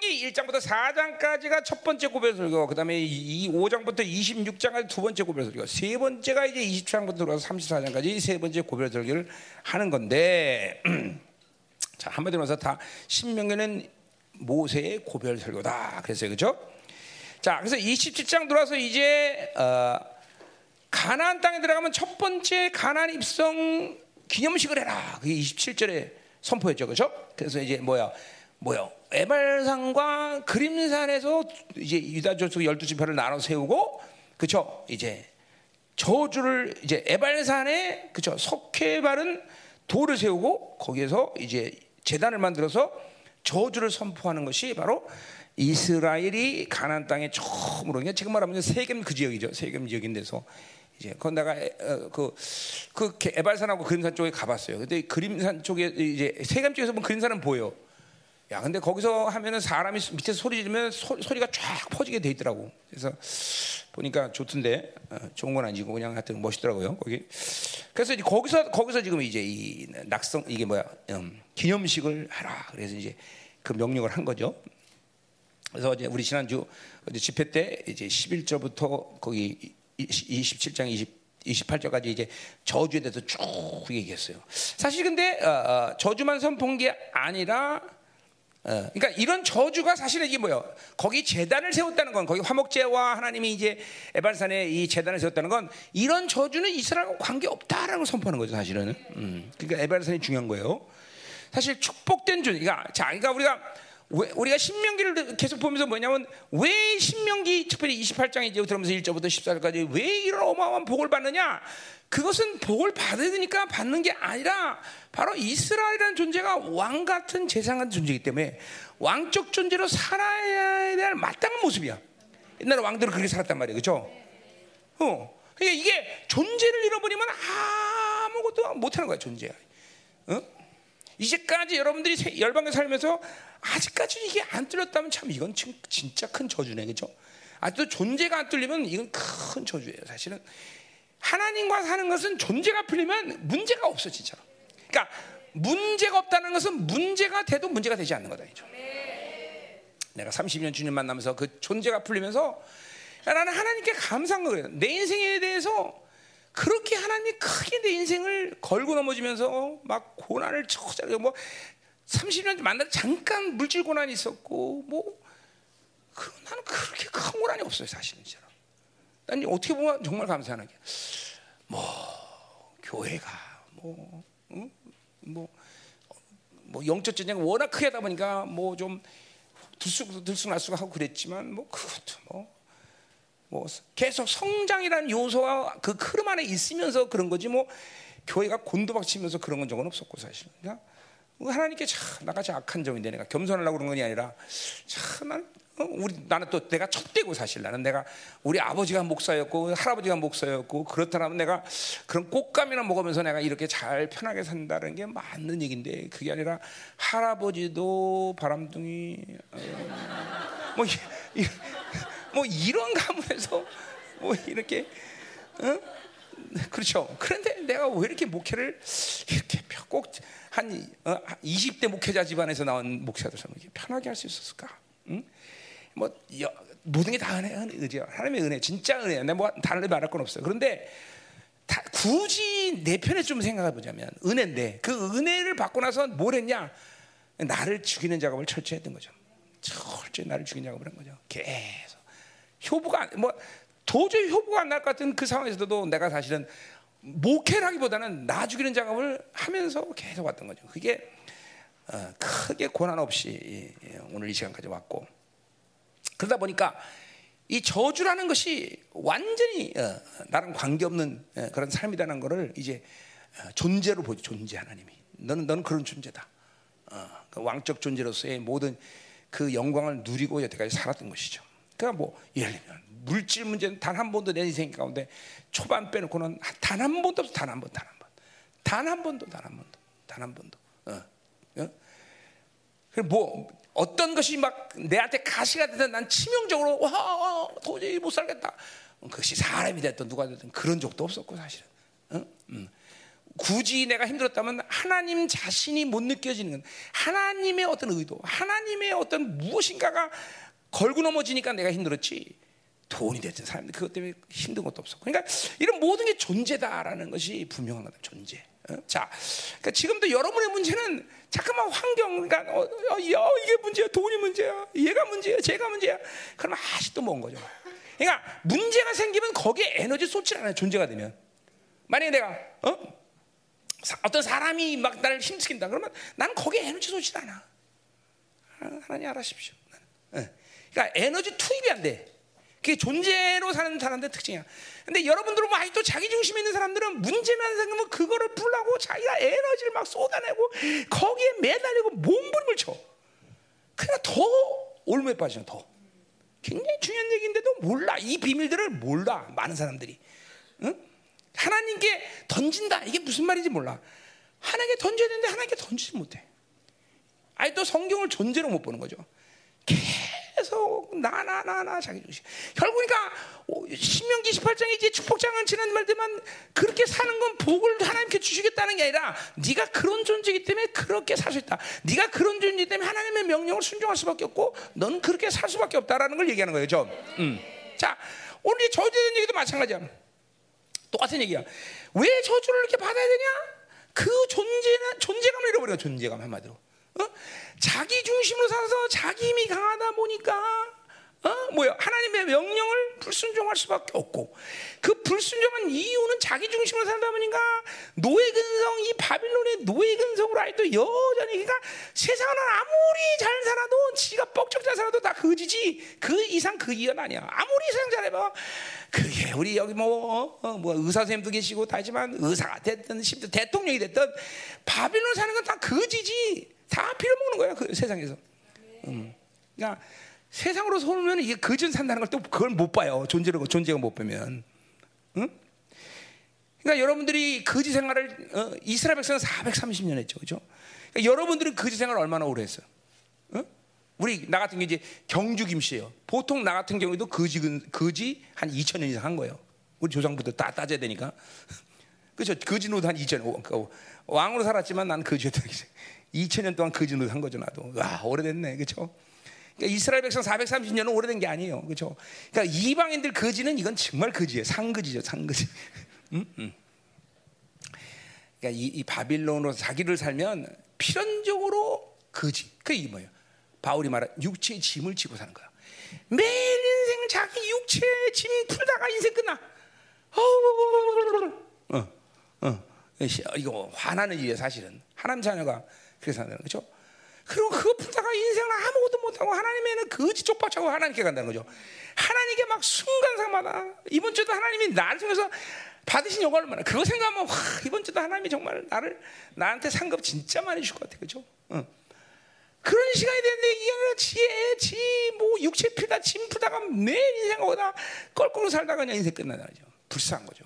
신명기 1장부터 4장까지가 첫 번째 고별 설교, 그 다음에 이 5장부터 26장까지 두 번째 고별 설교, 세 번째가 이제 20장부터 들어가서 34장까지 세 번째 고별 설교를 하는 건데, 자 한마디로 해서 다 신명기는 모세의 고별 설교다. 그랬어요, 그렇죠? 자, 그래서 27장 들어와서 이제 어, 가나안 땅에 들어가면 첫 번째 가나안 입성 기념식을 해라. 그게 27절에 선포했죠, 그렇죠? 그래서 이제 뭐야, 뭐야, 에발산과 그림산에서 이제 유다 족속 열두 지파를 나눠 세우고, 그렇죠? 이제 저주를 이제 에발산에 그렇죠? 석회 바른 돌을 세우고 거기에서 이제 재단을 만들어서 저주를 선포하는 것이 바로 이스라엘이 가나안 땅에 처음으로 그러니까 지금 말하면 세겜 그 지역이죠. 세겜 지역인 데서 이제 그 내가 그그 그 에발산하고 그림산 쪽에 가봤어요. 근데 그림산 쪽에 이제 세겜 쪽에서 보면 그림산은 보여. 야, 근데 거기서 하면은 사람이 밑에서 소리 지르면 소, 리가쫙 퍼지게 돼 있더라고. 그래서 보니까 좋던데 어, 좋은 건 아니고 그냥 하여튼 멋있더라고요. 거기. 그래서 이제 거기서 거기서 지금 이제 이 낙성 이게 뭐야 음, 기념식을 하라. 그래서 이제 그 명령을 한 거죠. 그래서 이제 우리 지난주 이제 집회 때 이제 11절부터 거기 27장 20 28절까지 이제 저주에 대해서 쭉 얘기했어요. 사실 근데 어, 어, 저주만 선포한 게 아니라 어, 그러니까 이런 저주가 사실은 이게 뭐예요? 거기 재단을 세웠다는 건 거기 화목제와 하나님이 이제 에발산에 이 재단을 세웠다는 건 이런 저주는 이스라엘과 관계 없다라고 선포하는 거죠 사실은. 음, 그러니까 에발산이 중요한 거예요. 사실 축복된 주, 그러니까 자, 그러니까 우리가 왜, 우리가 신명기를 계속 보면서 뭐냐면 왜 신명기 특별히 28장 이제 들으면서 1절부터 14절까지 왜 이런 어마어마한 복을 받느냐? 그것은 복을 받으니까 받는 게 아니라 바로 이스라엘이라는 존재가 왕 같은 재상 같은 존재이기 때문에 왕적 존재로 살아야 될 마땅한 모습이야. 옛날에 왕들은 그렇게 살았단 말이에요. 그죠? 어. 그러니까 이게 존재를 잃어버리면 아무것도 못 하는 거야, 존재가. 어? 이제까지 여러분들이 열방에 살면서 아직까지 이게 안 뚫렸다면 참 이건 진짜 큰 저주네, 그죠? 아직도 존재가 안 뚫리면 이건 큰 저주예요, 사실은. 하나님과 사는 것은 존재가 풀리면 문제가 없어, 진짜로. 그러니까 문제가 없다는 것은 문제가 돼도 문제가 되지 않는 거다, 이죠. 내가 30년 주님 만나면서 그 존재가 풀리면서 나는 하나님께 감사한 거예요. 내 인생에 대해서 그렇게 하나님이 크게 내 인생을 걸고 넘어지면서 막 고난을 쳐자고 뭐 30년 만나 잠깐 물질 고난이 있었고 뭐 그, 나는 그렇게 큰 고난이 없어요 사실은 진짜로. 난 어떻게 보면 정말 감사하는 게 뭐 교회가 뭐 응? 뭐, 뭐 영적 전쟁 워낙 크게 하다 보니까 뭐 좀 들쑥 들쑥날쑥 하고 그랬지만 뭐 그것도 뭐. 뭐 계속 성장이라는 요소가 그 흐름 안에 있으면서 그런 거지 뭐 교회가 곤두박치면서 그런 건 적은 없었고 사실. 그러니까 하나님께 참 나같이 악한 점인데 내가 겸손하려고 그런 건 아니라 참난 어, 우리 나는 또 내가 첫대고 사실 나는 내가 우리 아버지가 목사였고 할아버지가 목사였고 그렇다면 내가 그런 꽃감이나 먹으면서 내가 이렇게 잘 편하게 산다는 게 맞는 얘기인데 그게 아니라 할아버지도 바람둥이 어, 뭐, 이, 이, 뭐 이런 가문에서 뭐 이렇게 어? 그렇죠. 그런데 내가 왜 이렇게 목회를 이렇게 꼭 한 어, 20대 목회자 집안에서 나온 목사들처럼 편하게 할 수 있었을까? 응? 뭐 여, 모든 게 다 은혜, 은혜죠. 하나님의 은혜, 진짜 은혜야. 내가 뭐 다른 말할 건 없어요. 그런데 다, 굳이 내 편에 좀 생각해 보자면 은혜인데 그 은혜를 받고 나서 뭘 했냐? 나를 죽이는 작업을 철저히 했던 거죠. 철저히 나를 죽이는 작업을 한 거죠. 계속. 효부가 뭐 도저히 효부가 안 날 것 같은 그 상황에서도 내가 사실은 목회라기보다는 나 죽이는 작업을 하면서 계속 왔던 거죠. 그게 어, 크게 고난 없이 오늘 이 시간까지 왔고 그러다 보니까 이 저주라는 것이 완전히 어, 나랑 관계없는 어, 그런 삶이라는 것을 이제 존재로 보죠. 존재 하나님이 너는 너는 그런 존재다. 그 왕적 존재로서의 모든 그 영광을 누리고 여태까지 살았던 것이죠. 그러니까 뭐 예를 들면 물질 문제는 단 한 번도 내 인생 가운데 초반 빼놓고는 단 한 번도 없어 단한 번, 단 한 번, 단 한 번도, 단 한 번도, 단 한 번도. 어, 어? 뭐 어떤 것이 막 내한테 가시가 되든 난 치명적으로 와 도저히 못 살겠다. 그것이 사람이 됐든 누가 됐든 그런 적도 없었고 사실은. 어? 음. 굳이 내가 힘들었다면 하나님 자신이 못 느껴지는 건 하나님의 어떤 의도, 하나님의 어떤 무엇인가가 걸고 넘어지니까 내가 힘들었지. 돈이 됐든 사람들 그것 때문에 힘든 것도 없어. 그러니까 이런 모든 게 존재다라는 것이 분명한 거다. 존재. 어? 자, 그러니까 지금도 여러분의 문제는 잠깐만 환경, 그러니까 어, 어, 야, 이게 문제야, 돈이 문제야, 얘가 문제야, 제가 문제야. 그러면 아직도 먼 거죠. 그러니까 문제가 생기면 거기에 에너지 쏟지 않아요. 존재가 되면. 만약에 내가 어? 어떤 사람이 막 나를 힘쓰긴다 그러면 나는 거기에 에너지 쏟지 않아. 하나님 알아십시오. 그러니까 에너지 투입이 안 돼. 그게 존재로 사는 사람들의 특징이야. 근데 여러분들은 뭐 아직도 자기 중심에 있는 사람들은 문제만 생기면 그거를 풀라고 자기가 에너지를 막 쏟아내고 거기에 매달리고 몸부림을 쳐. 그러니까 더 올무에 빠지죠, 더. 굉장히 중요한 얘기인데도 몰라. 이 비밀들을 몰라. 많은 사람들이. 응? 하나님께 던진다. 이게 무슨 말인지 몰라. 하나님께 던져야 되는데 하나님께 던지지 못해. 아니 또 성경을 존재로 못 보는 거죠. 계속 나나나나 자기 중심. 결국니까 신명기 18장에 이제 축복장은 지난 말때만 그렇게 사는 건 복을 하나님께 주시겠다는 게 아니라 네가 그런 존재이기 때문에 그렇게 살 수 있다. 네가 그런 존재이기 때문에 하나님의 명령을 순종할 수밖에 없고 너는 그렇게 살 수밖에 없다라는 걸 얘기하는 거예요. 좀. 음. 자 오늘 이 저주에 얘기도 마찬가지야. 똑같은 얘기야. 왜 저주를 이렇게 받아야 되냐? 그 존재는 존재감을 잃어버려. 존재감 한마디로. 어? 자기 중심으로 살아서 자기 힘이 강하다 보니까 어? 뭐야? 하나님의 명령을 불순종할 수밖에 없고 그 불순종한 이유는 자기 중심으로 살다 보니까 노예 근성 이 바빌론의 노예 근성으로 아직도 여전히 그러니까 세상은 아무리 잘 살아도 지가 뻑적 잘 살아도 다 거지지 그 이상 그 이하는 아니야 아무리 세상 잘해봐 그게 우리 여기 뭐, 어, 뭐 의사 선생님도 계시고 다지만 의사가 됐든 대통령이 됐든 바빌론 사는 건 다 거지지 다 빌어먹는 거야 그 세상에서. 음. 그러니까 세상으로 서면 이게 거짓 산다는 걸 또 그걸 못 봐요 존재를 존재가 못 보면. 응? 그러니까 여러분들이 거짓 생활을 어, 이스라엘 백성은 430년 했죠, 그죠 그러니까 여러분들은 거짓 생활 을 얼마나 오래 했어? 어? 우리 나 같은 게 이제 경주 김씨예요. 보통 나 같은 경우에도 거지 거지 한 2천 년 이상 한 거예요. 우리 조상부터 다 따져야 되니까. 그렇죠. 거지노도 한 2천. 그러니까 왕으로 살았지만 난 거지였다. 2000년 동안 거짓 노릇 한 거죠, 나도. 와, 오래됐네. 그렇죠? 그러니까 이스라엘 백성 430년은 오래된 게 아니에요. 그렇죠? 그러니까 이방인들 거지는 이건 정말 거지예요. 상거지죠, 상거지. 음, 음. 그러니까 이, 이 바빌론으로 자기를 살면 필연적으로 거지. 그게 뭐예요? 바울이 말한 육체의 짐을 지고 사는 거야. 매일 인생 자기 육체의 짐 풀다가 인생 끝나. 어, 어, 어. 이거 화나는 일이에요, 사실은. 하나님 자녀가 그렇게 산다는 거죠. 그리고 그거 풀다가 인생을 아무것도 못하고 하나님에는 거지 쪽박차고 하나님께 간다는 거죠. 하나님께 막 순간상마다 이번 주도 하나님이 나를 통해서 받으신 영광을 많아. 그거 생각하면 와 이번 주도 하나님이 정말 나를 나한테 상급 진짜 많이 줄 것 같아, 그죠? 응. 그런 시간이 되는데 이게 지혜, 지뭐 육체 풀다, 짐 풀다가 매일 인생하다 껄껄 살다가 그냥 인생 끝나는 거죠. 불쌍한 거죠.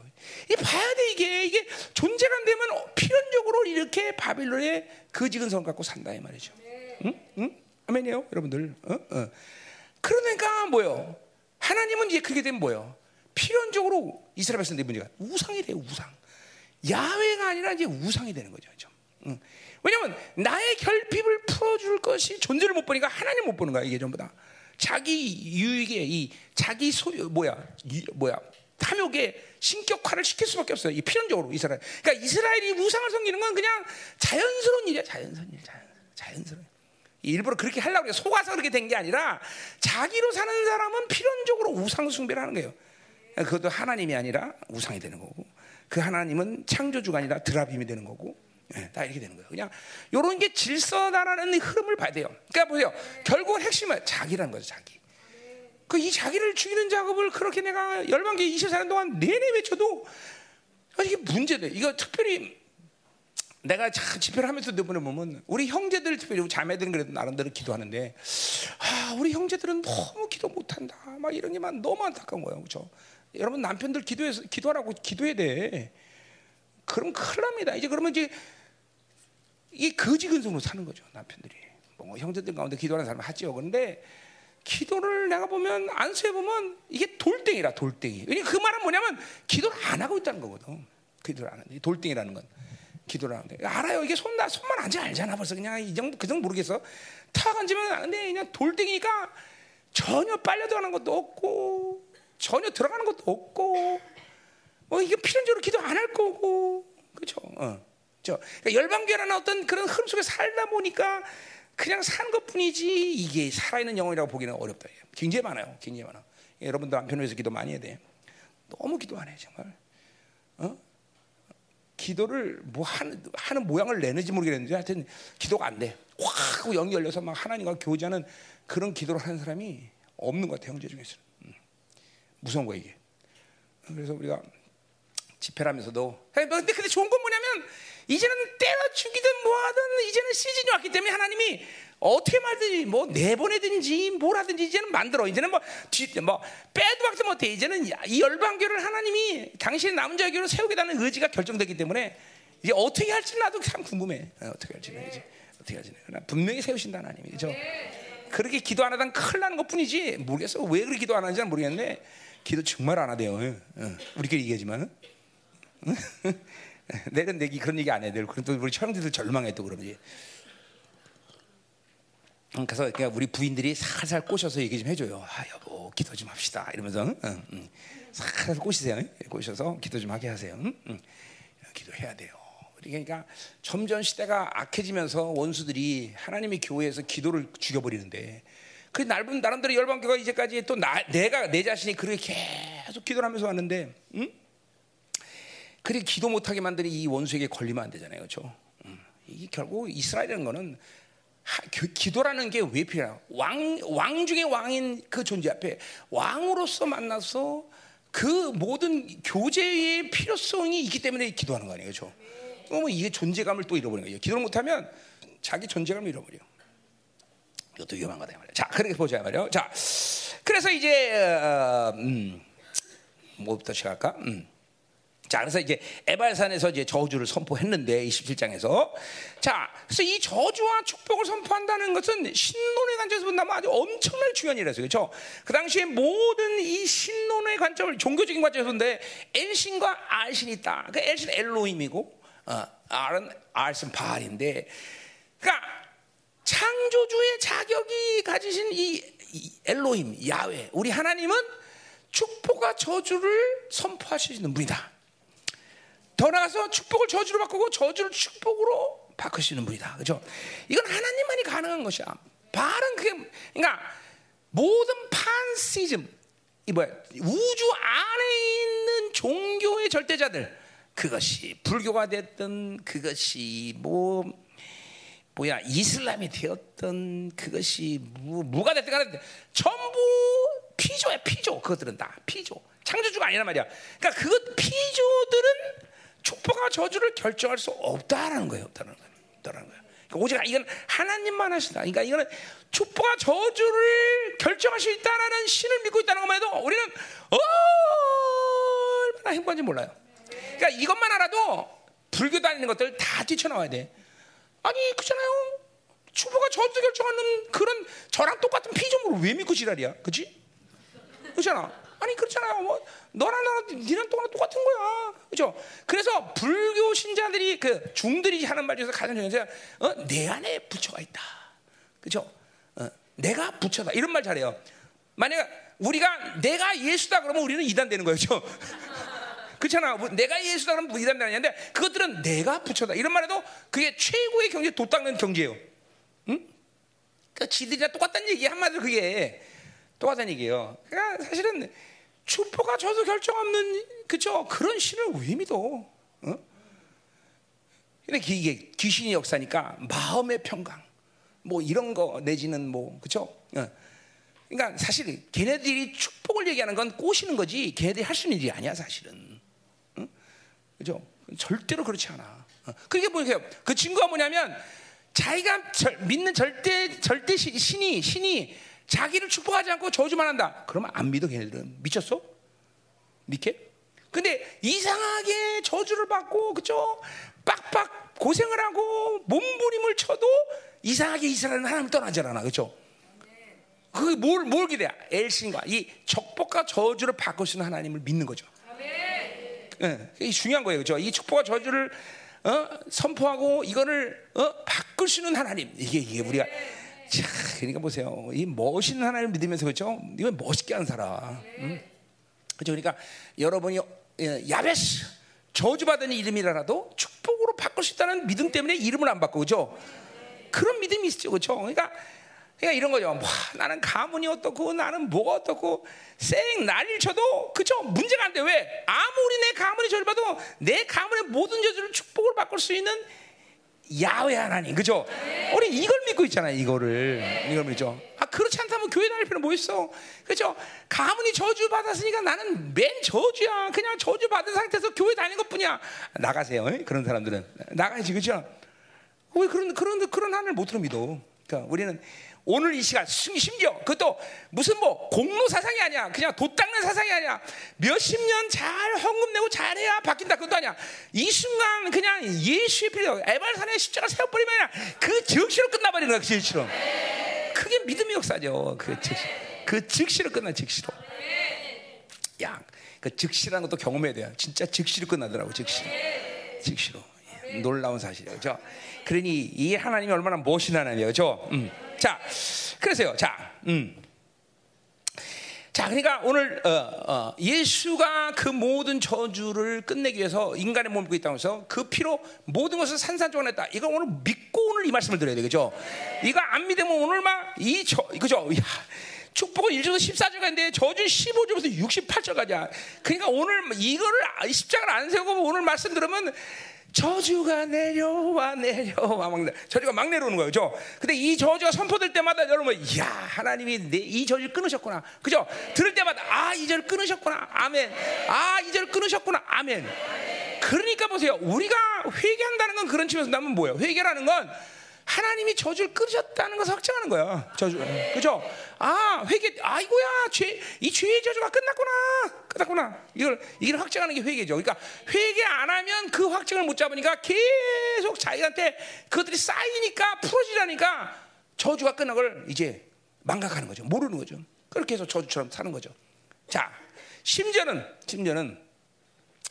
이 봐야 돼 이게 이게 존재가 안 되면 필연적으로 이렇게 바빌론의 거지근 성 갖고 산다 이 말이죠. 응? 응? 아멘이요, 여러분들. 어? 어. 그러니까 뭐요? 하나님은 이제 그게 되면 뭐요? 필연적으로 이스라엘 백성들의 문제가 우상이 돼요, 우상. 야훼가 아니라 이제 우상이 되는 거죠. 좀. 응. 왜냐하면 나의 결핍을 풀어줄 것이 존재를 못 보니까 하나님 못 보는 거야 이게 전부 다. 자기 유익에 이 자기 소유 뭐야 이, 뭐야 탐욕에 신격화를 시킬 수밖에 없어요. 이 필연적으로 이스라엘. 그러니까 이스라엘이 우상을 섬기는 건 그냥 자연스러운 일이야. 자연스러운 일, 자연, 자연스러운. 일부러 그렇게 하려고 속아서 그렇게 된 게 아니라 자기로 사는 사람은 필연적으로 우상 숭배를 하는 거예요. 그것도 하나님이 아니라 우상이 되는 거고 그 하나님은 창조주가 아니라 드라빔이 되는 거고 네, 다 이렇게 되는 거예요. 그냥 이런 게 질서다라는 흐름을 봐야 돼요. 그러니까 보세요. 결국은 핵심은 자기라는 거죠. 자기. 그 이 자기를 죽이는 작업을 그렇게 내가 열방기 24년 동안 내내 외쳐도 이게 문제돼. 이거 특별히 내가 집회를 하면서 내보내 보면 우리 형제들 특별히 자매들은 그래도 나름대로 기도하는데 아 우리 형제들은 너무 기도 못한다. 막 이런 게만 너무 안타까운 거예요. 그렇죠 여러분 남편들 기도해서 기도하라고 기도해야 돼. 그럼 큰일 납니다. 이제 그러면 이제 이게 거지 근성으로 사는 거죠 남편들이. 뭐 형제들 가운데 기도하는 사람 하지요 그런데 기도를 내가 보면 안수해 보면 이게 돌덩이라 돌덩이 그 말은 뭐냐면 기도를 안 하고 있다는 거거든 기도를 안 하는 돌덩이라는 건 기도를 하는데 알아요. 이게 손나 손만 앉아 알잖아. 벌써 그냥 이 정도 그 정도 모르겠어. 탁 앉으면 아는데 그냥 돌덩이니까 전혀 빨려 들어가는 것도 없고 전혀 들어가는 것도 없고 뭐 이게 필연적으로 기도 안 할 거고 그렇죠. 어. 저 그러니까 열방교라는 어떤 그런 흐름 속에 살다 보니까 그냥 사는 것뿐이지 이게 살아있는 영혼이라고 보기는 어렵다. 굉장히 많아요. 굉장히 많아. 여러분들 남편을 위해서 기도 많이 해야 돼. 너무 기도 안 해, 정말. 어? 기도를 뭐 하는, 하는 모양을 내는지 모르겠는데 하여튼 기도가 안 돼. 확 하고 영이 열려서 막 하나님과 교제하는 그런 기도를 하는 사람이 없는 것 같아, 형제 중에서. 음. 무서운 거야, 이게. 그래서 우리가 집회를 하면서도. 근데, 근데 좋은 건 뭐냐면 이제는 때려 죽이든 뭐하든 이제는 시즌이 왔기 때문에 하나님이 어떻게 말든지 뭐 내보내든지 뭘 하든지 이제는 만들어. 이제는 뭐, 뒤, 뭐 빼도 박도 못해. 이제는 이 열방교를 하나님이 당신의 남은 자교를 세우겠다는 의지가 결정되기 때문에 이제 어떻게 할지 나도 참 궁금해. 어, 떻게 할지 이제 어떻게 할지. 그러나 분명히 세우신다 하나님이죠? 그렇게 기도 안 하다 큰일 나는 것 뿐이지. 모르겠어. 왜 그렇게 기도 안 하는지 모르겠는데 기도 정말 안 하대요. 어, 우리끼리 얘기하지만 내가 내기 그런 얘기 안 해야 돼. 그럼 또 우리 처형들 절망해 또 그러지. 그래서 그냥 우리 부인들이 살살 꼬셔서 얘기 좀 해줘요. 아 여보 기도 좀 합시다 이러면서 응, 응. 살살 꼬시세요. 꼬셔서 기도 좀 하게 하세요. 응? 응. 기도해야 돼요. 그러니까 점점 시대가 악해지면서 원수들이 하나님의 교회에서 기도를 죽여버리는데 그 나름 나름대로 열방교가 이제까지 또 나, 내가 내 자신이 그렇게 계속 기도를 하면서 왔는데 응? 그래 기도 못하게 만드는 이 원수에게 걸리면 안 되잖아요, 그렇죠? 음. 이게 결국 이스라엘이라는 거는 하, 기도라는 게 왜 필요해요? 왕, 왕 중의 왕인 그 존재 앞에 왕으로서 만나서 그 모든 교제의 필요성이 있기 때문에 기도하는 거 아니에요, 그렇죠? 그러면 이게 존재감을 또 잃어버리는 거예요. 기도를 못하면 자기 존재감을 잃어버려. 이것도 위험한 거다 말이야. 자, 그렇게 보자 말이요. 자, 그래서 이제 어, 음, 뭐부터 시작할까? 음. 자, 그래서 이제 에발산에서 이제 저주를 선포했는데 27장에서 자, 그래서 이 저주와 축복을 선포한다는 것은 신론의 관점에서 본다면 아주 엄청나게 중요한 일이었어요. 그렇죠? 그 당시에 모든 이 신론의 관점을 종교적인 관점에서 본데 엘신과 알신이 있다. 그 엘신 엘로힘이고 어, 알은 알슨 바알인데 그러니까 창조주의 자격이 가지신 이, 이 엘로힘 야훼 우리 하나님은 축복과 저주를 선포하시는 분이다. 더 나가서 축복을 저주로 바꾸고 저주를 축복으로 바꾸시는 분이다. 그죠? 이건 하나님만이 가능한 것이야. 바른 그게 그러니까 모든 판시즘 이 뭐야 우주 안에 있는 종교의 절대자들 그것이 불교가 됐든 그것이 뭐 뭐야 이슬람이 되었던 그것이 뭐, 뭐가 됐든 간에 전부 피조야 피조 그것들은 다 피조 창조주가 아니란 말이야 그러니까 그것 피조들은 축복과 저주를 결정할 수 없다라는 거예요. 없다는 거예요. 없다는 거예요. 그러니까 오직 이건 하나님만 하신다. 그러니까 이거는 축복과 저주를 결정할 수 있다라는 신을 믿고 있다는 것만 해도 우리는 얼마나 행복한지 몰라요. 그러니까 이것만 알아도 불교 다니는 것들 다 뛰쳐나와야 돼. 아니 그잖아요. 축복과 저주 결정하는 그런 저랑 똑같은 피조물을 왜 믿고 지랄이야? 그렇지? 그렇잖아. 아니 그렇잖아요. 뭐 너랑 나랑 니랑 똑같 똑같은 거야. 그렇죠? 그래서 불교 신자들이 그 중들이 하는 말 중에서 가장 중요한 게 어, 내 안에 부처가 있다. 그렇죠? 어, 내가 부처다. 이런 말 잘해요. 만약 우리가 내가 예수다 그러면 우리는 이단 되는 거예요. 그렇잖아. 뭐 내가 예수다 그러면 이단 되는데 그것들은 내가 부처다. 이런 말해도 그게 최고의 경제 도 닦는 경제예요. 응? 그 지들이랑 똑같다는 얘기 한마디로 그게 똑같다는 얘기예요. 그러니까 사실은 축복과 저도 결정 없는 그죠 그런 신을 왜 믿어? 어? 근데 이게 귀신이 역사니까 마음의 평강 뭐 이런 거 내지는 뭐 그죠? 어. 그러니까 사실 걔네들이 축복을 얘기하는 건 꼬시는 거지 걔네들이 할 수 있는 일이 아니야 사실은. 어? 그죠? 절대로 그렇지 않아. 어. 그게 뭐예요? 그 친구가 뭐냐면 자기가 절, 믿는 절대 절대 신이 신이 자기를 축복하지 않고 저주만 한다. 그러면 안 믿어 걔네들은 미쳤어? 믿게? 근데 이상하게 저주를 받고 그죠? 빡빡 고생을 하고 몸부림을 쳐도 이상하게 이스라엘은 하나님 떠나지 않아 그죠? 그게 뭘, 뭘 기대야? 엘신과 이 축복과 저주를 바꾸시는 하나님을 믿는 거죠. 네, 이게 중요한 거예요, 그죠? 이 축복과 저주를 어? 선포하고 이거를 어? 있는 하나님 이게 이게 우리가 자 그러니까 보세요 이 멋있는 하나님 믿으면서 그렇죠 이거 멋있게 하는 사람 음? 그렇죠 그러니까 여러분이 예, 야베스 저주받은 이름이라도 축복으로 바꿀 수 있다는 믿음 때문에 이름을 안 바꾸고 그죠 그런 믿음이 있죠 그렇죠 그러니까 그러니까 이런 거죠. 뭐, 나는 가문이 어떻고 나는 뭐가 어떻고 쌩 난리를 쳐도 그죠 문제가 안 돼. 왜? 아무리 내 가문이 저를 봐도 내 가문의 모든 저주를 축복을 바꿀 수 있는 야외 하나님, 그죠? 우리 이걸 믿고 있잖아요. 이거를 이걸 믿죠. 아 그렇지 않다면 교회 다닐 필요 뭐 있어? 그죠? 가문이 저주 받았으니까 나는 맨 저주야. 그냥 저주 받은 상태에서 교회 다니는 것뿐이야. 나가세요. 그런 사람들은 나가야지, 그죠? 왜 그런 그런 그런 하나님을 못 들어 믿어? 그러니까 우리는 오늘 이 시간 심지어 그것도 무슨 뭐 공로 사상이 아니야. 그냥 도 닦는 사상이 아니야. 몇십 년 잘 헌금 내고 잘해야 바뀐다. 그것도 아니야. 이 순간 그냥 예수의 필요 에발산에 십자가 세워버리면 그 즉시로 끝나버리는 거야 그 즉시로. 그게 믿음의 역사죠 그 즉시. 그 즉시로 끝나 즉시로. 야그 즉시라는 것도 경험해야 돼요. 진짜 즉시로 끝나더라고 즉시로 즉시로. 놀라운 사실이죠 그렇죠? 그러니 이 하나님이 얼마나 멋있는 하나님이에요. 그렇죠? 음. 자, 그래서요. 자, 음. 자, 그러니까 오늘 어, 어, 예수가 그 모든 저주를 끝내기 위해서 인간의 몸을 입고 있다고 해서 그 피로 모든 것을 산산조각냈다. 이거 오늘 믿고 오늘 이 말씀을 드려야 되겠죠. 이거 안 믿으면 오늘 막이 저, 그죠? 야, 축복은 1절부터 14절까지 인데 저주 15절부터 68절까지야. 그러니까 오늘 이거를 십자가를 안 세우고 오늘 말씀 들으면 저주가 내려와 내려와 막 저주가 막 내려오는 거예요, 그죠? 근데 이 저주가 선포될 때마다 여러분, 야 하나님이 내, 이 저주를 끊으셨구나, 그죠? 들을 때마다 아이절 끊으셨구나, 아멘. 아이절 끊으셨구나, 아멘. 그러니까 보세요, 우리가 회개한다는 건 그런 측면에서 나면 뭐예요? 회개라는 건 하나님이 저주를 끊으셨다는 것을 확증하는 거야. 저주. 그죠? 아, 회개, 아이고야, 죄, 이 죄의 저주가 끝났구나. 끝났구나. 이걸, 이걸 확증하는 게 회개죠. 그러니까 회개 안 하면 그 확증을 못 잡으니까 계속 자기한테 그것들이 쌓이니까 풀어지라니까 저주가 끝난 걸 이제 망각하는 거죠. 모르는 거죠. 그렇게 해서 저주처럼 사는 거죠. 자, 심지어는, 심지어는,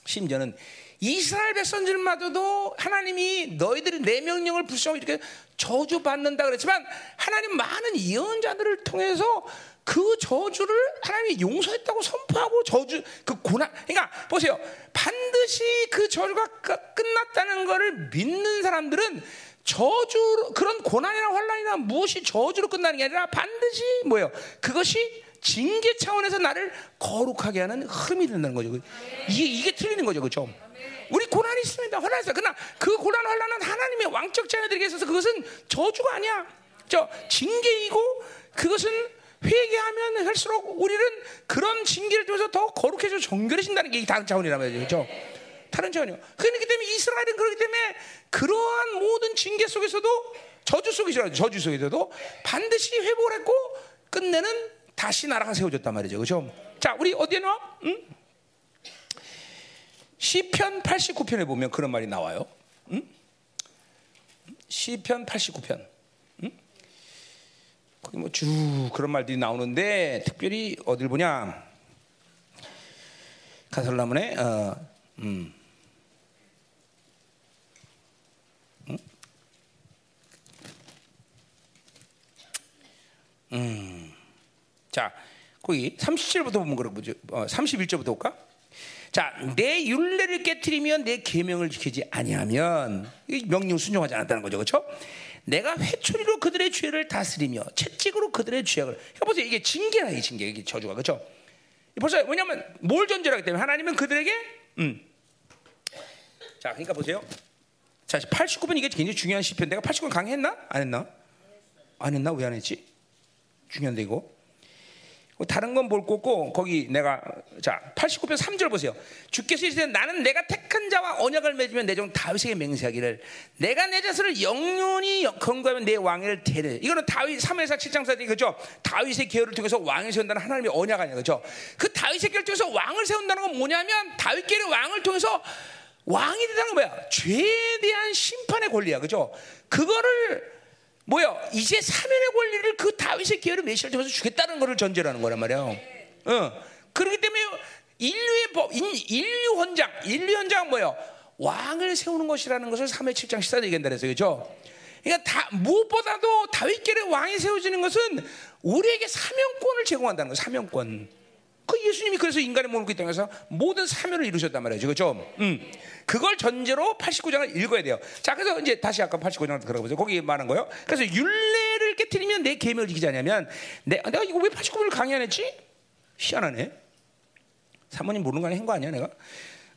심지어는 이스라엘 백성들마저도 하나님이 너희들이 내 명령을 불쌍히 이렇게 저주 받는다 그랬지만 하나님 많은 예언자들을 통해서 그 저주를 하나님이 용서했다고 선포하고 저주 그 고난 그러니까 보세요. 반드시 그 저주가 끝났다는 것을 믿는 사람들은 저주 그런 고난이나 환란이나 무엇이 저주로 끝나는 게 아니라 반드시 뭐예요? 그것이 징계 차원에서 나를 거룩하게 하는 흐름이 된다는 거죠. 이게 이게 틀리는 거죠. 그렇죠 우리 고난이 있습니다. 환란 있어. 그러나 그 고난 환란은 하나님의 왕적 자녀들에게 있어서 그것은 저주가 아니야. 저 징계이고 그것은 회개하면 할수록 우리는 그런 징계를 통해서 더 거룩해져 정결해진다는 게 다른 차원이란 말이죠. 그렇죠? 다른 차원이요. 그렇기 때문에 이스라엘은 그렇기 때문에 그러한 모든 징계 속에서도 저주 속에서도 저주 속에서도 반드시 회복을 했고 끝내는 다시 나라가 세워졌단 말이죠. 그렇죠? 자, 우리 어디에 나와? 응? 시편 89편에 보면 그런 말이 나와요. 응? 시편 89편. 응? 거기 뭐 쭉 그런 말들이 나오는데 특별히 어딜 보냐? 가설라문에 어, 음. 응? 음. 자, 거기 37부터 보면 그러고 어, 31절부터 볼까? 자, 내 윤례를 깨뜨리면 내 계명을 지키지 아니하면 명령 순종하지 않았다는 거죠. 그렇죠? 내가 회초리로 그들의 죄를 다스리며 채찍으로 그들의 죄악을. 그러니까 보세요. 이게 징계나 이 징계. 이게 저주가. 그렇죠? 벌써 왜냐면 뭘 전제하기 때문에 하나님은 그들에게 음. 자, 그러니까 보세요. 자, 89번 이게 굉장히 중요한 시편. 내가 89번 강했나? 안 했나? 안 했나? 왜 안 했지? 중요한데 이거. 뭐 다른 건 볼 거고 거기 내가 자 89편 3절 보세요. 주께서 이르시되 나는 내가 택한 자와 언약을 맺으면 내 종 다윗에게 맹세하기를 내가 내 자손을 영원히 건거하면 내 왕위를 대래. 이거는 다윗 3회사 7장 4절 그죠? 다윗의 계열을 통해서 왕을 세운다는 하나님의 언약 아니야 그죠? 그 다윗의 계열을 통해서 왕을 세운다는 건 뭐냐면 다윗 계열의 왕을 통해서 왕이 된다는 건 뭐야? 죄에 대한 심판의 권리야 그죠? 그거를 뭐야? 이제 사면의 권리를 그 다윗의 계열의 메시를 통해서 주겠다는 것을 전제라는 거란 말이야. 어. 그렇기 때문에 인류의 법, 인류 헌장, 인류 헌장 뭐요? 왕을 세우는 것이라는 것을 3회 7장 14절 얘기한다 그랬어요. 그죠? 그러니까 다, 무엇보다도 다윗계의 왕이 세워지는 것은 우리에게 사명권을 제공한다는 거예요. 사명권. 그 예수님이 그래서 인간의 몸을 그 땅에서 모든 사명을 이루셨단 말이죠. 그죠? 음. 그걸 전제로 89장을 읽어야 돼요. 자, 그래서 이제 다시 아까 89장으로 들어가 보세요. 거기 말한 거예요. 그래서 율례를 깨뜨리면 내 계명을 지키지 않냐면 내, 내가 이거 왜 89분을 강의 안 했지? 희한하네. 사모님 모르는 거 아니야? 내가?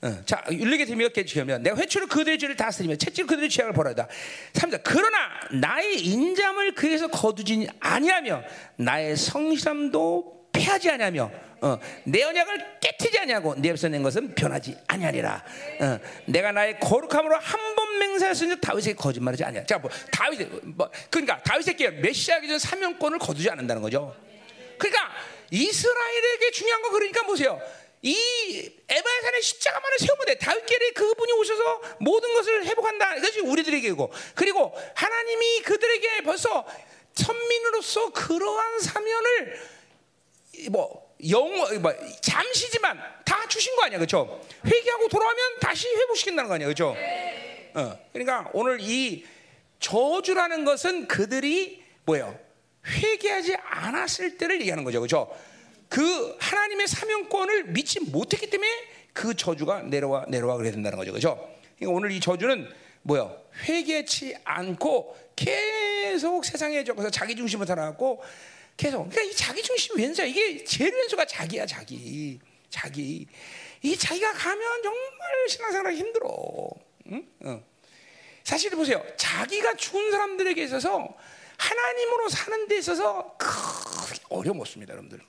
어, 자, 율례게 되며 깨지면 내가 회초를 그들의 죄를 다스리며 채찍 그들의 죄악을 벌하다. 3절 그러나 나의 인잠을 그에서 거두지 아니하며 나의 성실함도 패하지 아니하며 어, 내 언약을 깨트지 아니하고 내 앞서 낸 것은 변하지 아니하리라. 어, 내가 나의 거룩함으로 한 번 맹세했으니 다윗에게 거짓말하지 아니야. 자, 뭐 다윗 뭐 그러니까 다윗에게 메시아기 전 사명권을 거두지 않는다는 거죠. 그러니까 이스라엘에게 중요한 거 그러니까 보세요. 이 에바의 산에 십자가만을 세우면 돼. 다윗계에 그분이 오셔서 모든 것을 회복한다. 이것이 우리들에게고. 그리고 하나님이 그들에게 벌써 천민으로서 그러한 사면을 뭐 영어 뭐 잠시지만 다 주신 거 아니야, 그렇죠? 회개하고 돌아오면 다시 회복시킨다는 거 아니야, 그렇죠? 어, 그러니까 오늘 이 저주라는 것은 그들이 뭐예요? 회개하지 않았을 때를 얘기하는 거죠, 그렇죠? 그 하나님의 사명권을 믿지 못했기 때문에 그 저주가 내려와 내려와 그래야 된다는 거죠, 그렇죠? 그러니까 오늘 이 저주는 뭐요? 회개치 않고 계속 세상에 적어서 자기 중심으로 살아갖고 계속 그러니까 이 자기 중심 왼수야 이게 제일 왼수가 자기야 자기 자기 이 자기가 가면 정말 신앙생활하기 힘들어. 응? 어. 사실 보세요 자기가 죽은 사람들에게 있어서 하나님으로 사는 데 있어서 크게 어려움 없습니다 여러분들.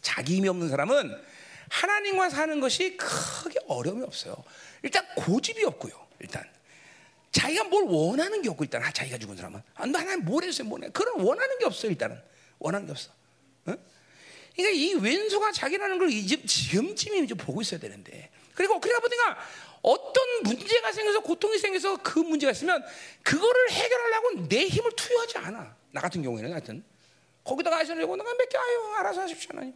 자기 힘이 없는 사람은 하나님과 사는 것이 크게 어려움이 없어요. 일단 고집이 없고요. 일단 자기가 뭘 원하는 게 없고 일단 아, 자기가 죽은 사람은 아, 너 하나님 뭘 했어요? 뭐네? 그런 원하는 게 없어요. 일단은 원하는 게 없어. 어? 그러니까 이 왼수가 자기라는 걸 이제 지금쯤이 이제 보고 있어야 되는데 그리고 그러다 보니까 어떤 문제가 생겨서 고통이 생겨서 그 문제가 있으면 그거를 해결하려고 내 힘을 투여하지 않아. 나 같은 경우에는 하여튼 거기다가 하시려고 내가 몇개 아유 알아서 하십시오 하나님.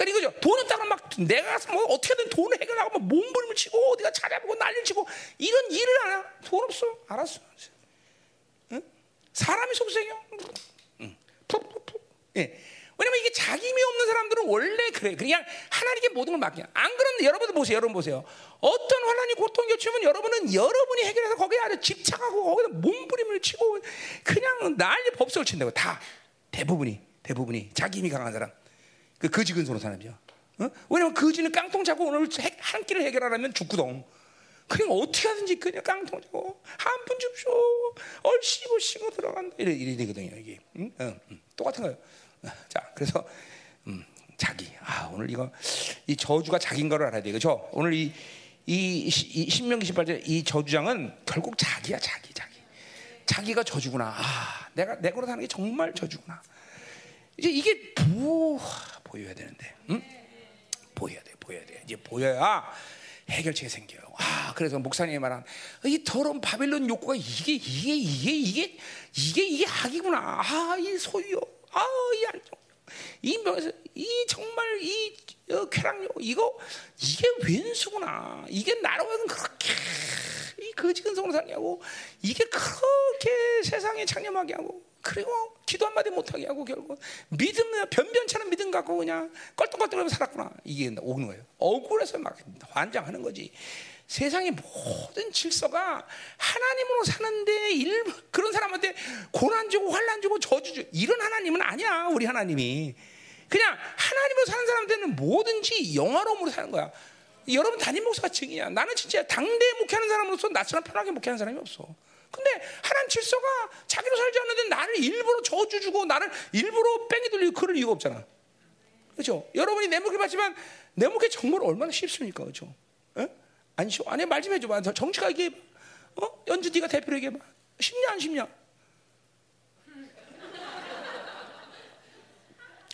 그러니까 이거죠. 돈 없다고 막 내가 뭐 어떻게든 돈을 해결하고 막 몸부림을 치고 어디가 찾아보고 난리를 치고 이런 일을 안 해. 돈 없어. 알았어. 응? 사람이 속생이요. 응. 푹푹푹. 예. 왜냐면 이게 자기 힘이 없는 사람들은 원래 그래. 그냥 하나님께 모든 걸 맡겨. 안 그러면 여러분들 보세요. 여러분 보세요. 어떤 환란이 고통이 겹치면 여러분은 여러분이 해결해서 거기에 아주 집착하고 거기다 몸부림을 치고 그냥 난리 법석을 친다고 다 대부분이 대부분이 자기 힘이 강한 사람. 그 거지 근소로 사람이죠. 어? 왜냐면 거지는 깡통 잡고 오늘 한 끼를 해결하려면 죽구동. 그냥 어떻게 하든지 그냥 깡통 잡고 한 푼 줍쇼. 얼씨고 씨고 들어간다. 이래 이래 되거든요 이게. 응? 응. 응. 똑같은 거예요. 자, 그래서 음, 자기. 아 오늘 이거 이 저주가 자기인 걸 알아야 돼. 그렇죠? 오늘 이 이, 이 신명기 18절 이 저주장은 결국 자기야, 자기, 자기. 자기가 저주구나. 아, 내가 내거로 사는 게 정말 저주구나. 이제 이게 보 보여야 되는데, 응? 보여야 돼, 보여야 돼. 이제 보여야 해결책이 생겨요. 아, 그래서 목사님이 말한 이 더러운 바벨론 욕구가 이게 이게 이게 이게 이게 이게 악이구나. 아, 이 소유요. 아, 이 안정. 이 명에서 이 정말 이 어, 쾌락욕 이거 이게 왼수구나. 이게 나라고는 그렇게 이 거지 근성으로 살냐고 이게 그렇게 세상에 창념하게 하고 그리고 기도 한마디 못하게 하고 결국 믿음 변변찮은 믿음 갖고 그냥 껄떡껄떡하면서 살았구나. 이게 오는 거예요. 억울해서 막 환장하는 거지. 세상의 모든 질서가 하나님으로 사는데 일, 그런 사람한테 고난 주고 환란 주고 저주 주 이런 하나님은 아니야 우리 하나님이. 그냥 하나님으로 사는 사람들은 뭐든지 영화로움으로 사는 거야 여러분 담임 목사가 증이야 나는 진짜 당대 목회하는 사람으로서 나처럼 편하게 목회하는 사람이 없어 근데 하나님 질서가 자기로 살지 않는데 나를 일부러 저주 주고 나를 일부러 뺑이 돌리고 그럴 이유가 없잖아. 그렇죠? 여러분이 내 목에 봤지만 내 목에 정말 얼마나 쉽습니까? 그렇죠? 에? 안 쉬워. 아니 말 좀 해줘 봐. 정치가 이게 어? 연주 네가 대표로 얘기해 봐. 쉽냐 안 쉽냐?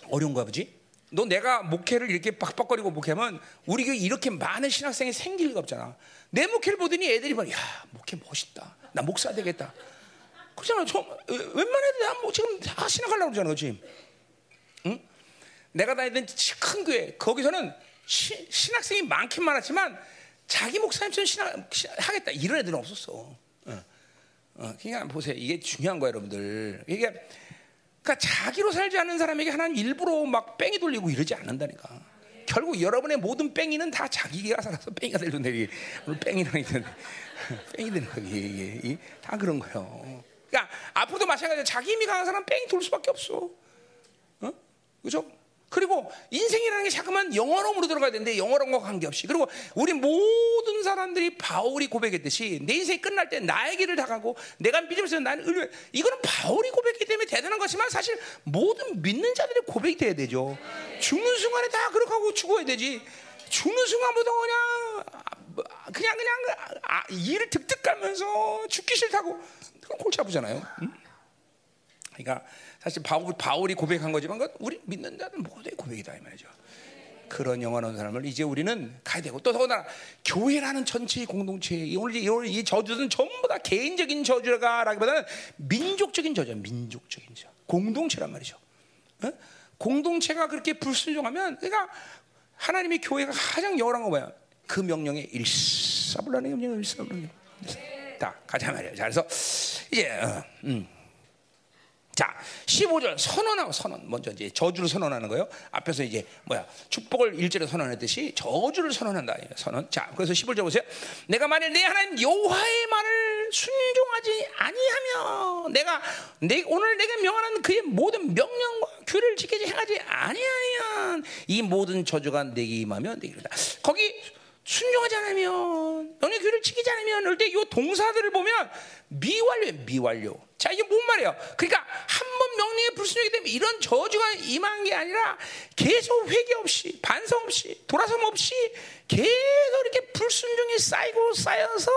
어려운 거야, 보지? 너 내가 목회를 이렇게 빡빡거리고 목회하면 우리 교회 이렇게 많은 신학생이 생길 리가 없잖아. 내 목회를 보더니 애들이 봐, 야 목회 멋있다. 나 목사 되겠다. 그렇잖아. 저, 웬만해도 나뭐 지금 다 신학하려고 그러잖아, 그렇지? 응? 내가 다니던 큰 교회 거기서는 시, 신학생이 많긴 많았지만 자기 목사님처럼 신앙, 하겠다 이런 애들은 없었어. 어. 어, 그러니까 보세요. 이게 중요한 거예요, 여러분들. 이게 그러니까 자기로 살지 않는 사람에게 하나님 일부러 막 뺑이 돌리고 이러지 않는다니까. 결국 여러분의 모든 뺑이는 다 자기가 살아서 뺑이가 되는 데 오늘 뺑이랑 있는 뺑이 되는 거 이게, 이게 다 그런 거예요. 그러니까 앞으로도 마찬가지로 자기 힘이 강한 사람 뺑이 돌 수밖에 없어. 어? 그죠? 그리고 인생이라는 게 자꾸만 영원함으로 들어가야 되는데 영원함과 관계없이. 그리고 우리 모든 사람들이 바울이 고백했듯이 내 인생이 끝날 때 나의 길을 다 가고 내가 믿으면서 나는 의뢰 이거는 바울이 고백했기 때문에 대단한 것이지만 사실 모든 믿는 자들의 고백이 돼야 되죠. 죽는 순간에 다 그렇게 하고 죽어야 되지. 죽는 순간부터 그냥 그냥 그냥 아, 일을 득득 가면서 죽기 싫다고. 그럼 골치 아프잖아요. 응? 그러니까 사실 바울, 바울 이 고백한 거지만 우리 믿는 자들 모두의 고백이다 이 말이죠. 그런 영원한 사람을 이제 우리는 가야 되고 또 더구나 교회라는 전체의 공동체 오늘 이 저주는 전부 다 개인적인 저주가라기보다는 민족적인 저주, 민족적인 저 공동체란 말이죠. 어? 공동체가 그렇게 불순종하면 그러니까 하나님의 교회가 가장 영원한 거 뭐야? 그 명령에 일사불란의 명령, 일사불란의 명령. 다 가자 말이야. 자, 그래서 이제 어, 음. 자, 15절 선언하고 선언. 먼저 이제 저주를 선언하는 거예요. 앞에서 이제 뭐야? 축복을 일절에 선언했듯이 저주를 선언한다. 선언. 자, 그래서 15절 보세요. 내가 만일 내 하나님 여호와의 말을 순종하지 아니하며 내가 내 오늘 내게 명하는 그의 모든 명령과 규례를 지키지 행하지 아니하면 이 모든 저주가 내게 임하면 되겠다. 거기 순종하지 않으면 명령 규례를 지키지 않으면 그럴 때 이 동사들을 보면 미완료 미완료. 자 이게 뭔 말이에요? 그러니까 한 번 명령에 불순종이 되면 이런 저주가 임한 게 아니라 계속 회개 없이 반성 없이 돌아섬 없이 계속 이렇게 불순종이 쌓이고 쌓여서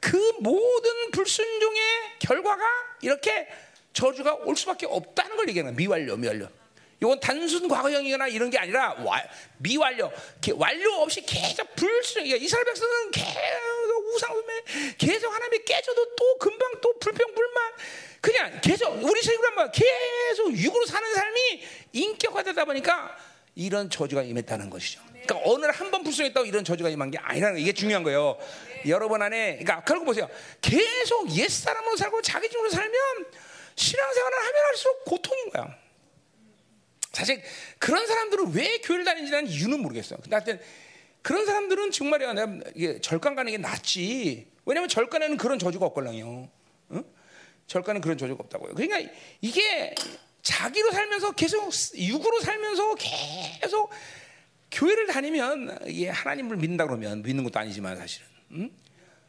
그 모든 불순종의 결과가 이렇게 저주가 올 수밖에 없다는 걸 얘기하는 거예요. 미완료 미완료. 이건 단순 과거형이거나 이런 게 아니라 미완료, 완료 없이 계속 불순. 이스라엘 백성은 계속 우상음에 계속 하나님이 깨져도 또 금방 또 불평불만. 그냥 계속 우리 세계란 말 계속 육으로 사는 삶이 인격화되다 보니까 이런 저주가 임했다는 것이죠. 그러니까 어느 한번 불순했다고 이런 저주가 임한 게 아니라는 게 이게 중요한 거예요. 여러분 안에 그러니까 결국 보세요. 계속 옛 사람으로 살고 자기 중으로 살면 신앙생활을 하면 할수록 고통인 거야. 사실 그런 사람들은 왜 교회를 다니는지는 이유는 모르겠어요. 근데 하여튼 그런 사람들은 정말이야 내가 이게 절간 가는 게 낫지. 왜냐면 절간에는 그런 저주가 없걸랑요. 응? 절간은 그런 저주가 없다고요. 그러니까 이게 자기로 살면서 계속 육으로 살면서 계속 교회를 다니면 이게 하나님을 믿는다 그러면 믿는 것도 아니지만 사실은 응?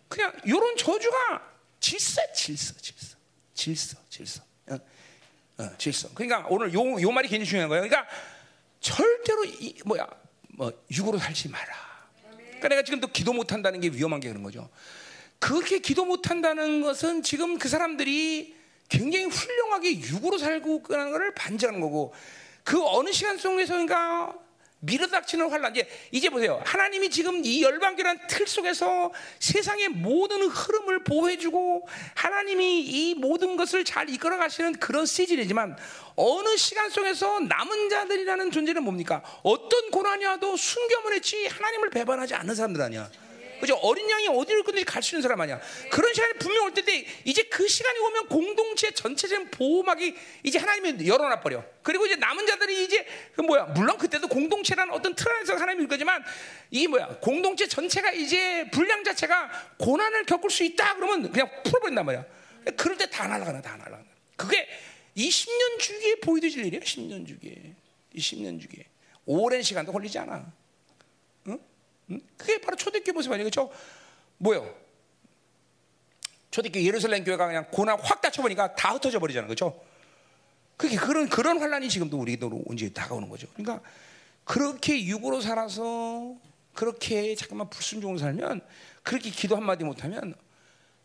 그냥 이런 저주가 질서, 질서, 질서, 질서, 질서. 어, 질서. 그러니까 오늘 요, 요 말이 굉장히 중요한 거예요. 그러니까 절대로 이, 뭐야 뭐 육으로 살지 마라. 그러니까 내가 지금 또 기도 못 한다는 게 위험한 게 그런 거죠. 그렇게 기도 못 한다는 것은 지금 그 사람들이 굉장히 훌륭하게 육으로 살고 그런 거를 반증하는 거고 그 어느 시간 속에서 그러니까 밀어닥치는 환란. 이제 이제 보세요. 하나님이 지금 이 열방교란 틀 속에서 세상의 모든 흐름을 보호해주고 하나님이 이 모든 것을 잘 이끌어 가시는 그런 시즌이지만 어느 시간 속에서 남은 자들이라는 존재는 뭡니까? 어떤 고난이 와도 순교문했지 하나님을 배반하지 않는 사람들 아니야. 그죠? 어린 양이 어디를 끊든지 갈 수 있는 사람 아니야. 그런 시간이 분명 올 텐데 이제 그 시간이 오면 공동체 전체적인 보호막이 이제 하나님이 열어놔 버려. 그리고 이제 남은 자들이 이제 그 뭐야? 물론 그때도 공동체라는 어떤 틀 안에서 하나님이 거지만 이게 뭐야? 공동체 전체가 이제 분량 자체가 고난을 겪을 수 있다 그러면 그냥 풀어버린단 말이야. 그럴 때 다 날아가나 다 날아가나. 그게 이 10년 주기에 보여드릴 일이야. 10년 주기에. 이 10년 주기에. 오랜 시간도 걸리지 않아. 그게 바로 초대교회 모습 아니에요, 그렇죠? 뭐요? 초대교회 예루살렘 교회가 그냥 고난 확 다쳐보니까 다 흩어져 버리잖아요, 그렇죠? 그게 그런 그런 환란이 지금도 우리도 이제 다가오는 거죠. 그러니까 그렇게 육으로 살아서 그렇게 잠깐만 불순종으로 살면 그렇게 기도 한 마디 못하면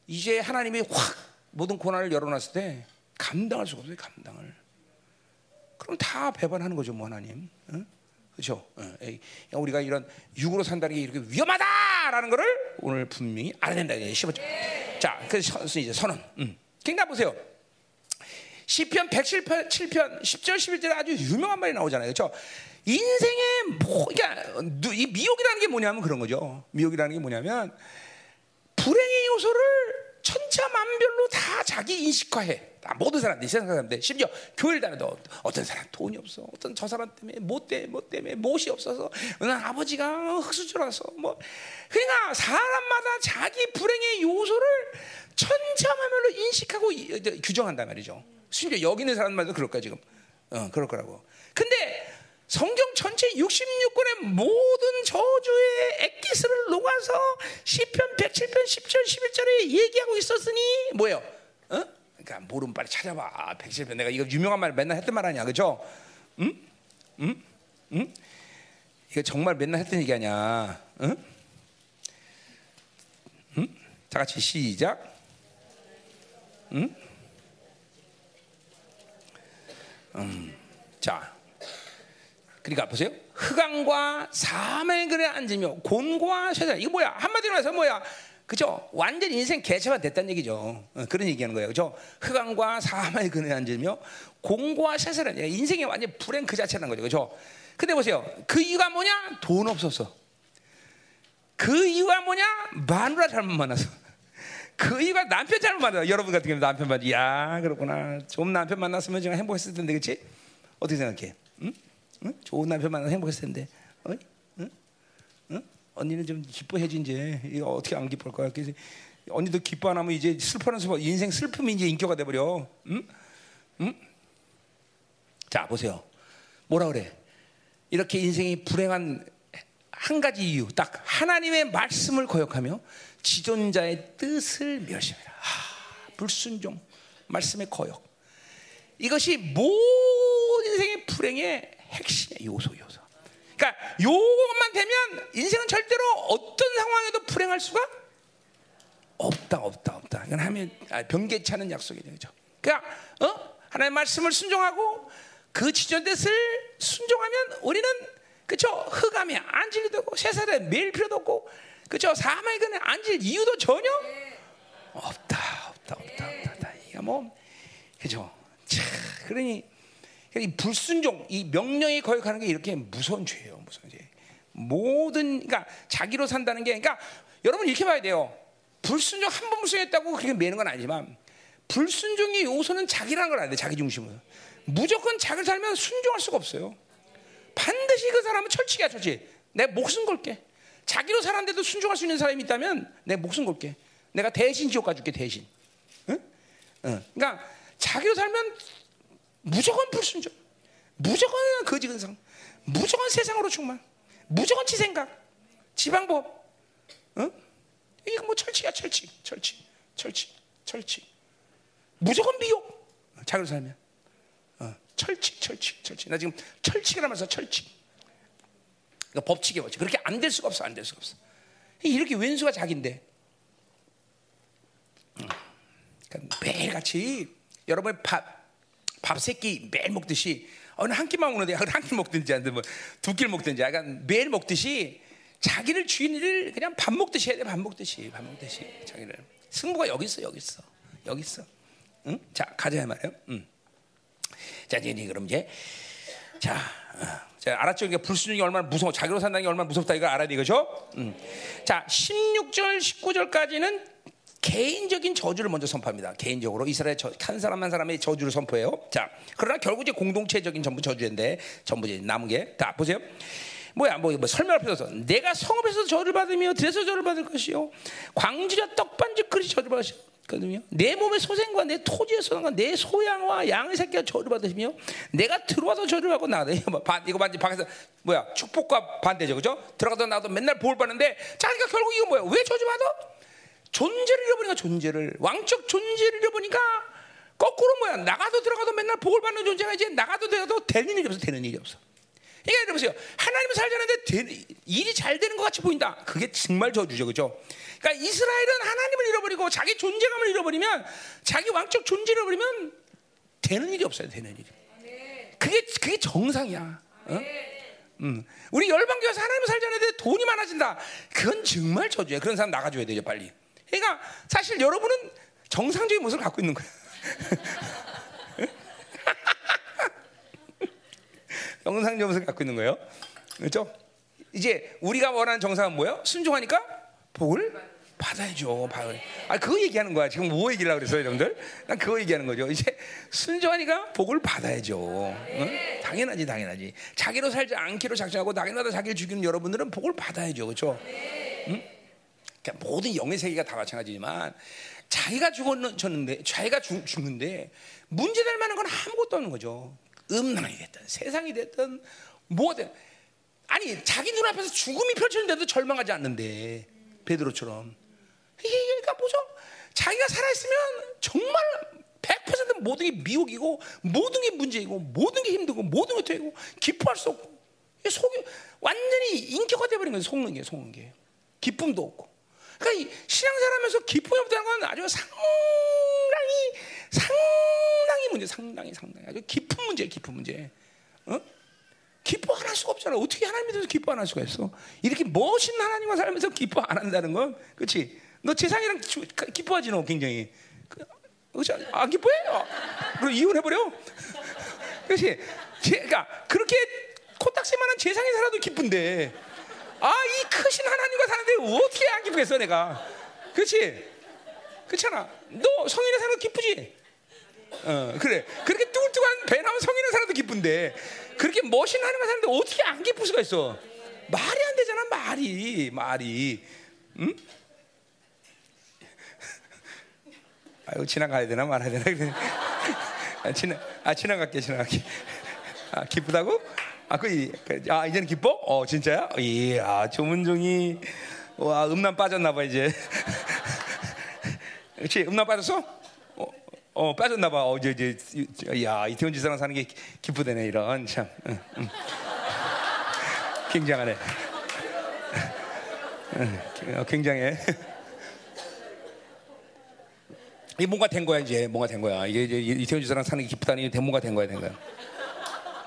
이제 하나님이 확 모든 고난을 열어놨을 때 감당할 수가 없어요, 감당을. 그럼 다 배반하는 거죠, 뭐 하나님. 응? 그렇죠? 우리가 이런 육으로 산다는 게 이렇게 위험하다라는 것을 오늘 분명히 알아야 된다. 15절. 자, 그래서 이제 선언. 음. 그러니까 보세요. 시편 107편 7편 10절 11절에 아주 유명한 말이 나오잖아요. 그렇죠? 인생의 뭐 그러니까 이 미혹이라는 게 뭐냐면 그런 거죠. 미혹이라는 게 뭐냐면 불행의 요소를 천차만별로 다 자기 인식화해. 다 모든 사람들, 세상 사람들, 심지어 교회를 다녀도 어떤 사람 돈이 없어, 어떤 저 사람 때문에 뭐 때문에 뭐 때문에 못이 없어서, 어느 아버지가 흑수저라서 뭐 그러니까 사람마다 자기 불행의 요소를 천차만별로 인식하고 규정한단 말이죠. 심지어 여기 있는 사람마다 그럴 거야 지금. 어, 그럴 거라고. 근데 성경 전체 66권의 모든 저주의 엑기스를 녹아서 시편 107편 10절 11절에 얘기하고 있었으니 뭐예요? 어? 그러니까 모르면 빨리 찾아봐. 107편 내가 이거 유명한 말 맨날 했던 말 아니야. 그죠? 응? 응? 응? 이거 정말 맨날 했던 얘기 아니야. 응? 응? 다 같이 시작. 응? 음. 자. 그러니까 보세요. 흑암과 사망의 그에 앉으며 곤고와 쇠살. 이거 뭐야? 한마디로 해서 뭐야? 그죠? 완전 인생 개체화 됐다는 얘기죠. 어, 그런 얘기하는 거예요. 그죠? 흑암과 사망의 그에 앉으며 곤고와 쇠살은 인생의 완전 불행 그 자체라는 거죠. 그죠? 근데 보세요. 그 이유가 뭐냐? 돈 없어서. 그 이유가 뭐냐? 마누라 잘못 만나서. 그 이유가 남편 잘못 만나서. 여러분 같은 경우 남편 만나. 야, 그렇구나. 좋은 남편 만났으면 지금 행복했을 텐데, 그렇지? 어떻게 생각해? 응? 응? 좋은 남편 만나 행복했을 텐데. 어? 응? 응? 언니는 좀 기뻐해지 이제 이거 어떻게 안 기뻐할 거야? 그래서 언니도 기뻐 안 하면 이제 슬퍼하는 슬퍼 인생 슬픔이 이제 인격화 돼 버려. 응? 응? 자 보세요. 뭐라 그래? 이렇게 인생이 불행한 한 가지 이유, 딱 하나님의 말씀을 거역하며 지존자의 뜻을 멸시해라. 불순종, 말씀의 거역. 이것이 모든 인생의 불행의 핵심의 요소 요소. 그러니까 요것만 되면 인생은 절대로 어떤 상황에도 불행할 수가 없다 없다 없다. 이건 하면 아, 변개치 않은 약속이 되죠. 그러니까 어? 하나님의 말씀을 순종하고 그 지존 뜻을 순종하면 우리는 그쵸 흑암에 앉을 되고 세살에 매일 필요도 없고 그쵸 사망의 근에 앉을 이유도 전혀 없다 없다 없다 없다. 없다. 이게 뭐 그죠? 자, 그러니 이 불순종, 이 명령에 거역하는 게 이렇게 무서운 죄예요. 무서운 죄. 모든 그러니까 자기로 산다는 게 그러니까 여러분 이렇게 봐야 돼요. 불순종 한 번 불순했다고 그렇게 매는 건 아니지만 불순종의 요소는 자기라는 걸 알아야 돼. 자기 중심으로. 무조건 자기를 살면 순종할 수가 없어요. 반드시 그 사람은 철칙이야, 철칙. 내 목숨 걸게. 자기로 살았는데도 순종할 수 있는 사람이 있다면 내 목숨 걸게. 내가 대신 지옥 가줄게, 대신. 응? 응. 그러니까 자기로 살면 무조건 불순종, 무조건 거지 근성, 무조건 세상으로 충만, 무조건 지 생각, 지 방법. 어? 이거 뭐 철칙이야 철칙, 철칙, 철칙, 철칙. 무조건 미혹. 자기로 살면. 어, 철칙, 철칙, 철칙. 나 지금 철칙이라면서 철칙. 그러니까 법칙이 뭐지? 그렇게 안 될 수가 없어, 안 될 수가 없어. 이렇게 왼수가 자기인데. 그러니까 매일같이 여러분의 밥, 밥 세끼 매일 먹듯이 어느 한 끼만 먹는데 한 끼 먹든지 아니면 뭐두 끼를 먹든지 약간 매일 먹듯이 자기를 주인을 그냥 밥 먹듯이 해야 돼. 밥 먹듯이 밥 먹듯이 자기를 승부가 여기 있어 여기 있어 여기 있어. 응? 자 가자 말이에요. 응. 자 이제 그럼 이제 자, 어, 자 알았죠? 이게 불순종이 얼마나 무서워 자기로 산다는 게 얼마나 무섭다 이걸 알아야 되겠죠? 응. 자 16절 19절까지는 개인적인 저주를 먼저 선포합니다. 개인적으로 이스라엘 저, 한 사람 한 사람의 저주를 선포해요. 자, 그러나 결국 이제 공동체적인 전부 저주인데 전부 이제 남은 게, 자 보세요. 뭐야, 뭐, 뭐 설명할 필요 없어. 내가 성읍에서 저주를 받으며 들에서 저주를 받을 것이요. 광주려 떡반죽 그릇이 저주를 받으시 거든요. 내 몸의 소생과 내 토지의 소생과 내 소양과 양의 새끼가 저주를 받으시며 내가 들어와서 저주를 하고 나도 이거 이거 반지 밖에서 뭐야 축복과 반대죠, 그죠? 들어가도 나도 맨날 볼 받는데 자기가 결국 이거 뭐야? 왜 저주 받아? 존재를 잃어버리니까 존재를 왕적 존재를 잃어버리니까 거꾸로 뭐야? 나가도 들어가도 맨날 복을 받는 존재가 이제 나가도 들어가도 되는 일이 없어 되는 일이 없어. 그러니까 여러보세요. 하나님은 살자는데 일이 잘 되는 것 같이 보인다. 그게 정말 저주죠 그죠? 그러니까 이스라엘은 하나님을 잃어버리고 자기 존재감을 잃어버리면 자기 왕적 존재를 잃어버리면 되는 일이 없어요 되는 일이. 그게 그게 정상이야. 어? 음. 우리 열방교에서 하나님을 살자는데 돈이 많아진다. 그건 정말 저주야. 그런 사람 나가줘야 되죠 빨리 그러니까 사실 여러분은 정상적인 모습을 갖고 있는 거예요. 정상적인 모습을 갖고 있는 거예요. 그렇죠? 이제 우리가 원하는 정상은 뭐예요? 순종하니까 복을 받아야죠. 받아. 아 그거 얘기하는 거야. 지금 뭐 얘기하려고 그랬어요, 여러분들? 난 그거 얘기하는 거죠. 이제 순종하니까 복을 받아야죠. 응? 당연하지, 당연하지. 자기로 살지 않기로 작정하고 당연하다 자기를 죽이는 여러분들은 복을 받아야죠, 그렇죠? 응? 그러니까 모든 영의 세계가 다 마찬가지지만 자기가 죽었는데 자기가 죽, 죽는데 문제될 만한 건 아무것도 없는 거죠. 음란이 됐든 세상이 됐든 뭐든 아니 자기 눈앞에서 죽음이 펼쳐지는데도 절망하지 않는데 베드로처럼 그러니까 뭐죠? 자기가 살아있으면 정말 100% 모든 게 미혹이고 모든 게 문제이고 모든 게 힘들고 모든 게 되고 기뻐할 수 없고 속이 완전히 인격화 돼버린 거예요. 속는 게 속는 게 기쁨도 없고 그러니까 신앙생활하면서 기쁨이 없다는 건 아주 상당히 상당히 문제, 상당히 상당히 아주 깊은 문제, 깊은 문제. 어? 기뻐 안 할 수가 없잖아. 어떻게 하나님 믿어서 기뻐 안 할 수가 있어? 이렇게 멋있는 하나님과 살면서 기뻐 안 한다는 건, 그렇지? 너 세상이랑 기뻐하지 너 굉장히. 그렇지? 안 기뻐해? 어. 그럼 이혼해 버려. 그렇지? 그러니까 그렇게 코딱지만한 세상에 살아도 기쁜데. 아, 이 크신 하나님과 사는데 어떻게 안 기쁘겠어, 내가. 그렇지? 그렇잖아. 너 성인의 사람도 기쁘지? 어, 그래. 그렇게 뚱뚱한 배 나온 성인의 사람도 기쁜데, 그렇게 멋있는 하나님과 사는데 어떻게 안 기쁠 수가 있어? 말이 안 되잖아, 말이. 말이. 응? 아유, 지나가야 되나 말아야 되나? 아, 지나, 아, 지나갈게, 지나갈게. 아, 기쁘다고? 아, 그, 아, 이제는 기뻐? 어, 진짜야? 이야, 조문종이, 와, 음란 빠졌나 봐, 이제. 그렇지? 음란 빠졌어? 어, 어 빠졌나 봐. 어, 이제, 이제, 야, 이태원 지사랑 사는 게 기쁘대네, 이런. 참. 응, 응. 굉장하네. 응, 굉장해. 이 뭔가 된 거야, 이제. 뭔가 된 거야. 이게 이제 이태원 지사랑 사는 게 기쁘다니 뭔가 된 거야, 된 거야.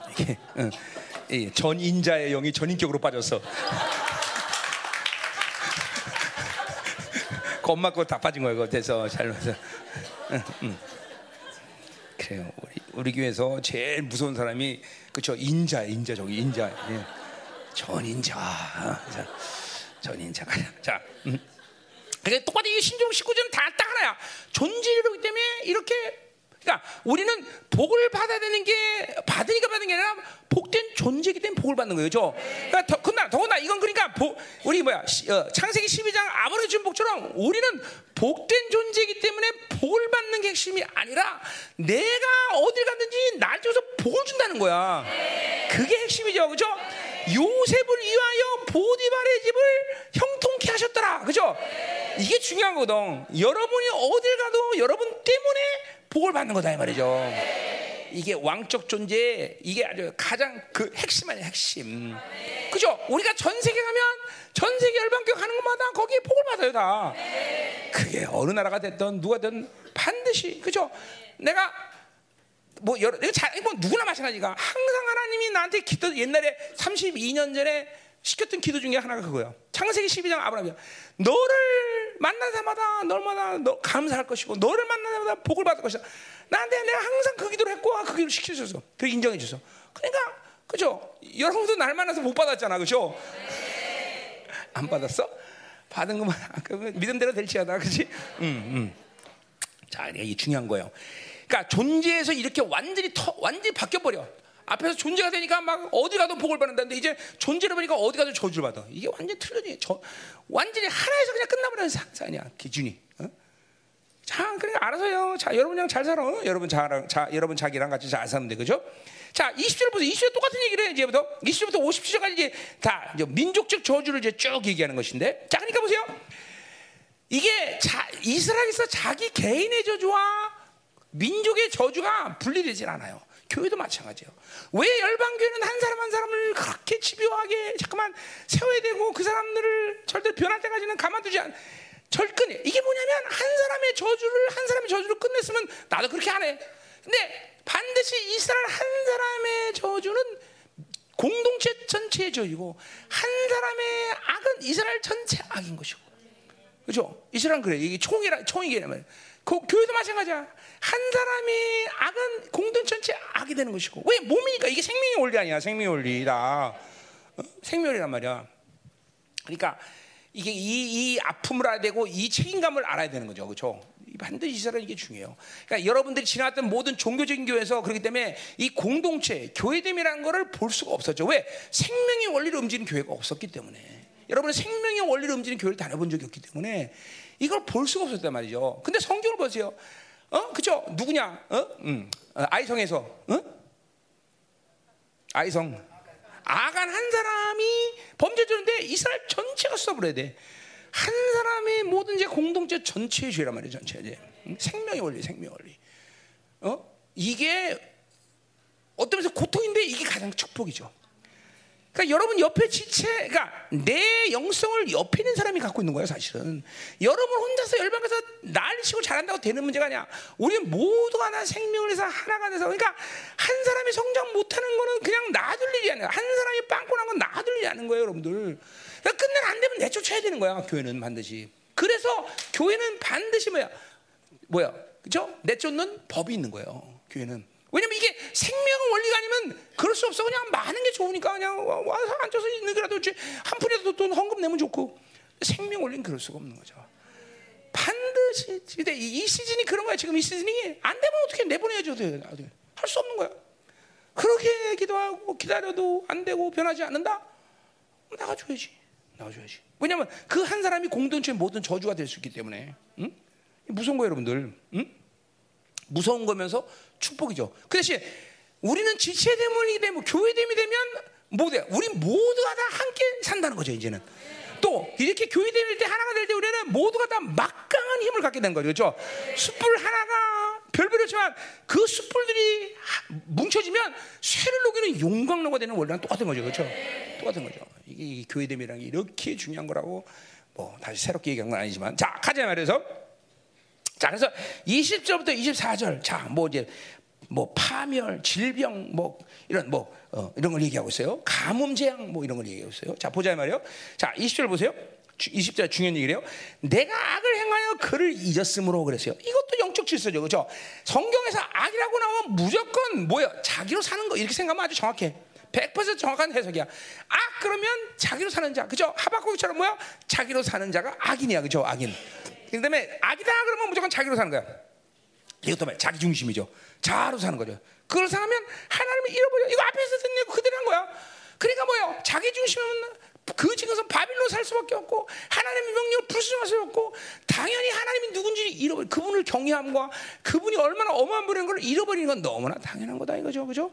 이게, 응. 전인자의 영이 전인격으로 빠졌어. 엄마 거다 빠진 거예요. 그래서 잘못해서. 그래요. 우리, 우리 교회에서 제일 무서운 사람이 그쵸 인자, 인자 저기 인자. 예. 전인자. 자, 전인자가. 자, 음. 그러니까 똑같이 이 신종 19조는 다딱 하나야. 존재력이기 때문에 이렇게 그러니까 우리는 복을 받아야 되는 게 받으니까 받는 게 아니라 복된 존재이기 때문에 복을 받는 거예요. 죠 그러니까 더구나 이건 그러니까 복, 우리 뭐야 어, 창세기 12장 아버지 준 복처럼 우리는 복된 존재이기 때문에 복을 받는 게 핵심이 아니라 내가 어딜 갔든지 날 쪽에서 복을 준다는 거야. 그게 핵심이죠. 그죠? 요셉을 위하여 보디발의 집을 형통케 하셨더라. 그죠? 이게 중요한 거거든. 여러분이 어딜 가도 여러분 때문에 복을 받는 거다 이 말이죠. 이게 왕적 존재 이게 아주 가장 그 핵심 아니야 핵심. 그죠? 우리가 전 세계 가면 전 세계 열방교 가는 것마다 거기에 복을 받아요 다. 그게 어느 나라가 됐든 누가 됐든 반드시 그죠? 내가 뭐 여러 잘, 뭐 누구나 마찬가지가 항상 하나님이 나한테 기도 옛날에 32년 전에 시켰던 기도 중에 하나가 그거야. 창세기 12장 아브라함이 너를 만난 사마다 너마다 너 감사할 것이고 너를 만난 사마다 복을 받을 것이다. 나한테 내가 항상 그 기도를 했고 그 기도를 시켜줘서 그 인정해 줘서. 그러니까 그죠? 여러분도 날 만나서 못 받았잖아, 그죠? 안 받았어? 받은 것만 그 믿음대로 될지어다, 그렇지? 음, 음. 자, 이게 중요한 거예요. 그러니까 존재에서 이렇게 완전히 터, 완전히 바뀌어 버려. 앞에서 존재가 되니까 막 어디 가도 복을 받는다는데 이제 존재를 보니까 어디 가도 저주를 받아. 이게 완전 틀려지. 저 완전히 하나에서 그냥 끝나버리는 상상이야 기준이. 어? 자, 그러니까 알아서요. 자, 여러분 그냥 잘 살아. 여러분 자, 자, 여러분 자기랑 같이 잘 살면 돼, 그죠? 자, 20절 보세요. 20절 똑같은 얘기를 해, 이제부터. 20절부터 50절까지 이제 다 이제 민족적 저주를 이제 쭉 얘기하는 것인데. 자, 그러니까 보세요. 이게 자, 이스라엘에서 자기 개인의 저주와 민족의 저주가 분리되질 않아요. 교회도 마찬가지예요. 왜 열방 교회는 한 사람 한 사람을 그렇게 집요하게 잠깐만 세워야 되고 그 사람들을 절대 변할 때까지는 가만두지 않. 절근해. 이게 뭐냐면 한 사람의 저주를 한 사람의 저주를 끝냈으면 나도 그렇게 안 해. 근데 반드시 이스라엘 한 사람의 저주는 공동체 전체의 저주고 한 사람의 악은 이스라엘 전체 악인 것이고. 그렇죠? 이스라엘 그래. 이게 총이라 총이게냐면 그 교회도 마찬가지야. 한 사람이 악은 공동 전체 악이 되는 것이고 왜 몸이니까 이게 생명의 원리 아니야 생명의 원리다 어? 생명의 원리란 말이야. 그러니까 이게 이, 이 아픔을 알아야 되고 이 책임감을 알아야 되는 거죠, 그렇죠? 반드시 이사람 이게 중요해요. 그러니까 여러분들이 지나왔던 모든 종교적인 교회에서 그렇기 때문에 이 공동체 교회됨이라는 것을 볼 수가 없었죠. 왜 생명의 원리를 움직이는 교회가 없었기 때문에. 여러분은 생명의 원리를 움직이는 교회를 다녀본 적이 없기 때문에 이걸 볼 수가 없었단 말이죠. 근데 성경을 보세요. 어, 그죠? 누구냐? 어, 음, 어, 아이성에서, 어? 아이성. 아간 한 사람이 범죄 졌는데 이스라엘 전체가 써버려야 돼. 한 사람의 모든 제 공동체 전체의 죄란 말이에요, 전체 이제 생명의 원리, 생명의 원리. 어? 이게 어떤 면에서 고통인데 이게 가장 축복이죠. 그러니까 여러분 옆에 지체, 그러니까 내 영성을 옆에 있는 사람이 갖고 있는 거예요, 사실은. 여러분 혼자서 열방에서 난리치고 잘한다고 되는 문제가 아니야. 우리 모두가 하나 생명을 해서 하나가 돼서, 그러니까 한 사람이 성장 못하는 거는 그냥 놔둘 일이 아니야. 한 사람이 빵꾸 난 건 놔둘 일이 아닌 거예요, 여러분들. 그러니까 끝내 안 되면 내쫓아야 되는 거야, 교회는 반드시. 그래서 교회는 반드시 뭐야, 뭐야, 그죠? 내쫓는 법이 있는 거예요, 교회는. 왜냐면 이게 생명의 원리가 아니면 그럴 수 없어. 그냥 많은 게 좋으니까 그냥 와서 앉아서 있는 거라도 한 푼이라도 돈 헌금 내면 좋고 생명 원리는 그럴 수가 없는 거죠. 반드시 근데 이 시즌이 그런 거야. 지금 이 시즌이 안 되면 어떻게 내보내야죠. 할 수 없는 거야. 그렇게 기도하고 기다려도 안 되고 변하지 않는다. 나가줘야지. 나가줘야지. 왜냐면 그 한 사람이 공동체 모든 저주가 될 수 있기 때문에. 응? 무서운 거예요, 여러분들. 응? 무서운 거면서 축복이죠. 그 대신 우리는 지체 대문이 되면 교회 됨이 되면 모두 우리 모두가 다 함께 산다는 거죠. 이제는 또 이렇게 교회됨일 때 하나가 될 때 우리는 모두가 다 막강한 힘을 갖게 되는 거죠. 그렇죠? 숯불 하나가 별별이지만 그 숯불들이 뭉쳐지면 쇠를 녹이는 용광로가 되는 원리랑 똑같은 거죠. 그렇죠? 똑같은 거죠. 이게 교회됨이라는 게 이렇게 중요한 거라고 뭐 다시 새롭게 얘기한 건 아니지만 자 가자 말해서 자, 그래서 20절부터 24절. 자, 뭐 이제 뭐 파멸, 질병, 뭐 이런 뭐 어, 이런 걸 얘기하고 있어요. 가뭄 재앙 뭐 이런 걸 얘기하고 있어요. 자, 보자 말이요. 자, 20절 보세요. 20절 중요한 얘기래요. 내가 악을 행하여 그를 잊었으므로 그랬어요. 이것도 영적 질서죠. 그죠? 성경에서 악이라고 나오면 무조건 뭐야? 자기로 사는 거 이렇게 생각하면 아주 정확해. 100% 정확한 해석이야. 악 그러면 자기로 사는 자. 그죠? 하박국처럼 뭐야? 자기로 사는 자가 악인이야. 그죠? 악인. 그다음에 악이다 그러면 무조건 자기로 사는 거야. 이것도 말 자기 중심이죠. 자로 사는 거죠. 그걸 생각하면 하나님을 잃어버려. 이거 앞에서 듣는 거 그대로 한 거야. 그러니까 뭐요? 자기 중심은 그 지금서 바빌론 살 수밖에 없고 하나님의 명령을 불순종할 수 없고 당연히 하나님이 누군지 잃어버려 그분을 경외함과 그분이 얼마나 어마한 분인 걸 잃어버리는 건 너무나 당연한 거다 이거죠, 그죠?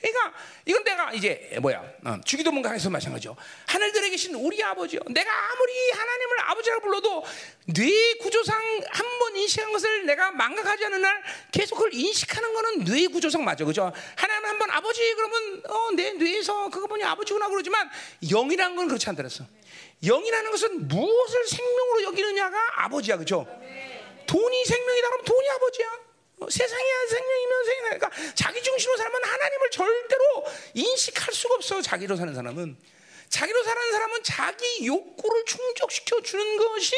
그러니까 이건 내가 이제 뭐야 어, 주기도문 강에서 마찬가지죠. 하늘들에 계신 우리 아버지요. 내가 아무리 하나님을 아버지라고 불러도 뇌 구조상 한 번 인식한 것을 내가 망각하지 않는 날 계속 그걸 인식하는 거는 뇌 구조상 맞죠, 그죠? 하나님 한 번 아버지 그러면 어, 내 뇌에서 그거 보니 아버지구나 그러지만 영이라는 건 그렇지 않더랬어. 영이라는 것은 무엇을 생명으로 여기느냐가 아버지야, 그죠? 돈이 생명이다 그러면 돈이 아버지야. 뭐 세상이 생명이면 생명. 그러니까 자기 중심으로 살면 하나님을 절대로 인식할 수가 없어. 자기로 사는 사람은 자기로 사는 사람은 자기 욕구를 충족시켜 주는 것이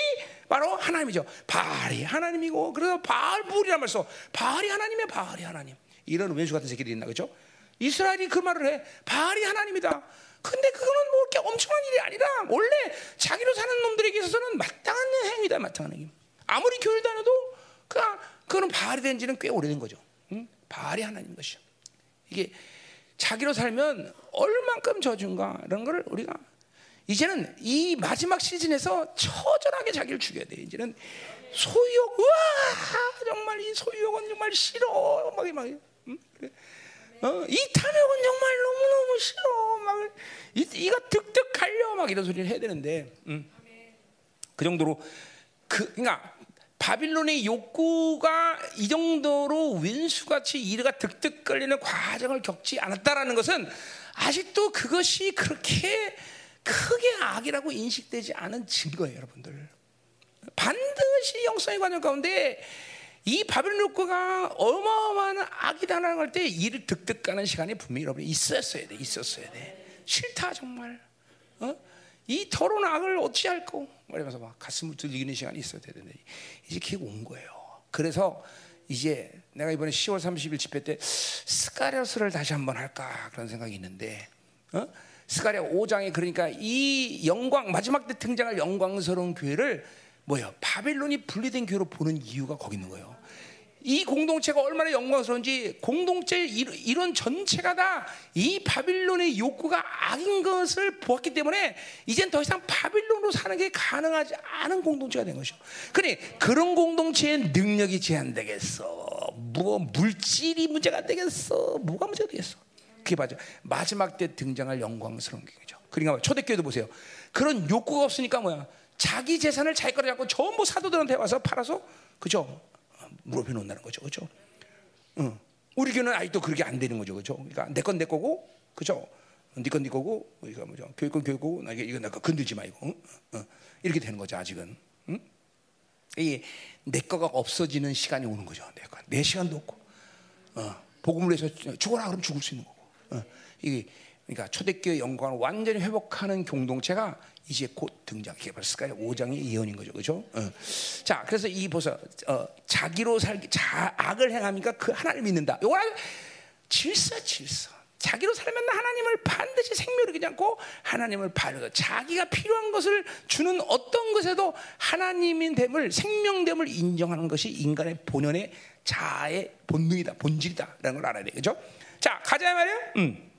바로 하나님이죠. 바알이 하나님이고 그래서 바알불이란 말 써. 바알이 하나님의 바알이 하나님. 이런 왼수 같은 새끼들이 있나 그죠? 이스라엘이 그 말을 해. 바알이 하나님이다. 근데 그거는 뭐 이렇게 엄청난 일이 아니라 원래 자기로 사는 놈들에게 있어서는 마땅한 행위다, 마땅한 행위. 아무리 교회를 다녀도 그냥 그거는 바알이 된 지는 꽤 오래된 거죠. 응? 바알이 하나님 것이죠. 이게 자기로 살면 얼만큼 저준가 이런 걸 우리가 이제는 이 마지막 시즌에서 처절하게 자기를 죽여야 돼. 이제는 소유욕, 와 정말 이 소유욕은 정말 싫어. 막 막. 응? 어, 이 탐욕은 정말 너무 너무 싫어. 막 이, 이가 득득 갈려 막 이런 소리를 해야 되는데, 응? 그 정도로 그 그러니까 바빌론의 욕구가 이 정도로 왼수같이 이르가 득득 걸리는 과정을 겪지 않았다라는 것은 아직도 그것이 그렇게 크게 악이라고 인식되지 않은 증거예요, 여러분들. 반드시 영성의 과정 가운데 이 바빌론 욕구가 어마어마한 악이다라는 걸 때 이를 득득 가는 시간이 분명히 여러분 있었어야 돼, 있었어야 돼. 싫다 정말. 어? 이 더러운 악을 어찌할꼬? 이러면서 막 가슴을 두드리는 시간이 있어야 되는데 이제 그게 온 거예요. 그래서 이제 내가 이번에 10월 30일 집회 때 스가랴서를 다시 한번 할까 그런 생각이 있는데 어? 스가랴 5장에 그러니까 이 영광 마지막 때 등장할 영광스러운 교회를 뭐야 바벨론이 분리된 교회로 보는 이유가 거기 있는 거예요. 이 공동체가 얼마나 영광스러운지 공동체 이런 전체가 다 이 바빌론의 욕구가 악인 것을 보았기 때문에 이젠 더 이상 바빌론으로 사는 게 가능하지 않은 공동체가 된 것이죠. 그래 그런 공동체의 능력이 제한되겠어. 뭐 물질이 문제가 되겠어. 뭐가 문제가 되겠어. 그게 맞아. 마지막 때 등장할 영광스러운 게죠. 그러니까 초대교회도 보세요. 그런 욕구가 없으니까 뭐야? 자기 재산을 자기 거로 잡고 전부 사도들한테 와서 팔아서 그죠? 무릎에 놓는다는 거죠. 그죠? 응. 우리 교회는 아직도 그렇게 안 되는 거죠. 그죠? 그러니까 내 건 내 거고, 그죠? 네건 네 거고, 우리가 뭐죠? 교육 건 교육고, 나 이거 내거 건들지 마 이거. 응? 응. 이렇게 되는 거죠. 아직은. 응? 이게 내 거가 없어지는 시간이 오는 거죠. 내 거, 내 시간도 없고, 어. 복음을 위해서 죽어라 그러면 죽을 수 있는 거고. 어. 이게 그러니까 초대교회 영광을 완전히 회복하는 공동체가 이제 곧 등장해 벌을까요? 5장의 예언인 거죠, 그렇죠? 어. 자, 그래서 이 보서 어, 자기로 살기, 자, 악을 행하니까 그 하나님 믿는다. 요거 질서, 질서. 자기로 살면 하나님을 반드시 생명을 이지 않고 하나님을 바르다. 자기가 필요한 것을 주는 어떤 것에도 하나님인 됨을 생명됨을 인정하는 것이 인간의 본연의 자아의 본능이다, 본질이다라는 걸 알아야 되겠죠? 자, 가자 말이야. 음.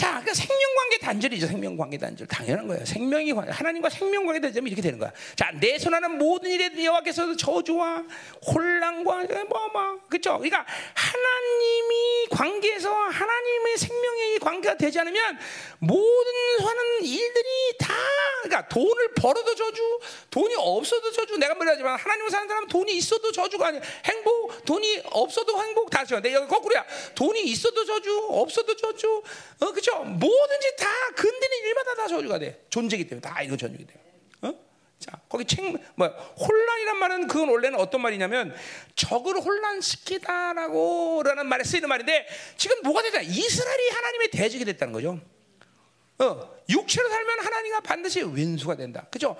자, 그러니까 생명관계 단절이죠. 생명관계 단절. 당연한 거예요. 생명이 하나님과 생명관계 단절이 이렇게 되는 거야. 자, 내 손하는 모든 일에 여호와께서 저주와 혼란과 뭐뭐 그렇죠. 그러니까 하나님이 관계에서 하나님의 생명의 관계가 되지 않으면 모든 하는 일들이 다 그러니까 돈을 벌어도 저주, 돈이 없어도 저주. 내가 말하지만 하나님을 사는 사람은 돈이 있어도 저주가 아니야. 행복, 돈이 없어도 행복 다 줘. 내 여기 거꾸로야. 돈이 있어도 저주, 없어도 저주. 어, 그렇죠. 그렇죠? 뭐든지 다 건드는 일마다 다 저주가 돼. 존재기 때문에 다 이거 저주가 돼. 어? 자, 거기 책, 뭐, 혼란이란 말은 그건 원래는 어떤 말이냐면 적을 혼란시키다라고 라는 말에 쓰이는 말인데 지금 뭐가 되냐? 이스라엘이 하나님의 대적이 됐다는 거죠. 어, 육체로 살면 하나님과 반드시 왼수가 된다. 그죠?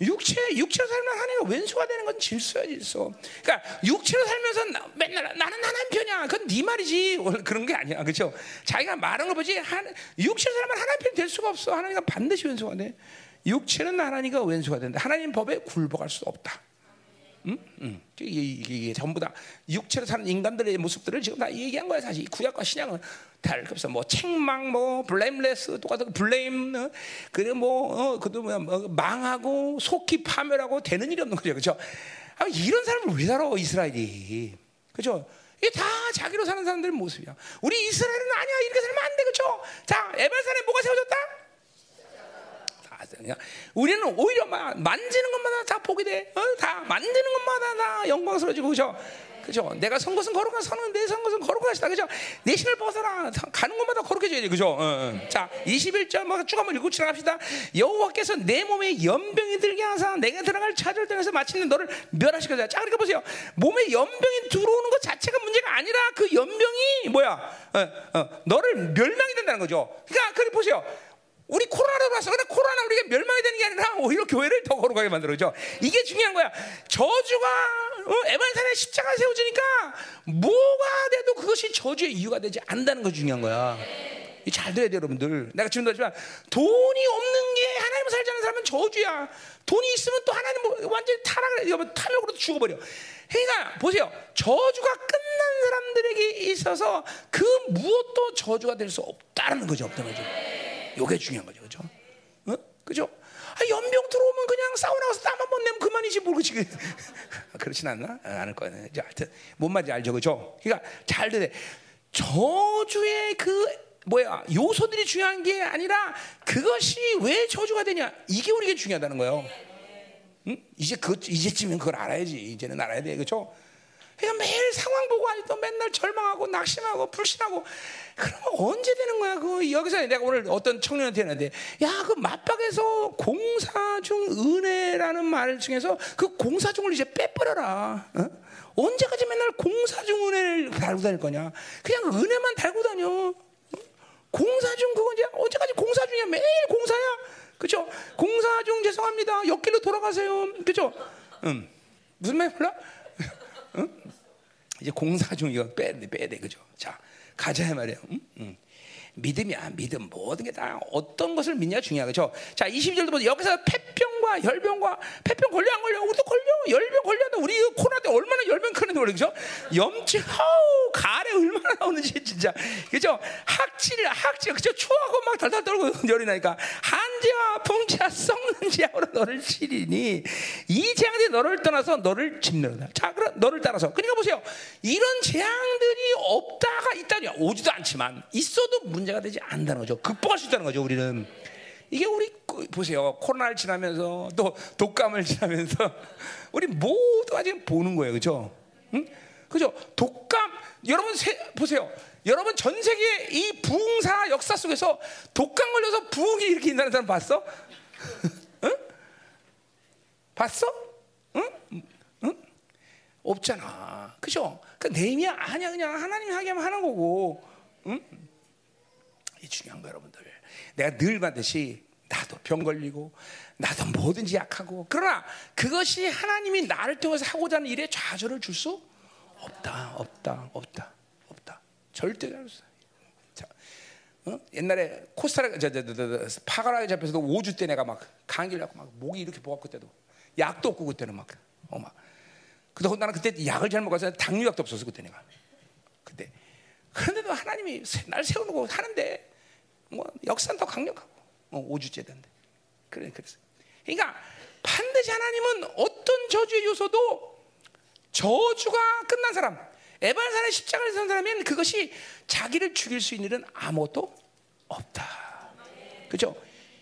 육체 육체로 살면 하나님과 왼수가 되는 건 질서야 질서. 그러니까 육체로 살면서 나, 맨날 나는 하나님 편이야. 그건 네 말이지. 그런 게 아니야. 그렇죠? 자기가 말한 거 보지. 한, 육체로 살면 하나님 편될 수가 없어. 하나님과 반드시 왼수가 돼. 육체는 하나님과 왼수가 된다. 하나님 법에 굴복할 수 없다. 응? 응. 이게, 이게, 이게, 전부 다 육체로 사는 인간들의 모습들을 지금 다 얘기한 거야 사실 구약과 신약은 다를 없어 뭐 책망 뭐 블레임레스 똑같은 블레임 어? 그리고 뭐 어, 그도 뭐, 뭐 망하고 속히 파멸하고 되는 일이 없는 거죠. 그렇죠? 아, 이런 사람을 왜 살아 이스라엘이? 그렇죠? 이게 다 자기로 사는 사람들의 모습이야. 우리 이스라엘은 아니야. 이렇게 살면 안 돼. 그렇죠? 자 에발산에 뭐가 세워졌다? 우리는 오히려 막 만지는 것마다 다 보게 돼. 어? 다 만드는 것마다 다 영광스러워지고 그죠? 그죠? 내가 선 것은 거룩한 선은 내선 것은 거룩한 것이다. 그죠? 내 신을 벗어라. 가는 것마다 거룩해져야지. 그죠? 어, 어. 자, 21절 뭐쭉 한번 읽고 지나갑시다. 여호와께서 내 몸에 연병이 들게 하사 내가 들어갈 찾을 때에서 마치는 너를 멸하시거든. 자, 그러니까 보세요. 몸에 연병이 들어오는 것 자체가 문제가 아니라 그 연병이 뭐야? 어, 어, 너를 멸망이 된다는 거죠. 그러니까 그래 보세요. 우리 코로나로 봤어. 근데 코로나 우리가 멸망이 되는 게 아니라 오히려 교회를 더 거룩하게 만들어죠. 이게 중요한 거야. 저주가 어, 에반산에 십자가 세워지니까 뭐가 돼도 그것이 저주의 이유가 되지 않는다는 거 중요한 거야. 잘 들어야 돼 여러분들. 내가 지금도 하지만 돈이 없는 게 하나님 살지 않는 사람은 저주야. 돈이 있으면 또 하나님 뭐 완전히 타락을 여러분 탐욕으로 죽어버려. 그러니까 보세요. 저주가 끝난 사람들에게 있어서 그 무엇도 저주가 될 수 없다는 거죠. 없다는 거죠. 요게 중요한 거죠. 그죠? 어? 그죠? 아, 연병 들어오면 그냥 사우나 가서 땀 한 번 내면 그만이지 모르지. 그렇진 않나? 아, 않을 거예요. 하여튼 뭔 말인지 알죠. 그죠? 그러니까 잘 들어. 저주의 그 뭐야 요소들이 중요한 게 아니라 그것이 왜 저주가 되냐 이게 우리에게 중요하다는 거예요. 응? 이제 그 이제쯤은 그걸 알아야지. 이제는 알아야 돼, 그렇죠? 그냥 매일 상황 보고 아직도 맨날 절망하고 낙심하고 불신하고 그러면 언제 되는 거야? 그 여기서 내가 오늘 어떤 청년한테 했는데 야 그 맞박에서 공사 중 은혜라는 말 중에서 그 공사 중을 이제 빼버려라. 어? 언제까지 맨날 공사 중 은혜를 달고 다닐 거냐? 그냥 은혜만 달고 다녀. 공사 중 그거 이제 언제까지 공사 중이야? 매일 공사야. 그죠? 공사 중 죄송합니다. 옆길로 돌아가세요. 그죠? 음. 무슨 말 몰라? 응? 이제 공사 중 이거 빼야 돼, 빼야 돼, 그죠? 자, 가자 말이야. 응? 응. 믿음이야, 믿음. 모든 게 다 어떤 것을 믿냐 중요하 그죠? 자, 22절도 보세요. 여기서 폐병과 열병과 폐병 걸려 안 걸려? 우리도 걸려. 열병 걸려도 우리 코로나 때 얼마나 열병 우리 그죠? 염증, 아우 가래 얼마나 나오는지 진짜 그죠? 학질, 학질, 그죠? 추하고 막 달달 떨고 열이 나니까 한지와 풍지와 썩는 지하로 너를 치리니 이 재앙들이 너를 떠나서 너를 짓는다. 자, 그럼 너를 따라서. 그러니까 보세요. 이런 재앙들이 없다가 있다냐 오지도 않지만 있어도 문 제가 되지 않는다는 거죠. 극복할 수 있다는 거죠. 우리는 이게 우리 그 보세요. 코로나를 지나면서 또 독감을 지나면서 우리 모두가 지금 보는 거예요. 그죠? 응? 그죠? 독감 여러분 세, 보세요. 여러분 전 세계 이 부흥사 역사 속에서 독감 걸려서 부흥이 이렇게 일어나는 사람 봤어? 응? 봤어? 없잖아. 그죠? 그 내미야 아니야 그냥 하나님이 하게 하면 하는 거고. 응? 이 중요한 거 여러분들. 내가 늘 받듯이 나도 병 걸리고 나도 뭐든지 약하고 그러나 그것이 하나님이 나를 통해서 하고자 하는 일에 좌절을 줄 수 없다, 없다, 없다, 없다. 절대 잘 없어. 자, 어? 옛날에 코스타리카, 저, 파가라에 잡혀서도 5주 때 내가 막 감기를 갖고 막 목이 이렇게 보고 그때도 약도 없고 그때는 막, 어 막. 근데 나는 그때 약을 잘못 가서 당뇨약도 없었어 그때 내가. 그때. 그런데도 하나님이 날 세우고 하는데 뭐 역사는 더 강력하고 어, 5주째 된데. 그래 그래서. 그러니까 반드시 하나님은 어떤 저주의 요소도 저주가 끝난 사람, 에발산의 십자가를 선 사람은 그것이 자기를 죽일 수 있는 일은 아무것도 없다. 그죠?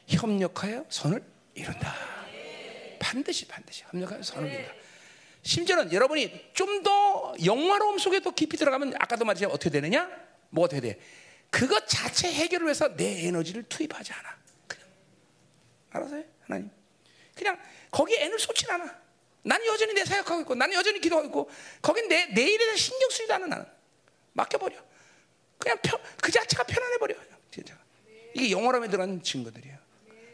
협력하여 선을 이룬다. 반드시 반드시 협력하여 선을 이룬다. 심지어는 여러분이 좀 더 영화로움 속에 더 깊이 들어가면 아까도 말했지만 어떻게 되느냐? 뭐가 어떻게 돼? 그것 자체 해결을 위해서 내 에너지를 투입하지 않아. 그냥 알아서 해 하나님. 그냥 거기에 에너지를 쏟진 않아. 나는 여전히 내 사역하고 있고, 나는 여전히 기도하고 있고, 거긴 내 내 일에 대해서 신경 쓰지도 않아 나는 맡겨버려. 그냥 편, 그 자체가 편안해버려. 진짜. 이게 영어로에 들어간 증거들이에요.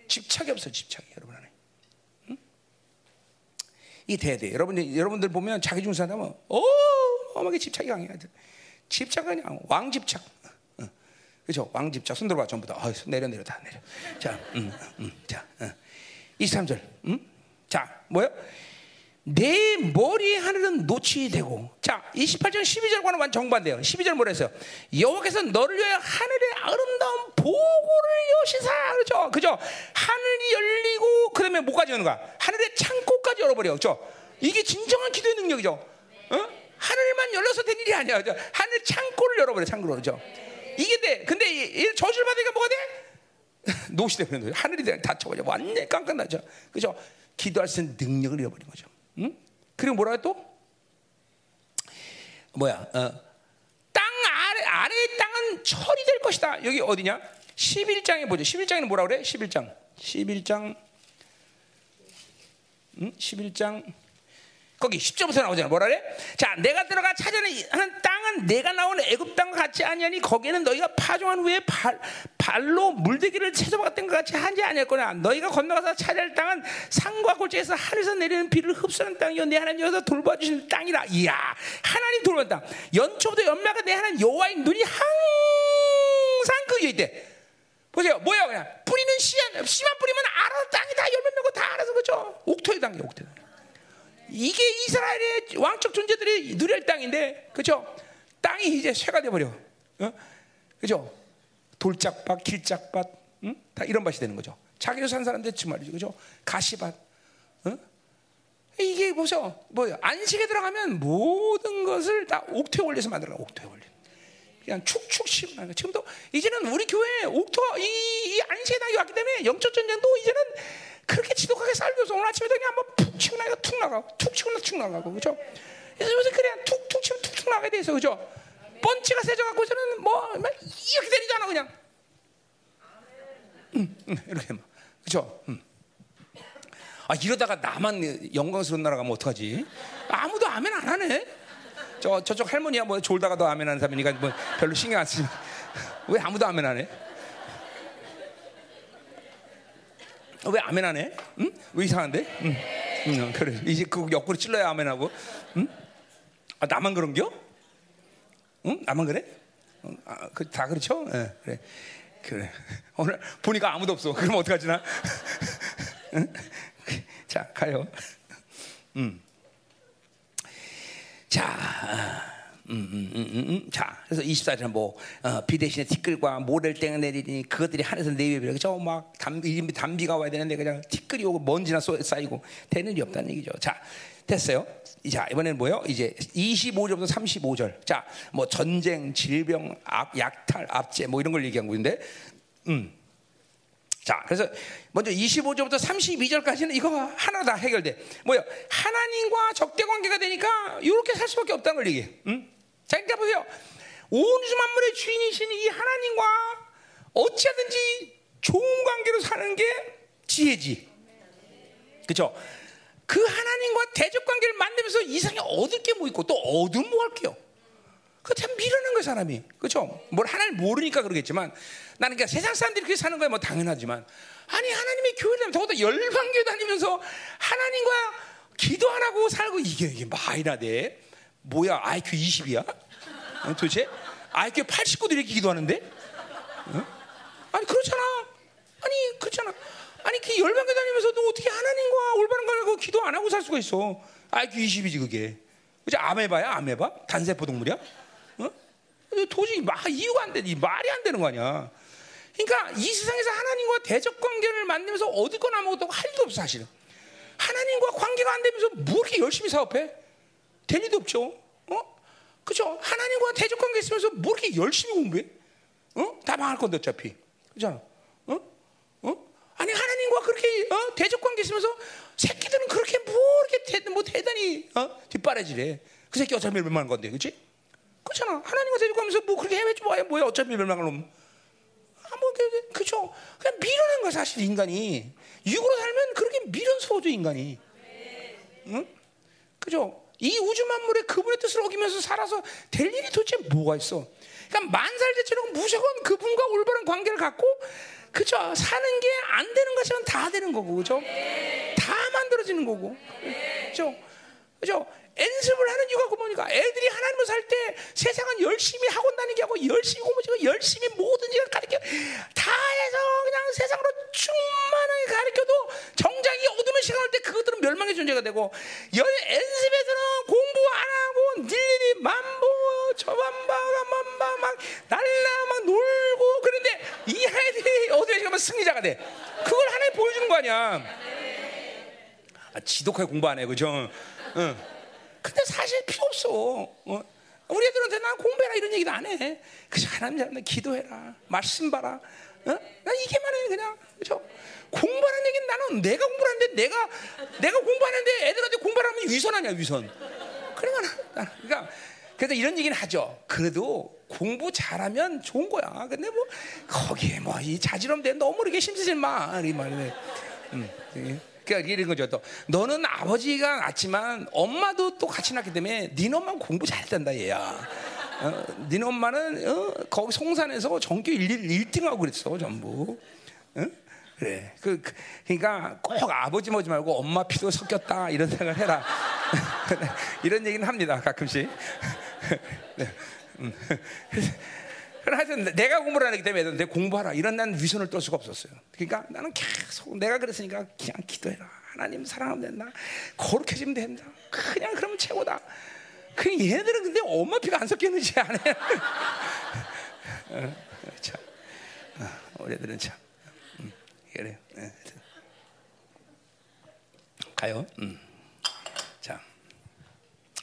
집착이 없어 집착이 여러분 안에. 응? 이 대대 여러분들 여러분들 보면 자기 중사람은 어, 어마게 집착이 강해. 집착은 그냥 왕집착. 응. 그렇죠? 왕집착. 손 들어봐 전부 다. 아, 내려 내려 다 내려. 자, 음, 음, 자, 음. 23절. 음? 자, 뭐요? 내 머리 하늘은 노치 되고 자 28절 12절과는 완전 정반대요 12절 뭐라 했어요 여호와께서 너를 위하여 하늘의 아름다운 보고를 여시사 그죠 그죠 하늘이 열리고 그 다음에 뭐까지 여는 거야 하늘의 창고까지 열어버려 그죠 이게 진정한 기도의 능력이죠 어? 하늘만 열려서 된 일이 아니야 그죠? 하늘 창고를 열어버려 창고로 그죠 이게 돼 근데 저주를 받으니까 뭐가 돼? 노시 되는 거죠 하늘이 닫혀버려 완전히 깜깜나죠 그죠 기도할 수 있는 능력을 잃어버린 거죠 응? 그리고 뭐라 또? 뭐야? 어. 땅 아래 아래의 땅은 철이 될 것이다. 여기 어디냐? 11장에 보죠. 11장에는 뭐라 그래? 11장. 11장. 응? 11장. 거기 10절부터 나오잖아. 뭐라 그래? 자, 내가 들어가 찾아내는 땅은 내가 나온 애굽 땅과 같지 아니하니 거기에는 너희가 파종한 후에 발, 발로 물대기를 채져박았던 것 같이 한지 아니할 거냐. 너희가 건너가서 찾아낼 땅은 산과 골짜기에서 하늘에서 내리는 비를 흡수하는 땅이요 내 하나님 여기서 돌봐주시는 땅이라. 이야, 하나님 돌보는 땅. 연초부터 연말까 내 하나님 여호와의 눈이 항상 그 위에 있대. 보세요, 뭐야 그냥 뿌리는 씨앗, 씨만 뿌리면 알아서 땅이 다 열매 맺고 다 알아서 그죠? 옥토의 땅이야, 옥토의 땅. 이게 이스라엘의 왕적 존재들이 누릴 땅인데, 그죠? 땅이 이제 쇠가 돼버려. 어? 그죠? 돌짝밭, 길짝밭, 응? 다 이런 밭이 되는 거죠. 자기로 산 사람들 정말이죠. 그죠? 가시밭. 어? 이게 보세요. 뭐야? 안식에 들어가면 모든 것을 다 옥토에 올려서 만들어. 옥토에 올려. 그냥 축축 씌우는 지금도 이제는 우리 교회 옥토 이, 이 안식에 당이 왔기 때문에 영적 전쟁도 이제는 그렇게 지독하게 살면서 오늘 아침에 그냥 한번 푹 치고 나가 툭 나가고 툭 치고 나툭 나가고 그죠? 그래서 요새 그냥 툭툭 치면 툭툭 나가게 돼 있어 그죠? 번치가 세져갖고서는 뭐 이렇게 되리잖아 그냥. 응, 응, 이렇게 막 그죠? 응. 아 이러다가 나만 영광스러운 나라 가면 어떡하지? 아무도 아멘 안 하네. 저 저쪽 할머니야 뭐 졸다가도 아멘 하는 사람이니까 뭐 별로 신경 안 쓰지. 왜 아무도 아멘 안 해? 왜 아멘 안 해? 응? 왜 이상한데? 응. 응, 그래. 이제 그 옆구리 찔러야 아멘 하고. 응? 아, 나만 그런겨? 응? 나만 그래? 응? 아, 그, 다 그렇죠? 예, 그래. 그래. 오늘 보니까 아무도 없어. 그럼 어떡하지 나? 응? 자, 가요. 음. 자, 음, 음, 음, 음, 음. 자, 그래서 24절은 뭐 어, 비 대신에 티끌과 모래땡을 내리니 그것들이 하늘에서 내리려 그죠? 막 담비, 담비가 와야 되는데 그냥 티끌이 오고 먼지나 쏘- 쌓이고 되는 일이 없다는 얘기죠. 자, 됐어요. 자, 이번에는 뭐요? 이제 25절부터 35절. 자, 뭐 전쟁, 질병, 압, 약탈, 압제 뭐 이런 걸 얘기한 건데, 음. 자, 그래서 먼저 25절부터 32절까지는 이거 하나 다 해결돼. 뭐요? 하나님과 적대 관계가 되니까 이렇게 살 수밖에 없다는 걸 얘기해. 응? 자, 그러니까 보세요. 온 우주 만물의 주인이신 이 하나님과 어찌하든지 좋은 관계로 사는 게 지혜지. 그렇죠? 그 하나님과 대적 관계를 만들면서 이상에 얻을 게 뭐 있고 또 얻으면 뭐 할게요? 그참 미련한 거야 사람이 그렇죠? 뭘 하나님 모르니까 그러겠지만 나는 그러니까 세상 사람들이 그렇게 사는 거야 뭐 당연하지만 아니 하나님의 교회 다니면 더군다나 열방교 다니면서 하나님과 기도 안 하고 살고 이게 이게 말이나 돼 뭐야 IQ 20이야? 도대체 IQ 89들이 이렇게 기도하는데? 응? 아니 그렇잖아 아니 그렇잖아 아니 그 열방교 다니면서도 어떻게 하나님과 올바른 걸 하고 기도 안 하고 살 수가 있어 IQ 20이지 그게 그죠 아메바야 아메바 단세포 동물이야 어? 도저히 마, 이유가 안 돼. 이 말이 안 되는 거 아니야. 그러니까 이 세상에서 하나님과 대적 관계를 만들면서 얻을 건 아무것도 할 일도 없어 사실은. 하나님과 관계가 안 되면서 뭐 이렇게 열심히 사업해? 될 리도 없죠. 어? 그죠? 하나님과 대적 관계 있으면서 뭐 이렇게 열심히 공부해? 어? 다 망할 건데 어차피. 그잖아. 어? 어? 아니 하나님과 그렇게 어? 대적 관계 있으면서 새끼들은 그렇게 뭐 이렇게 대, 뭐 대단히 어? 뒷바라지래. 그 새끼 어차피 멸망한 건데, 그렇지? 그렇잖아. 하나님과 대적하면서 뭐 그렇게 해외 좋아해 뭐야? 어차피 멸망을 놈. 아, 뭐, 그, 그죠. 그냥 미련한 거야, 사실, 인간이. 육으로 살면 그렇게 미련스러워져, 인간이. 응? 그죠. 이 우주 만물의 그분의 뜻을 어기면서 살아서 될 일이 도대체 뭐가 있어? 그러니까 만살제처럼 무조건 그분과 올바른 관계를 갖고, 그죠. 사는 게 안 되는 것이면 다 되는 거고, 그죠. 다 만들어지는 거고. 그죠. 그죠. 연습을 하는 이유가 그 뭐니까? 애들이 하나님을 살 때 세상은 열심히 학원 다니게 하고 열심히 공부하고 열심히 모든 일을 가르쳐. 다 해서 그냥 세상으로 충만하게 가르쳐도 정작 이 어둠의 시간 올때 그것들은 멸망의 존재가 되고 연 연습에서는 공부 안 하고 일일이 만보 저만바가 만바 막 날라 막 놀고 그런데 이 아이들이 어둠의 시간 면 승리자가 돼? 그걸 하나님 보여주는 거 아니야. 아, 지독하게 공부 안 해 그죠? 응. 근데 사실 필요 없어. 어? 우리 애들한테 난 공부해라 이런 얘기도 안 해. 그저 하나님 잡는 기도해라. 말씀 봐라. 어? 나 이게만 해 그냥. 그죠? 공부하는 얘기는 나는 내가 공부하는데 내가 내가 공부하는데 애들한테 공부하면 위선. 그러니까 나, 나, 그러니까 그래서 이런 얘기는 하죠. 그래도 공부 잘하면 좋은 거야. 근데 뭐 거기에 뭐 이 자지럼 돼 너무 이렇게 힘쓰지 마. 이 말이네. 음. 그러니까 이런 거죠. 또 너는 아버지가 낳지만 엄마도 또 같이 낳기 때문에 네 엄마 는 공부 잘했단다 얘야. 어, 네 엄마는 어, 거기 송산에서 전교 1, 1등하고 그랬어 전부. 어? 그래. 그, 그, 그러니까 꼭 아버지 뭐지 말고 엄마 피도 섞였다 이런 생각을 해라. 이런 얘기는 합니다 가끔씩. 네. 음. 하여튼 내가 공부를 안 하기 때문에 애들한테 공부하라 이런 난 위선을 떨 수가 없었어요. 그러니까 나는 계속 내가 그랬으니까 그냥 기도해라. 하나님 사랑하면 된다. 거룩해지면 된다. 그냥 그러면 최고다. 그 얘네들은 근데 엄마 피가 안 섞였는지 안 해. 어, 참, 어, 우리들은 참 음, 그래. 네. 가요. 음. 자,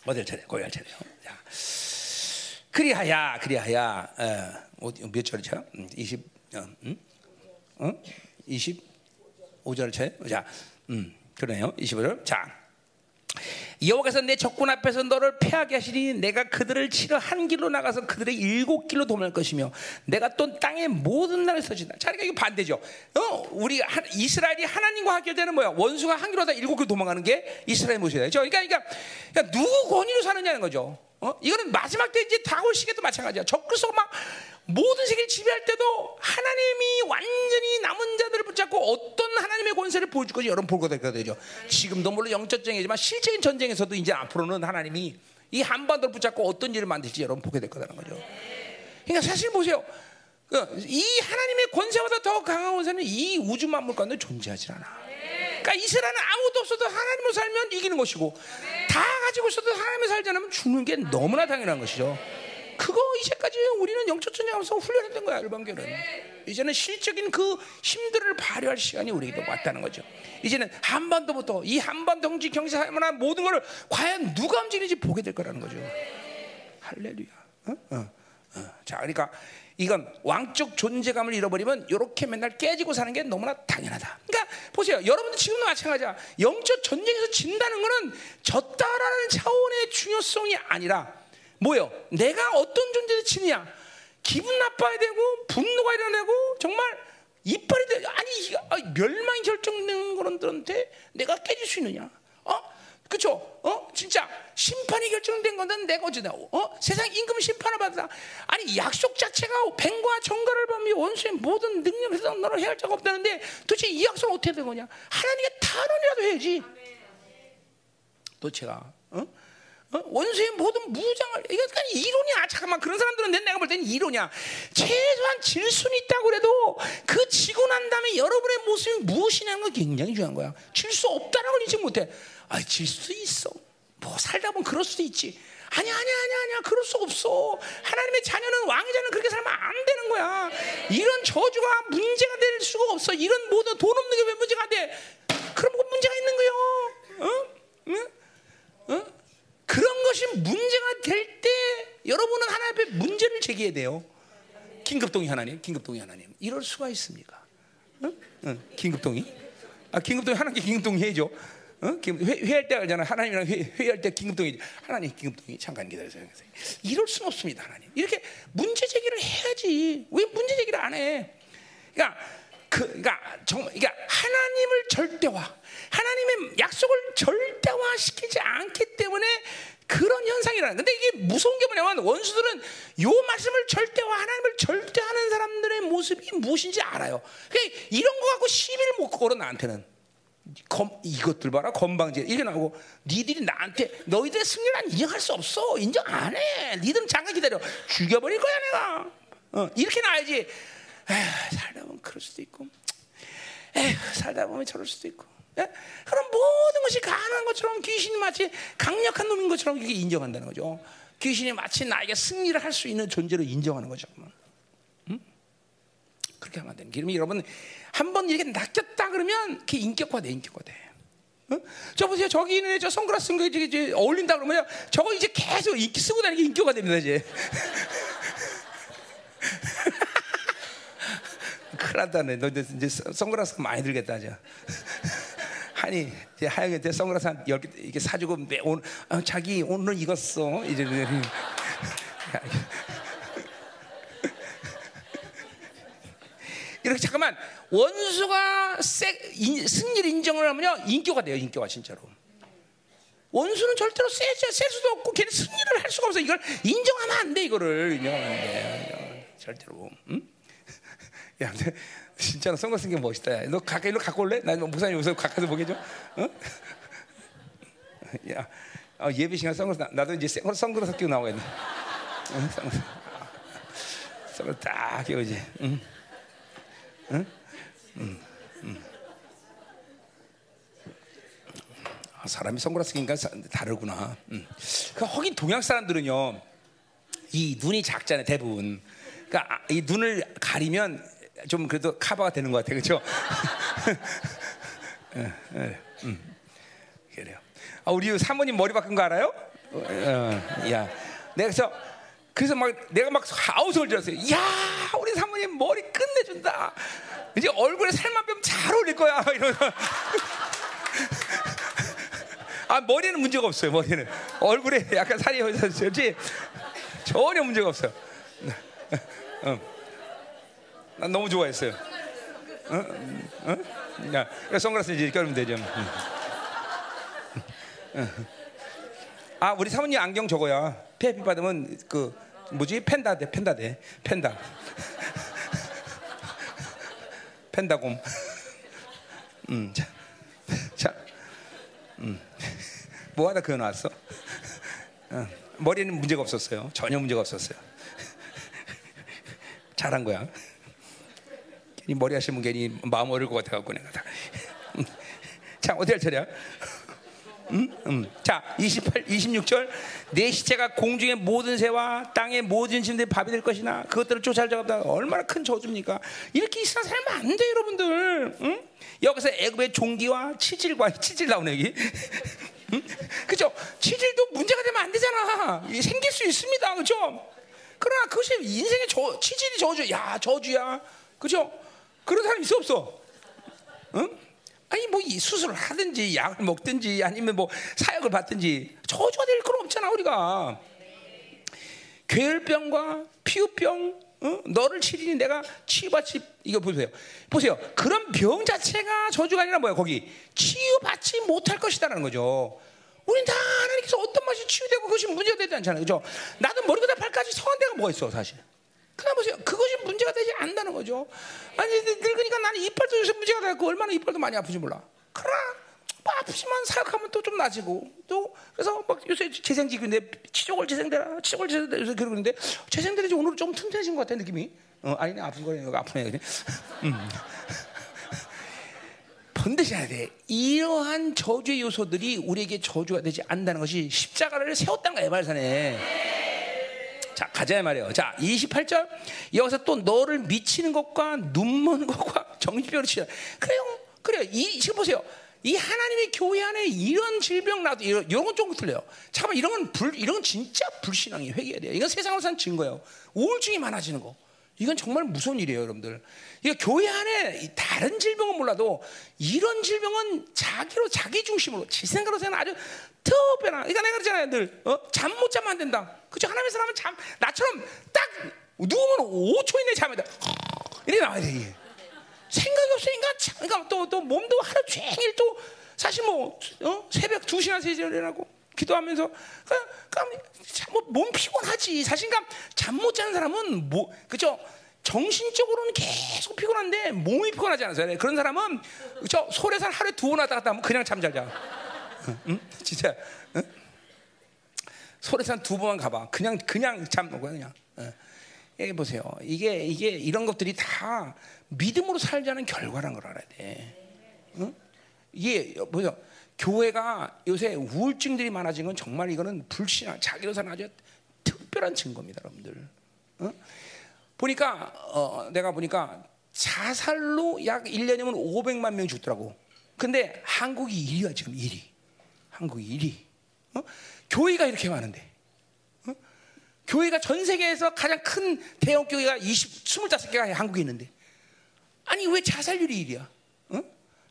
어딜 차례? 거기 할 차례요. 자. 그리하야, 그리하야, 어, 몇 절이죠? 20, 어, 음? 어? 25절 차 자, 음, 그러네요. 25절. 자, 여호와께서 내 적군 앞에서 너를 패하게 하시니 내가 그들을 치러 한 길로 나가서 그들의 일곱 길로 도망할 것이며 내가 또 땅의 모든 나라에 서진다. 자, 그러니까 이거 반대죠. 어, 우리 하, 이스라엘이 하나님과 하게 되는 뭐야? 원수가 한 길로 다 일곱 길로 도망가는 게 이스라엘 모습이다. 그렇죠? 그러니까, 그러니까, 그러니까 누구 권위로 사느냐는 거죠. 어? 이거는 마지막 때 이제 다올 시기도 마찬가지야. 적그리스도가 막 모든 세계를 지배할 때도 하나님이 완전히 남은 자들을 붙잡고 어떤 하나님의 권세를 보여줄 것이 여러분 볼 거다 되죠. 지금도 물론 영적 전쟁이지만 실제적인 전쟁에서도 이제 앞으로는 하나님이 이 한반도를 붙잡고 어떤 일을 만들지 여러분 보게 될 거라는 거죠. 그러니까 사실 보세요. 그이 하나님의 권세보다 더 강한 권세는 이 우주 만물 가운데 존재하지 않아. 그러니까 이스라엘은 아무도 없어도 하나님으로 살면 이기는 것이고 다 가지고 있어도 하나님을 살지 않으면 죽는 게 너무나 당연한 것이죠. 그거 이제까지 우리는 영적 전쟁하면서 훈련했던 거야 일반교는. 이제는 실적인 그 힘들을 발휘할 시간이 우리에게 왔다는 거죠. 이제는 한반도부터 이 한반도 경제 경제 사회만 모든 것을 과연 누가 움직이는지 보게 될 거라는 거죠. 할렐루야. 어? 어. 어. 자, 그러니까 이건 왕적 존재감을 잃어버리면 이렇게 맨날 깨지고 사는 게 너무나 당연하다. 그러니까 보세요. 여러분들 지금도 마찬가지야. 영적 전쟁에서 진다는 거는 졌다라는 차원의 중요성이 아니라 뭐요? 내가 어떤 존재를 치느냐? 기분 나빠야 되고 분노가 일어나고 정말 이빨이 돼. 아니 멸망이 결정되는 그런들한테 내가 깨질 수 있느냐? 어? 그렇죠? 어? 진짜 심판이 결정된 건데 내가 어디다? 어? 세상 임금 심판을 받다. 아니 약속 자체가 뱀과 정갈을 범위 원수의 모든 능력에서 너를 해할 자가 없다는데 도대체 이 약속 어떻게 된 거냐? 하나님께 탄원이라도 해야지. 도대체가 어? 어? 원수의 모든 무장을 이게 그냥 이론이야. 잠깐만 그런 사람들은 내가 볼 때는 이론이야. 최소한 질 수는 있다고 그래도 그 지고 난 다음에 여러분의 모습이 무엇이냐는 건 굉장히 중요한 거야. 질 수 없다는 걸 인지 못해. 아, 질수 있어. 뭐 살다 보면 그럴 수도 있지. 아니야, 아니야, 아니야, 아니야. 그럴 수 없어. 하나님의 자녀는 왕의 자는 그렇게 살면 안 되는 거야. 이런 저주가 문제가 될 수가 없어. 이런 모든 돈 없는 게 왜 문제가 돼? 그럼 뭐 문제가 있는 거요. 어? 응? 어? 그런 것이 문제가 될 때 여러분은 하나님 앞에 문제를 제기해야 돼요. 긴급동의 하나님, 긴급동의 하나님. 이럴 수가 있습니까? 응? 응. 긴급동이? 아, 긴급동이 하나님께 긴급동이 해줘. 어? 회, 회할 때 알잖아. 하나님이랑 회, 회할 때 긴급동이 하나님 긴급동이 잠깐 기다려주세요. 이럴 수는 없습니다, 하나님. 이렇게 문제 제기를 해야지. 왜 문제 제기를 안 해? 그러니까 그, 그러니까 정말, 그러니까 하나님을 절대화, 하나님의 약속을 절대화 시키지 않기 때문에 그런 현상이라는. 근데 이게 무서운 게 뭐냐면 원수들은 요 말씀을 절대화, 하나님을 절대하는 사람들의 모습이 무엇인지 알아요. 그러니까 이런 거 갖고 시비를 못 걸어 나한테는. 검, 이것들 봐라 건방지 이게 나오고 니들이 나한테 너희들의 승리를 난 인정할 수 없어 인정 안 해. 니들은 잠깐 기다려 죽여버릴 거야 내가. 어, 이렇게 나야지. 에휴, 살다 보면 그럴 수도 있고, 에휴, 살다 보면 저럴 수도 있고. 예? 그럼 모든 것이 가능한 것처럼 귀신이 마치 강력한 놈인 것처럼 이렇게 인정한다는 거죠. 귀신이 마치 나에게 승리를 할 수 있는 존재로 인정하는 거죠. 음? 그렇게 하면 안 되는. 그러면 여러분 한 번 이렇게 낚였다 그러면 그게 인격화돼, 인격화돼. 어? 저 보세요. 저기 있는 저 선글라스 쓴거 이제 어울린다 그러면 저거 이제 계속 쓰고 다니게 인격화 됩니다 이제. 큰일 났다네. 너 이제 선글라스 많이 들겠다, 자. 아니, 이제 하영이한테 선글라스 한 10개 이렇게 사주고, 매, 오늘, 아, 자기 오늘 이거 써. 이제. 이렇게 잠깐만 원수가 승리를 인정을 하면요 인격화 돼요 인격화 진짜로 원수는 절대로 세, 세 수도 없고 걔는 승리를 할 수가 없어 이걸 인정하면 안 돼 이거를 인정하면 안 돼 절대로 응? 야, 진짜로 선거 쓴게 멋있다. 야. 너 가까이 로 갖고 올래? 나 목사님 여기서 가까이서 보게 좀. 어? 야, 어, 예배 시간 선거 나도 이제 선거로 섞이고 나오겠네. 어, 선거, 선거 딱 끼우지. 응? 응? 응. 응. 아, 사람이 선글라스 끼니까 다르구나. 응. 그 허긴 동양 사람들은요, 이 눈이 작잖아요 대부분. 그러니까 이 눈을 가리면 좀 그래도 카바가 되는 것 같아요, 그렇죠? 음. 그래요. 아, 우리 사모님 머리 바꾼 거 알아요? 어, 어, 야, 내가 그래서 그래서 막 내가 막 아우성을 들었어요. 야, 우리 사모님 머리 끝내준다. 이제 얼굴에 살만 빼면 잘 어울릴 거야. 이러면서. 아 머리는 문제가 없어요. 머리는 얼굴에 약간 살이 있었지 전혀 문제가 없어요. 어. 난 너무 좋아했어요. 어? 어? 야, 선글라스 이제 껴면 되죠. 아, 우리 사모님 안경 저거야. 폐피 받으면 그 뭐지? 펜다 돼, 펜다. 펜다곰. 음, 자, 자, 음, 뭐 하다 그거 나왔어? 어, 머리는 문제가 없었어요. 전혀 문제가 없었어요. 잘한 거야. 괜히 머리 하시면 괜히 마음 어릴 것 같아갖고 내가 다. 자, 어디 할 차례야? 음? 음. 자, 28, 26절. 내 시체가 공중의 모든 새와 땅의 모든 짐들이 밥이 될 것이나 그것들을 쫓아잡다 얼마나 큰 저주입니까? 이렇게 이스라엘 살면 안 돼, 여러분들. 응? 여기서 애굽의 종기와 치질과 치질 나오네 여기. 응? 그죠? 치질도 문제가 되면 안 되잖아. 생길 수 있습니다, 그죠? 그러나 그것이 인생의 저, 치질이 저주, 야 저주야, 그죠? 그런 사람 있어 없어? 응? 아니 뭐 이 수술을 하든지 약을 먹든지 아니면 뭐 사역을 받든지 저주가 될 건 없잖아 우리가. 괴혈병과 피부병 어? 너를 치리니 내가 치유받지 이거 보세요. 보세요. 그런 병 자체가 저주가 아니라 뭐야 거기? 치유받지 못할 것이다라는 거죠. 우린 다 하나님께서 어떤 맛이 치유되고 그것이 문제가 되지 않잖아요. 그죠? 나도 머리부터 발까지 성한 데가 뭐가 있어 사실 그냥 보세요. 그것이 문제가 되지 않는다는 거죠. 아니 늙으니까 나는 이빨도 요새 문제가 되고 얼마나 이빨도 많이 아프지 몰라. 그러나 뭐 아프지만 사역하면 또 좀 나아지고 또 그래서 막 요새 재생지근데 치족을 재생되라 치족을 재생되라 요새 그러는데 재생되는지 오늘 좀 튼튼해진 것 같아 느낌이. 어 아니네 아픈 거네 아프네 그냥. 음. 해야 돼. 이러한 저주의 요소들이 우리에게 저주가 되지 않는다는 것이 십자가를 세웠다는 거야 에발산에. 자, 가자 말이에요. 자, 28절. 여기서 또 너를 미치는 것과 눈먼 것과 정신병을 치자. 그래요. 그래요. 이, 지금 보세요. 이 하나님의 교회 안에 이런 질병 나도 이런, 이런 건 조금 틀려요. 잠깐만 이런 건 불, 이런 건 진짜 불신앙이 회개해야 돼요. 이건 세상으로 산 증거예요. 우울증이 많아지는 거. 이건 정말 무서운 일이에요, 여러분들. 이거 교회 안에 다른 질병은 몰라도 이런 질병은 자기로 자기 중심으로 제 생각으로 생각 아주 특별한. 그러니까 내가 그러잖아요, 늘 어? 잠못 자면 안 된다. 그죠? 하나님의 사람은 잠 나처럼 딱 누우면 5초 이내 잠이 다 이렇게 나와야 돼. 이게. 생각이 없으니까 참, 그러니까 또, 또 몸도 하루 종일 또 사실 뭐 어? 새벽 2시나 3시에 일어나고 기도하면서 그냥, 그냥 뭐몸 피곤하지. 사실 그러니까 잠못 자는 사람은 뭐 그죠? 정신적으로는 계속 피곤한데 몸이 피곤하지 않아요. 그런 사람은 저 소래산 하루에 두 번 왔다 갔다 하면 그냥 잠 잘 자. 응? 응? 진짜. 응? 소래산 두 번만 가봐. 그냥 그냥 잠 먹어 그냥. 응. 예, 보세요. 이게 이게 이런 것들이 다 믿음으로 살자는 결과란 걸 알아야 돼. 응? 이게 보세요. 교회가 요새 우울증들이 많아진 건 정말 이거는 불신앙, 자기로 사는 아주 특별한 증거입니다, 여러분들. 어? 보니까 어, 내가 보니까 자살로 약 1년이면 500만 명이 죽더라고. 근데 한국이 1위야 지금 1위. 한국이 1위. 어? 교회가 이렇게 많은데. 어? 교회가 전 세계에서 가장 큰 대형 교회가 20, 25개가 한국에 있는데. 아니 왜 자살률이 1위야? 어?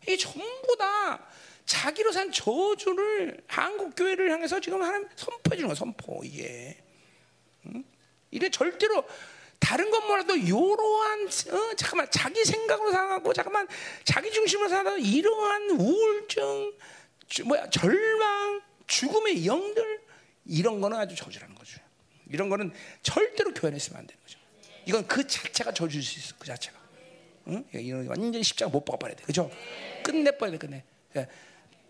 이게 전부 다 자기로 산 저주를 한국 교회를 향해서 지금 하나님 선포해 주는 거야 선포 이게 응? 이게 절대로 다른 것 몰라도 이러한 어, 잠깐만 자기 생각으로 살아가고 잠깐만 자기 중심으로 살아가 이러한 우울증 주, 뭐야 절망 죽음의 영들 이런 거는 아주 저주라는 거죠 이런 거는 절대로 있으면 안 되는 거죠 이건 그 자체가 저주일 수 있어 그 자체가 응? 이런 완전히 십자가 못 박아버려야 돼 그죠 끝내버려야 돼 끝내 예.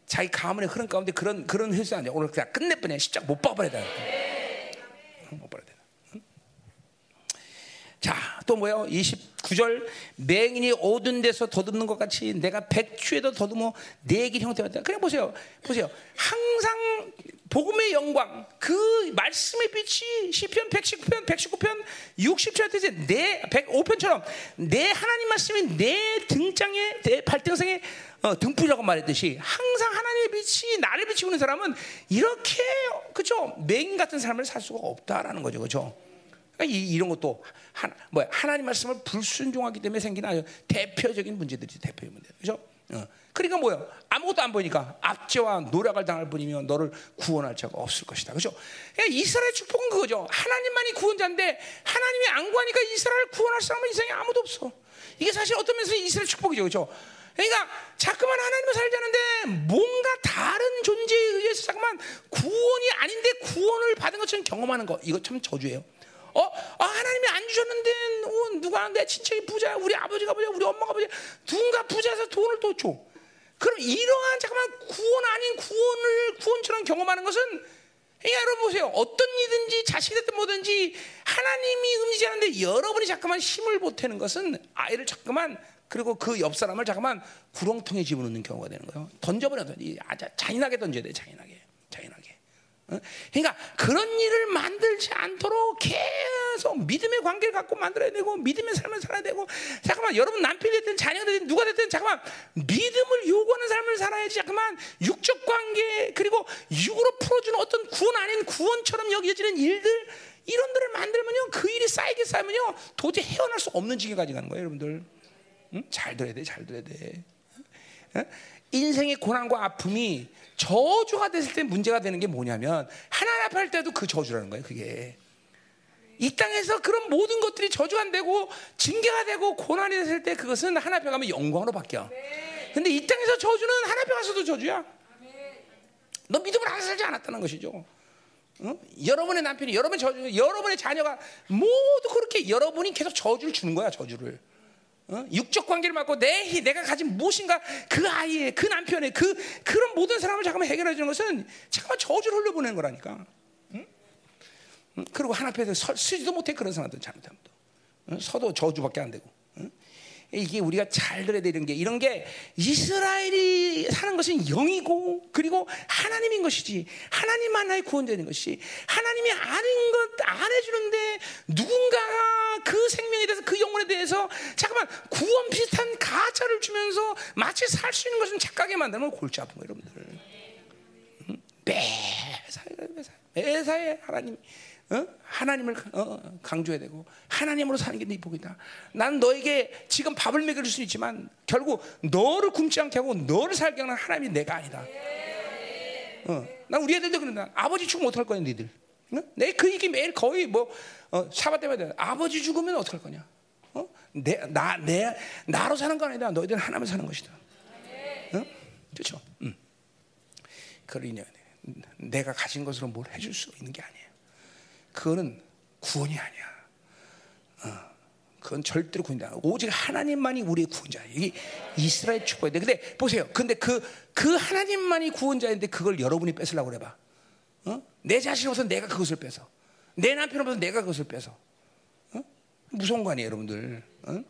자기 가문의 흐름 가운데 그런 그런 회수 아니야. 오늘 그냥 끝내버려 십자가 못 박아버려야 돼. 못 박아야 돼. 자, 또 뭐요? 29절 맹인이 어두운 데서 더듬는 것 같이 내가 백추에도 더듬어 내길 형태가 다 그냥 보세요. 보세요. 항상 복음의 영광, 그 말씀의 빛이 시편 119편, 119편, 60절 내 105편처럼 내 하나님 말씀이 내 등장에 내 발등상에 어, 등불이라고 말했듯이 항상 하나님의 빛이 나를 있는 사람은 이렇게 그죠 맹인 같은 삶을 살 수가 없다라는 거죠, 그죠? 그러니까 이, 런 것도 하나, 뭐 하나님 말씀을 불순종하기 때문에 생기는 아주 대표적인 문제들이 대표의 문제, 그죠? 어. 그러니까 뭐야? 아무것도 안 보니까 압제와 노력을 당할 뿐이면 너를 구원할 자가 없을 것이다. 그죠? 그러니까 이스라엘 축복은 그거죠. 하나님만이 구원자인데 하나님이 안 구하니까 이스라엘 구원할 사람은 이상에 아무도 없어. 이게 사실 어떤 면에서 이스라엘 축복이죠. 그죠? 그러니까 자꾸만 하나님을 살자는데 뭔가 다른 존재에 의해서 자꾸만 구원이 아닌데 구원을 받은 것처럼 경험하는 거 이거 참 저주예요. 주셨는데 어, 누가 내 친척이 부자, 우리 아버지가 부자, 우리 엄마가 부자, 누군가 부자해서 돈을 또 줘. 그럼 이러한 잠깐만 구원 아닌 구원을 구원처럼 경험하는 것은 그러니까 여러분 보세요. 어떤 이든지 자식이 됐든 뭐든지 하나님이 음지하는데 여러분이 잠깐만 힘을 보태는 것은 아이를 잠깐만 그리고 그 옆 사람을 잠깐만 구렁텅이에 집어넣는 경우가 되는 거예요. 던져버려도 아, 잔인하게 던져야 돼, 잔인하게. 어? 그러니까 그런 일을 만들지 않도록 계속 믿음의 관계를 갖고 만들어야 되고 믿음의 삶을 살아야 되고 잠깐만 여러분 남편이 됐든 자녀가 됐든 누가 됐든 잠깐만 믿음을 요구하는 삶을 살아야지 잠깐만 육적 관계 그리고 육으로 풀어주는 어떤 구원 아닌 구원처럼 여겨지는 일들 이런 들을 만들면요 그 일이 쌓이게 쌓이면요 도저히 헤어날 수 없는 지경에 가져가는 거예요 여러분들 응? 잘 들어야 돼잘 들어야 돼 응? 인생의 고난과 아픔이 저주가 됐을 때 문제가 되는 게 뭐냐면 하나님 앞에 할 때도 그 저주라는 거예요. 그게 이 땅에서 그런 모든 것들이 저주가 안 되고 징계가 되고 고난이 됐을 때 그것은 하나님 앞에 가면 영광으로 바뀌어. 근데 이 땅에서 저주는 하나님 앞에 가서도 저주야. 너 믿음을 안 살지 않았다는 것이죠. 어? 여러분의 남편이 여러분의 저주, 여러분의 자녀가 모두 그렇게 여러분이 계속 저주를 주는 거야 저주를. 어? 육적 관계를 맡고 내 내가 가진 무엇인가 그 아이의 그 남편의 그 그런 모든 사람을 잠깐만 해결해 주는 것은 잠깐만 저주를 흘려보내는 거라니까. 응? 응? 그리고 하나 앞에서 서, 쓰지도 못해 그런 사람들 잘못하면 응? 서도 저주밖에 안 되고. 이게 우리가 잘 들어야 되는 게 이런 게 이스라엘이 사는 것은 영이고 그리고 하나님인 것이지. 하나님 하나의 구원되는 것이. 하나님이 아닌 것 안 해주는데 누군가가 그 생명에 대해서 그 영혼에 대해서 잠깐만 구원 비슷한 가짜를 주면서 마치 살 수 있는 것은 착각에 만들면 골치 아픈 거예요 여러분들. 매사에 매사에 하나님 어? 하나님을 어, 강조해야 되고 하나님으로 사는 게 네 복이다. 난 너에게 지금 밥을 먹여줄 수 있지만 결국 너를 굶지 않게 하고 너를 살게 하는 하나님이 내가 아니다. 어, 난 우리 애들도 그런다. 아버지 죽으면 어떡할 거냐 너희들. 어? 내그 얘기 매일 거의 뭐 어, 샤바 때마다 아버지 죽으면 어떡할 거냐. 어? 내, 나, 내, 나로 사는 거 아니다. 너희들은 하나님을 사는 것이다. 어? 그렇죠? 음. 그러니 내가 가진 것으로 뭘 해줄 수 있는 게 아니에요. 그거는 구원이 아니야. 어, 그건 절대로 구원이 아니야. 오직 하나님만이 우리의 구원자야. 이게 이스라엘 축복인데, 근데 보세요. 근데 그, 그 하나님만이 구원자인데 그걸 여러분이 뺏으려고 그래봐. 어? 내 자신으로서 내가 그것을 뺏어. 내 남편으로서 내가 그것을 뺏어. 어? 무서운 거 아니에요, 여러분들. 어?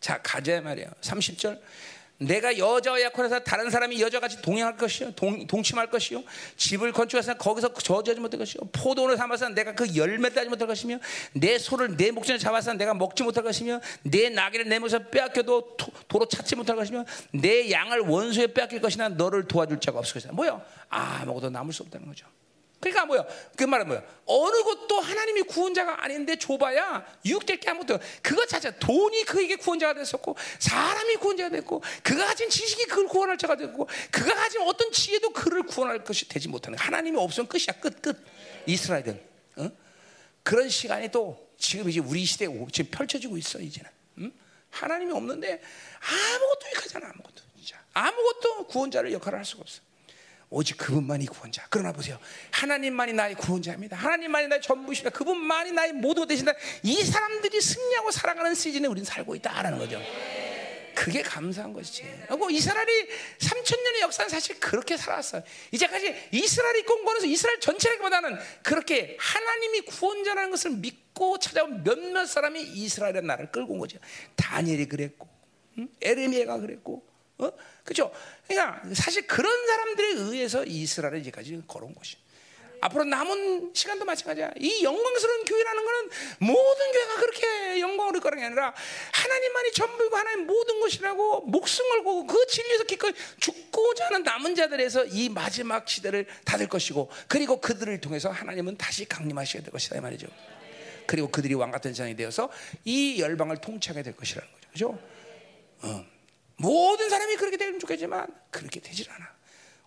자, 가자 말이야. 30절. 내가 여자와 약혼해서 다른 사람이 여자같이 동행할 것이요? 동, 동침할 것이요? 집을 건축해서 거기서 저지하지 못할 것이요? 포도를 삼아서 내가 그 열매 따지 못할 것이며 내 소를 내 목전에 잡아서 내가 먹지 못할 것이며 내 나귀를 내 목에서 빼앗겨도 도로 찾지 못할 것이며 내 양을 원수에 빼앗길 것이나 너를 도와줄 자가 없을 것이다. 뭐야 아무것도 남을 수 없다는 거죠 그러니까 뭐야? 그 말은 뭐야? 어느 것도 하나님이 구원자가 아닌데 좁아야 유익될 게 아무것도 그것 자체 돈이 그에게 구원자가 됐었고 사람이 구원자가 됐고 그가 가진 지식이 그를 구원할 자가 됐고 그가 가진 어떤 지혜도 그를 구원할 것이 되지 못하는 하나님이 없으면 끝이야 끝 끝. 이스라엘은 어? 그런 시간이 또 지금 이제 우리 시대에 지금 펼쳐지고 있어 이제는 응? 하나님이 없는데 아무것도 유익하잖아 아무것도 진짜 아무것도 구원자를 역할을 할 수가 없어. 오직 그분만이 구원자. 그러나 보세요. 하나님만이 나의 구원자입니다. 하나님만이 나의 전부십니다. 그분만이 나의 모두 되신다. 이 사람들이 승리하고 살아가는 시즌에 우리는 살고 있다라는 거죠. 그게 감사한 것이지. 그리고 이스라엘이 3천 년의 역사는 사실 그렇게 살았어요. 이제까지 이스라엘이 공부하면서 이스라엘 전체라기보다는 그렇게 하나님이 구원자라는 것을 믿고 찾아온 몇몇 사람이 이스라엘의 나라를 끌고 온 거죠. 다니엘이 그랬고, 에르미야가 그랬고, 어? 그죠? 그러니까 사실 그런 사람들에 의해서 이스라엘을 이제까지 걸어온 것이. 앞으로 남은 시간도 마찬가지야. 이 영광스러운 교회라는 것은 모든 교회가 그렇게 영광을 거는 게 아니라 하나님만이 전부고 하나님 모든 것이라고 목숨 걸고 그 진리에서 기꺼이 죽고자 하는 남은 자들에서 이 마지막 시대를 닫을 것이고 그리고 그들을 통해서 하나님은 다시 강림하셔야 될 것이다 이 말이죠. 그리고 그들이 왕 같은 세상이 되어서 이 열방을 통치하게 될 것이라는 거죠. 그죠? 어. 모든 사람이 그렇게 되면 좋겠지만 그렇게 되질 않아.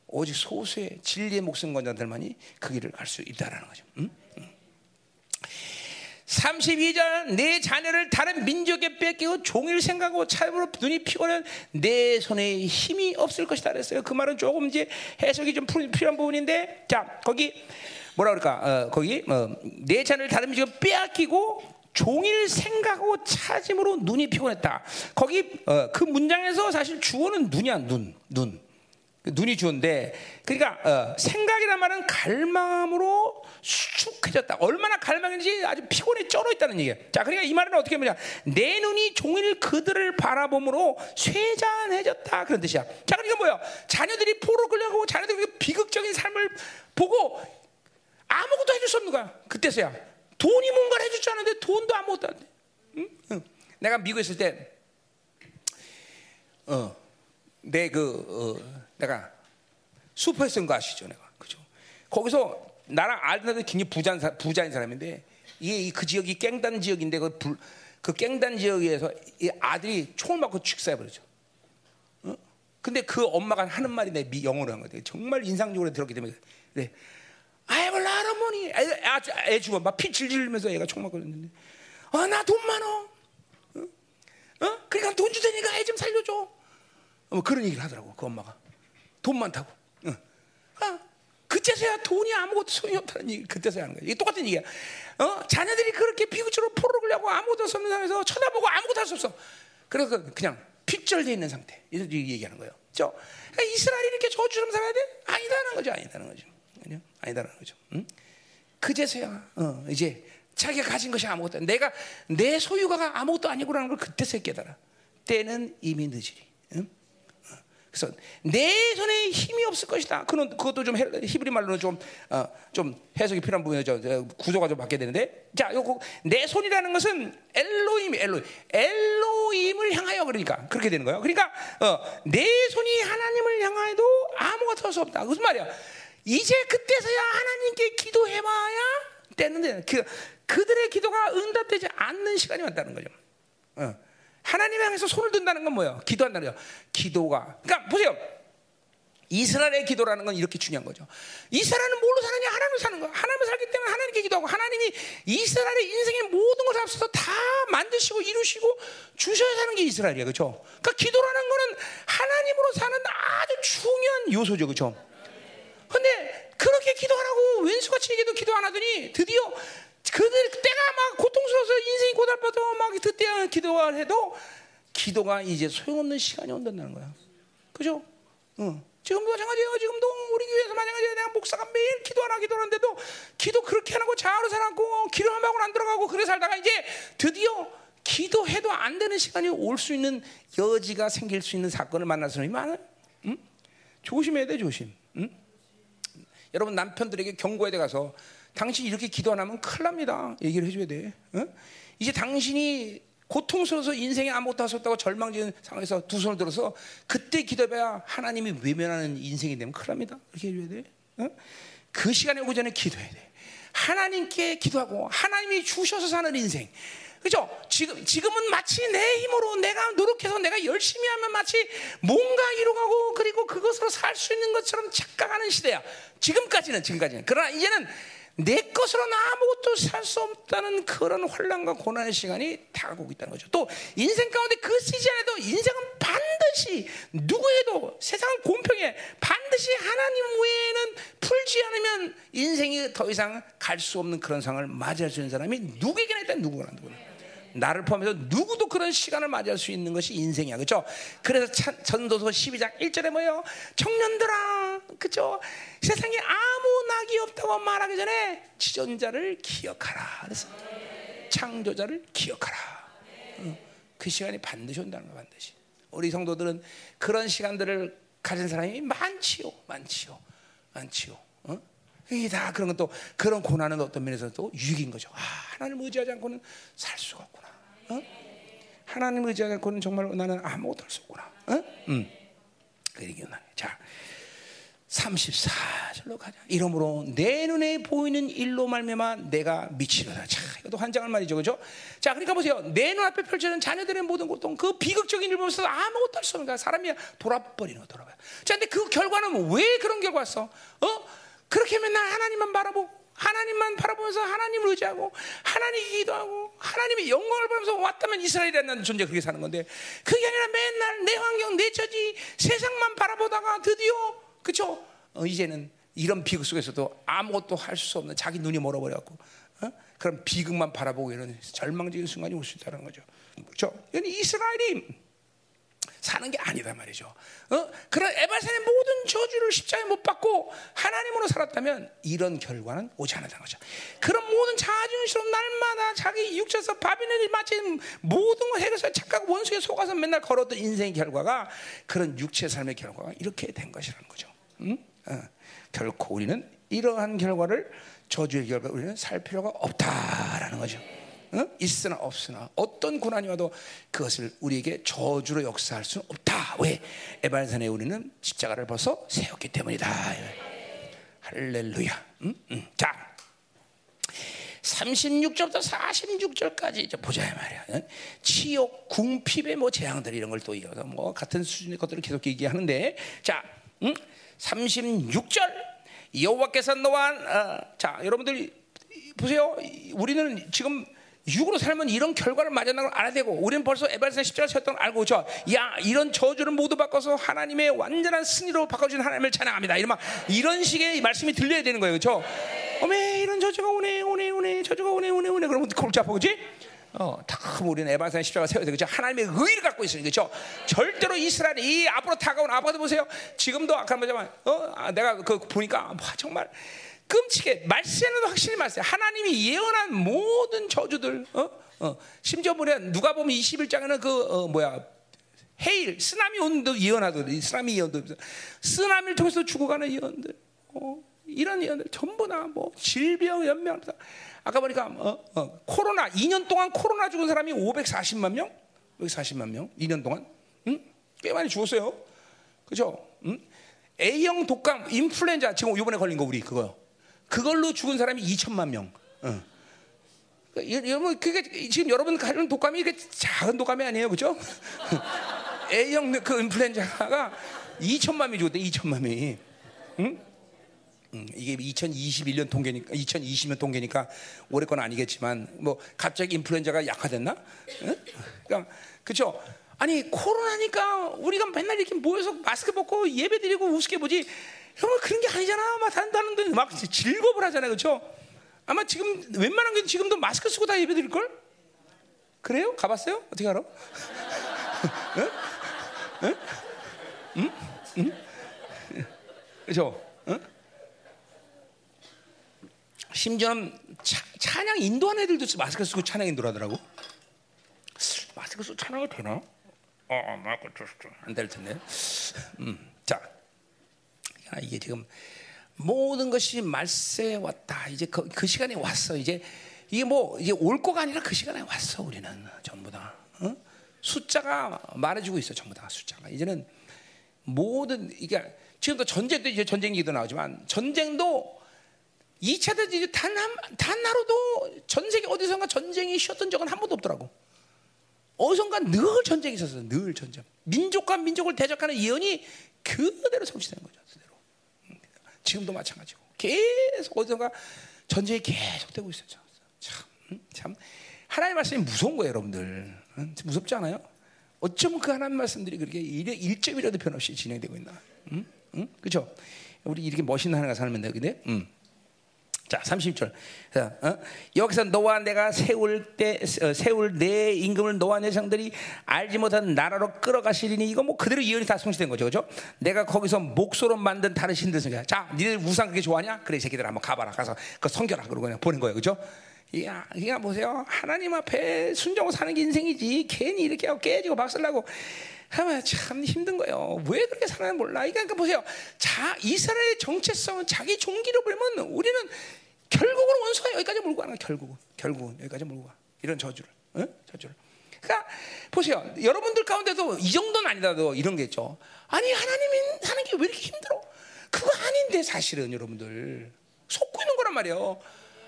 오직 소수의 진리의 목숨 건 자들만이 그 길을 갈 수 있다라는 거죠. 응? 응. 32절 내 자녀를 다른 민족에 뺏기고 종일 생각하고 차으로 눈이 피곤한 내 손에 힘이 없을 것이다 그랬어요. 그 말은 조금 이제 해석이 좀 필요한 부분인데 자 거기 뭐라 그럴까 어, 거기 어, 내 자녀를 다른 민족에 빼앗기고 종일 생각하고 찾음으로 눈이 피곤했다. 거기 어, 그 문장에서 사실 주어는 눈이야 눈 눈. 그 눈이 주어인데 그러니까 어, 생각이란 말은 갈망으로 수축해졌다. 얼마나 갈망인지 아주 피곤해 쩔어 있다는 얘기야. 자, 그러니까 이 말은 어떻게 보냐? 내 눈이 종일 그들을 바라봄으로 쇠잔해졌다 그런 뜻이야. 자, 그러니까 뭐야? 자녀들이 포로 끌려가고 자녀들이 비극적인 삶을 보고 아무것도 해줄 수 없는 거야. 그때서야 돈이 뭔가를 해줄 줄 아는데 돈도 아무것도 안 돼. 응? 응. 내가 미국에 있을 때, 어, 내 그 어, 내가 슈퍼에서 거 아시죠, 내가 그죠? 거기서 나랑 애들 굉장히 부자인, 사, 부자인 사람인데 이게 그 지역이 깽단 지역인데 그, 불, 그 깽단 지역에서 이 아들이 총을 맞고 축사해 버리죠. 어? 근데 그 엄마가 하는 말이 내 미, 영어로 한 거예요. 정말 인상적으로 들었기 때문에 그래. I have a lot of money. 애, 아, 애 죽어 막피 질질 흘리면서 얘가 총 맞고 있는데 아나 돈 많어. 어? 어? 그러니까 돈 주되니까 애 좀 살려줘. 뭐 그런 얘기를 하더라고 그 엄마가 돈 많다고. 어. 아, 그때서야 돈이 아무것도 소용이 없다는 얘기 그때서야 하는 거야. 이게 똑같은 얘기야. 어? 자녀들이 그렇게 비구처럼 포를 끌려고 아무것도 없는 상황에서 쳐다보고 아무것도 할 수 없어. 그래서 그냥 핍절돼 있는 상태. 이래서 얘기하는 거예요. 그렇죠? 이스라엘이 이렇게 저주처럼 살아야 돼? 아니다는 거죠. 아니다는 거죠. 아니다는 거죠. 응? 그제서야 어, 이제 자기가 가진 것이 아무것도 내가 내 소유가 아무것도 아니고라는 걸 그때서 깨달아. 때는 이미 늦으리. 응? 그래서 내 손에 힘이 없을 것이다. 그는 그것도 좀 히브리 말로는 좀 어, 좀 해석이 필요한 부분이죠. 구조가 좀 바뀌어야 되는데, 자, 요거 내 손이라는 것은 엘로임, 엘로임, 엘로임을 향하여 그러니까 그렇게 되는 거예요. 그러니까 어, 내 손이 하나님을 향하여도 아무것도 할 수 없다. 무슨 말이야? 이제 그때서야 하나님께 기도해봐야 되는데 그 그들의 기도가 응답되지 않는 시간이 왔다는 거죠. 어. 하나님 향해서 손을 든다는 건 뭐예요? 기도한다는 거예요. 기도가. 그러니까 보세요. 이스라엘의 기도라는 건 이렇게 중요한 거죠. 이스라엘은 뭘로 사느냐? 하나님을 사는 거야. 하나님을 살기 때문에 하나님께 기도하고 하나님이 이스라엘의 인생의 모든 것을 앞서서 다 만드시고 이루시고 주셔야 사는 게 이스라엘이야. 그렇죠? 그러니까 기도라는 거는 하나님으로 사는 아주 중요한 요소죠. 그렇죠? 근데 그렇게 기도하라고 왼수같이 얘기도 기도 안 하더니 드디어 그들 때가 막 고통스러워서 인생이 고달퍼도 막 그때 기도를 해도 기도가 이제 소용없는 시간이 온다는 거야. 그죠? 응. 지금도 마찬가지예요. 지금도 우리 교회에서 마찬가지예요. 내가 목사가 매일 기도하나 기도하는데도 기도 그렇게 하고 자아로 살았고 기도 한 방울 안 들어가고 그래 살다가 이제 드디어 기도해도 안 되는 시간이 올 수 있는 여지가 생길 수 있는 사건을 만날 사람이 많아요. 응? 조심해야 돼, 조심. 응? 여러분 남편들에게 경고에 가서 당신이 이렇게 기도 안 하면 큰일 납니다. 얘기를 해줘야 돼. 어? 이제 당신이 고통스러워서 인생에 아무것도 없다고 절망적인 상황에서 두 손을 들어서 그때 기도해야 하나님이 외면하는 인생이 되면 큰일 납니다. 이렇게 해줘야 돼. 어? 그 시간에 오기 전에 기도해야 돼. 하나님께 기도하고 하나님이 주셔서 사는 인생. 그죠? 지금, 지금은 마치 내 힘으로 내가 노력해서 내가 열심히 하면 마치 뭔가 이루가고 그리고 그것으로 살 수 있는 것처럼 착각하는 시대야. 지금까지는, 지금까지는. 그러나 이제는 내 것으로는 아무것도 살 수 없다는 그런 혼란과 고난의 시간이 다가오고 있다는 거죠. 또 인생 가운데 그 시즌에도 인생은 반드시 누구에도 세상은 공평해 반드시 하나님 외에는 풀지 않으면 인생이 더 이상 갈 수 없는 그런 상황을 맞이할 수 있는 사람이 누구에게나 있다 누구나 누구나. 나를 포함해서 누구도 그런 시간을 맞이할 수 있는 것이 인생이야. 그렇죠? 그래서 전도서 12장 1절에 뭐예요? 청년들아. 그렇죠? 세상에 아무 낙이 없다고 말하기 전에 지존자를 기억하라. 그래서 창조자를 기억하라. 그 시간이 반드시 온다는 거 반드시. 우리 성도들은 그런 시간들을 가진 사람이 많지요. 많지요. 많지요. 어? 이게 다 그런 것도 그런 고난은 어떤 면에서 또 유익인 거죠. 아, 하나님 의지하지 않고는 살 수가 없구나. 어? 하나님 의지하지 않고는 정말 나는 아무것도 할 수 없구나. 어? 음. 그 얘기는 자. 34절로 가자. 이러므로 내 눈에 보이는 일로 말미암아 내가 미치려다. 자, 이것도 환장할 말이죠, 그렇죠? 자, 그러니까 보세요. 내 눈앞에 펼쳐진 자녀들의 모든 고통, 그 비극적인 일을 보면서 아무것도 할 수 없는 거야. 사람이 돌아버리는 거, 돌아봐. 자, 근데 그 결과는 왜 그런 결과였어? 어? 그렇게 맨날 하나님만 바라보고 하나님만 바라보면서 하나님을 의지하고 하나님 기도하고 하나님의 영광을 보면서 왔다면 이스라엘이라는 존재 그렇게 사는 건데 그게 아니라 맨날 내 환경, 내 처지, 세상만 바라보다가 드디어 그쵸? 어, 이제는 이런 비극 속에서도 아무것도 할 수 없는 자기 눈이 멀어버려갖고 어? 어? 그런 비극만 바라보고 이런 절망적인 순간이 올 수 있다는 거죠. 그렇죠? 이스라엘이 사는 게 아니다 말이죠. 어? 그런 에바산의 모든 저주를 십자가에 못 받고 하나님으로 살았다면 이런 결과는 오지 않았다는 거죠. 그런 모든 자존스러운 날마다 자기 육체에서 바비론이 마치 모든 걸 해결해서 착각 원수에 속아서 맨날 걸었던 인생의 결과가 그런 육체 삶의 결과가 이렇게 된 것이라는 거죠. 응? 어. 결코 우리는 이러한 결과를 저주의 결과 우리는 살 필요가 없다라는 거죠. 어? 있으나 없으나 어떤 고난이 와도 그것을 우리에게 저주로 역사할 수는 없다. 왜? 에발산에 우리는 십자가를 벗어 세웠기 때문이다. 할렐루야. 음? 음. 자, 36절부터 46절까지 이제 보자 말이야. 어? 치욕, 궁핍의 뭐 재앙들 이런 걸 또 이어서 뭐 같은 수준의 것들을 계속 얘기하는데, 자, 음? 36절 여호와께서 너와 어, 자 여러분들 보세요. 우리는 지금 육으로 살면 이런 결과를 맞이하는 걸 알아야 되고 우리는 벌써 에발산 십자가 쳤던 걸 알고 저, 야 이런 저주를 모두 바꿔서 하나님의 완전한 승리로 바꿔주신 하나님을 찬양합니다. 이런 막 이런 식의 말씀이 들려야 되는 거예요, 그렇죠? 어메 이런 저주가 오네 오네 오네 저주가 오네 오네 오네 그러면 골치 아파 그지? 어, 다 우리는 에바산 십자가 세워야 돼. 그죠? 하나님의 의를 갖고 있으니까. 그죠? 절대로 이스라엘이 이 앞으로 다가온 아빠도 보세요. 지금도 아까 말했지만, 어, 아, 내가 그 보니까, 와, 정말 끔찍해. 말세는 확실히 말세. 하나님이 예언한 모든 저주들, 어, 어, 심지어 뭐냐, 누가 보면 21장에는 그, 어, 뭐야, 헤일, 쓰나미 온도 예언하거든. 쓰나미 예언도. 쓰나미를 통해서 죽어가는 예언들. 어, 이런 예언들 전부 다 뭐 질병, 연명, 아까 보니까 어, 어, 코로나 2년 동안 코로나 죽은 사람이 540만 명, 540만 명 2년 동안, 응? 꽤 많이 죽었어요. 그죠? 응? A형 독감, 인플루엔자 지금 이번에 걸린 거 우리 그거 그걸로 죽은 사람이 2천만 명. 어. 여러분 그게 지금 여러분 가는 독감이 이게 작은 독감이 아니에요, 그죠? A형 그 인플루엔자가 2천만 명이 죽었대, 2천만 명이. 응? 음, 이게 2021년 통계니까 2020년 통계니까 올해 건 아니겠지만 뭐 갑자기 인플루엔자가 약화됐나? 응? 그러니까 그렇죠. 아니 코로나니까 우리가 맨날 이렇게 모여서 마스크 벗고 예배드리고 우습게 보지. 정말 그런 게 아니잖아. 막 다른다는데 막 즐겁을 하잖아요, 그렇죠? 아마 지금 웬만한 게 지금도 마스크 쓰고 다 예배 드릴 걸? 그래요? 가봤어요? 어떻게 알아? 응? 응? 응? 응? 그렇죠? 응? 심지어는 차, 찬양 인도하는 애들도 마스크 쓰고 찬양 인도를 하더라고. 마스크 쓰고 찬양이 되나? 어, 어 마스크 안될 텐데. 음, 자, 야, 이게 지금 모든 것이 말세에 왔다. 이제 그, 그 시간이 왔어. 이제 이게 뭐 이제 올 거가 아니라 그 시간에 왔어. 우리는 전부 다 어? 숫자가 말해주고 있어. 전부 다 숫자가 이제는 모든 이게 지금도 전쟁도 이제 전쟁 얘기도 나오지만 전쟁도 2차 대전 단, 한, 단 하루도 전 세계 어디선가 전쟁이 쉬었던 적은 한 번도 없더라고. 어디선가 늘 전쟁이 있었어. 늘 전쟁. 민족과 민족을 대적하는 예언이 그대로 성취되는 거죠. 지금도 마찬가지고. 계속 어디선가 전쟁이 계속되고 있어요. 참, 참. 하나님의 말씀이 무서운 거예요, 여러분들. 무섭지 않아요? 어쩌면 그 하나님 말씀들이 그렇게 1점이라도 변없이 진행되고 있나? 응? 응? 그죠? 우리 이렇게 멋있는 하나가 살면 돼, 근데? 응. 자, 30절. 어? 여기서 너와 내가 세울 때 어, 세울 내 임금을 너와 내 장들이 알지 못한 나라로 끌어가시리니 이거 뭐 그대로 이언이 다 성취된 거죠. 그죠? 내가 거기서 목소로 만든 다른 신들 생각. 자, 니들 우상 그렇게 좋아하냐? 그래, 새끼들 한번 가봐라. 가서 그 성결하 그러고 그냥 보낸 거예요. 그죠? 야, 그냥 보세요. 하나님 앞에 순종을 사는 게 인생이지. 괜히 이렇게 깨지고 박살나고 하면 참 힘든 거예요. 왜 그렇게 살아야 몰라. 그러니까 보세요. 자, 이스라엘의 정체성은 자기 종기를 보면 우리는 결국은 원수가 여기까지 몰고 가는. 결국은. 결국은 여기까지 몰고 가. 이런 저주를. 어? 저주를. 그러니까 보세요. 여러분들 가운데도 이 정도는 아니라도 이런 게 있죠. 아니 하나님이 사는 게 왜 이렇게 힘들어? 그거 아닌데 사실은 여러분들 속고 있는 거란 말이에요.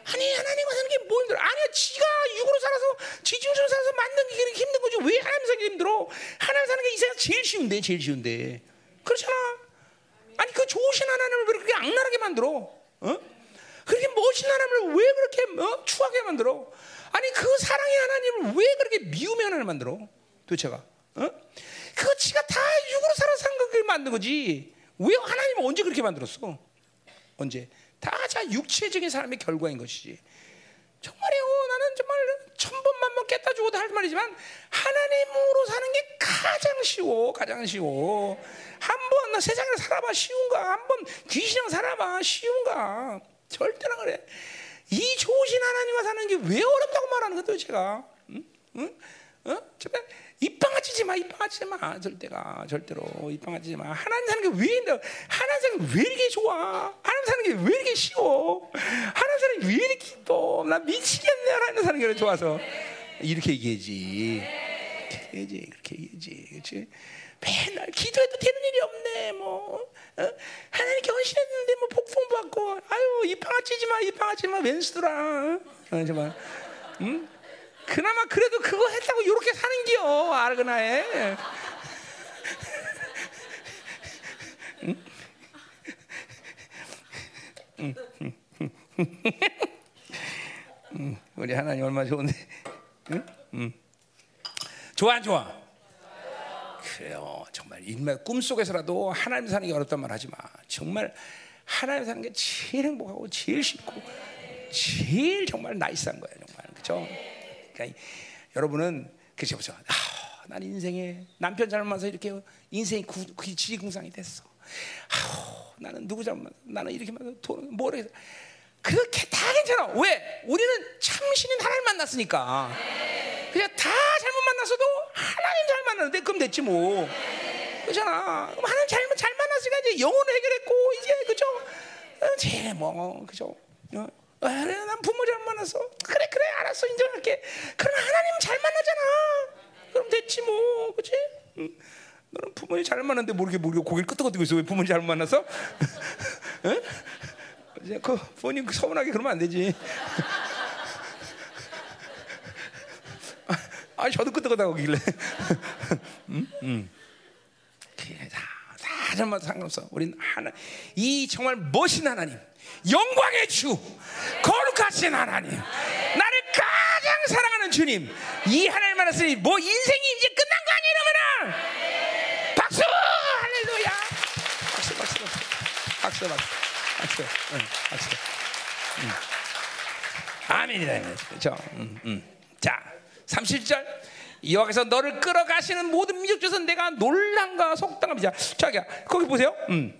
아니 하나님 사는 게 뭐 힘들어? 아니야 지가 육으로 살아서 지중으로 살아서 만든 게 그렇게 힘든 거지 왜 하나님 사는 게 힘들어? 하나님 사는 게 이 세상 제일 쉬운데 제일 쉬운데 그렇잖아. 아니 그 좋으신 하나님을 왜 그렇게 악랄하게 만들어? 어? 그렇게 멋진 하나님을 왜 그렇게 어? 추하게 만들어? 아니 그 사랑의 하나님을 왜 그렇게 미움의 하나님을 만들어? 도대체가 어? 그거 지가 다 육으로 살아서 산 거를 만든 거지. 왜 하나님은 언제 그렇게 만들었어? 언제? 다자 육체적인 사람의 결과인 것이지. 정말이요. 나는 정말 천 번만 먹겠다 주고도 할 말이지만 하나님으로 사는 게 가장 쉬워, 가장 쉬워. 한 번 세상에 살아봐 쉬운가? 한 번 귀신이랑 살아봐 쉬운가? 절대로 그래. 이 좋으신 하나님과 사는 게 왜 어렵다고 말하는 거야, 제가? 응? 응? 어? 제발 입방 아치지 마, 입방 아치지 마, 절대가 절대로 입방 아치지 마. 하나님 사는 게 왜? 하나님 사는 게 왜 이렇게 좋아? 하나님 사는 게 왜 이렇게 쉬워? 하나님 사는 게 왜 이렇게 기뻐? 나 미치겠네, 하나님 사는 게 좋아서 이렇게 얘기하지. 얘기하지, 그렇게 얘기하지, 그렇지? 맨날 기도해도 되는 일이 없네, 뭐. 어? 하나님 견신했는데 뭐 복풍 받고, 아유 입방아치지 마, 입방아치지 마, 웬수더라. 어, 정말, 응? 그나마 그래도 그거 했다고 이렇게 사는겨 아르그나에. 우리 하나님 얼마 좋은데, 응? 응. 좋아 안 좋아? 그래요. 정말 일말 꿈 속에서라도 하나님 사는 게 어렵단 말 하지 마. 정말 하나님 사는 게 제일 행복하고 제일 쉽고 제일 정말 나이스한 거야 정말 그렇죠? 그러니까 여러분은 그렇게 보세요. 아, 난 인생에 남편 잘못 만나서 이렇게 인생이 구, 지리궁상이 됐어. 아, 나는 누구 잘못 나는 이렇게 돈 뭐래 그렇게 다 괜찮아. 왜? 우리는 참신인 하나님 만났으니까. 그냥 다 잘못 만났어도 하나님 잘 만났는데 그럼 됐지 뭐. 그렇잖아. 하나님 잘못 잘 만났으니까 이제 영혼을 해결했고 이제 그죠? 어, 제뭐 그죠? 어? 아, 그래, 난 부모 잘 만났어. 그래, 그래, 알았어, 인정할게. 그럼 하나님 잘 만나잖아. 그럼 됐지 뭐, 그렇지? 응. 너는 부모님 잘 만났는데 모르게 모르게 고개를 끄덕끄덕 있어. 왜 부모님 잘? 응? 이제 그 본인 서운하게 그러면 안 되지. 아, 저도 끄덕끄덕하길래. 응? 응. 다, 다 잘못 상관없어. 우리는 하나, 이 정말 멋진 하나님. 영광의 주, 거룩하신 하나님, 나를 가장 사랑하는 주님, 이 하나님 만났으니 뭐 인생이 이제 끝난 거 아니야 이러면은 박수, 할렐루야, 박수, 박수, 박수, 박수, 박수, 응, 박수, 응. 아멘이다, 그렇죠? 응, 응. 자, 37절. 여호와께서 너를 끌어가시는 모든 민족 중에서 내가 놀람과 속당함이자. 자기야, 거기 보세요. 음.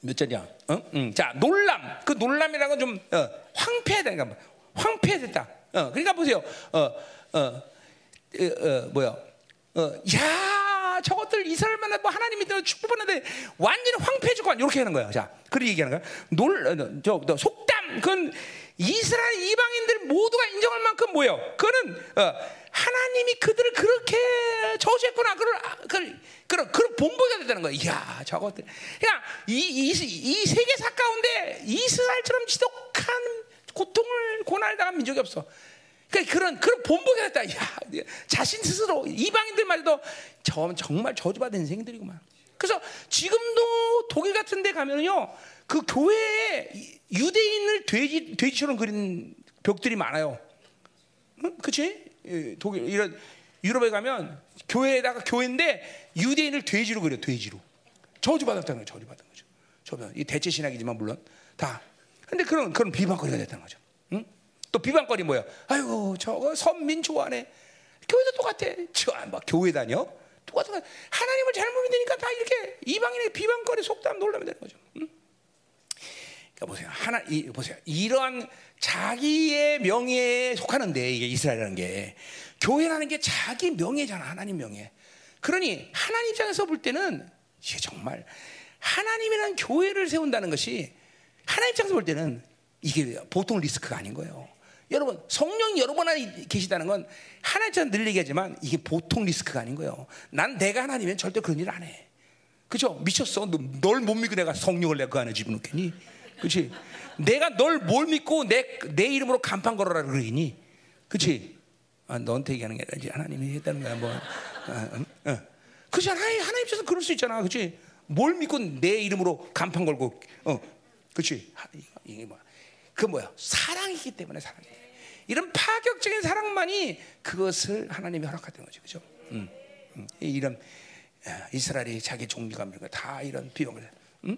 몇 절이야? 어? 음. 자, 놀람. 그 놀람이라는 건 좀 어, 황폐되다. 황폐됐다. 어, 그러니까 보세요. 어, 어, 어, 어 뭐야? 어, 야, 저것들 이스라엘만 뭐 하나님이 축복하는데 완전히 황폐해지고 이렇게 하는 거야. 자, 그렇게 얘기하는 거야. 놀, 어, 속담. 그건 이스라엘 이방인들 모두가 인정할 만큼 뭐요? 그는 어, 하나님이 그들을 그렇게 저주했구나. 그걸 그걸 그런 본보기가 된다는 거야. 이야, 저것들. 그러니까 이, 이, 이 세계사 가운데 이스라엘처럼 지독한 고통을 고난을 당한 민족이 없어. 그러니까 그런 그런 본보기가 됐다. 야, 자신 스스로 이방인들말도 정말 저주받은 인생들이구만. 지금도 독일 같은 데 가면요. 그 교회에 유대인을 돼지 돼지처럼 그린 벽들이 많아요. 응? 그치? 독일 이런 유럽에 가면 교회에다가 교회인데 유대인을 돼지로 그려 돼지로 저주받았다는 거죠. 저주받은 거죠. 저는 이 대체 신학이지만 물론 다. 근데 그런 그런 비방거리가 됐다는 거죠. 응? 또 비방거리 뭐야? 아이고 저거 선민 좋아하네. 교회도 똑같아. 저막 교회 다녀. 똑같은 거. 하나님을 잘못 믿으니까 다 이렇게 이방인의 비방거리 속담 놀라면 되는 거죠. 응? 그러니까 보세요. 하나 이, 보세요. 이러한 자기의 명예에 속하는데 이게 이스라엘이라는 게 교회라는 게 자기 명예잖아. 하나님 명예. 그러니 하나님 입장에서 볼 때는 이게 정말 하나님이라는 교회를 세운다는 것이 하나님 입장에서 볼 때는 이게 보통 리스크가 아닌 거예요. 여러분 성령이 여러분 안에 계시다는 건 하나님처럼 늘 얘기하지만 이게 보통 리스크가 아닌 거예요. 난 내가 하나님이면 절대 그런 일 안 해. 그죠? 미쳤어. 널 못 믿고 내가 성령을 내가 그 안에 집어넣겠니? 그렇지? 내가 널 뭘 믿고 내, 내 이름으로 간판 걸어라 그러니? 그렇지? 아, 너한테 얘기하는 게 아니라 하나님이 했다는 거야. 뭐. 아, 음, 어. 그렇지 하나님, 하나님 입장에서 그럴 수 있잖아. 그렇지? 뭘 믿고 내 이름으로 간판 걸고 어. 그렇지? 이게 뭐. 그 뭐야? 사랑이기 때문에 사랑이. 이런 파격적인 사랑만이 그것을 하나님이 허락했던 거죠. 그죠? 음, 음. 이런 이스라엘이 자기 종교감 이런 거다 이런 비용을. 음?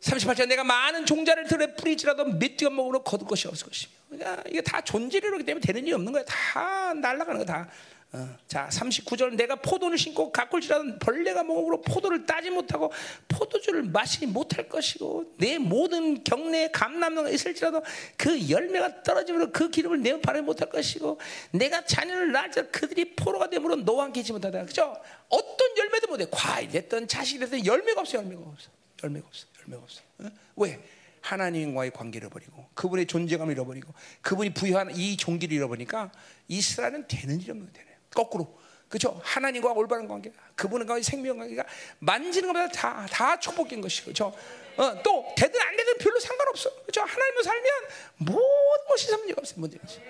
38절 내가 많은 종자를 들에 뿌리지라도 몇 띄어 먹으로 거둘 것이 없을 것이며 그러니까 이게 다 존재력이기 때문에 되는 일이 없는 거야 다 날아가는 거다 어. 자 39절 내가 포도를 심고 가꿀지라도 벌레가 먹으로 포도를 따지 못하고 포도주를 마시지 못할 것이고 내 모든 경내에 감남로가 있을지라도 그 열매가 떨어지므로 그 기름을 내 발에 못할 것이고 내가 자녀를 낳자 그들이 포로가 되므로 너와 함께 있지 못하다. 그죠? 어떤 열매도 못해 과일 됐든 자식이 됐든 열매가 없어 열매가 없어 열매가 없어 열매가 없어 어? 왜? 하나님과의 관계를 잃어버리고 그분의 존재감을 잃어버리고 그분이 부여한 이 종기를 잃어버리니까 이스라엘은 되는 일이 없는 되네 거꾸로. 그렇죠? 하나님과 올바른 관계 그분과 생명 관계가 만지는 것보다 다, 다 축복인 것이고 그렇죠? 어, 또 되든 안 되든 별로 상관없어. 그렇죠? 하나님을 살면 모든 것이 문제가 없어요. 문제지.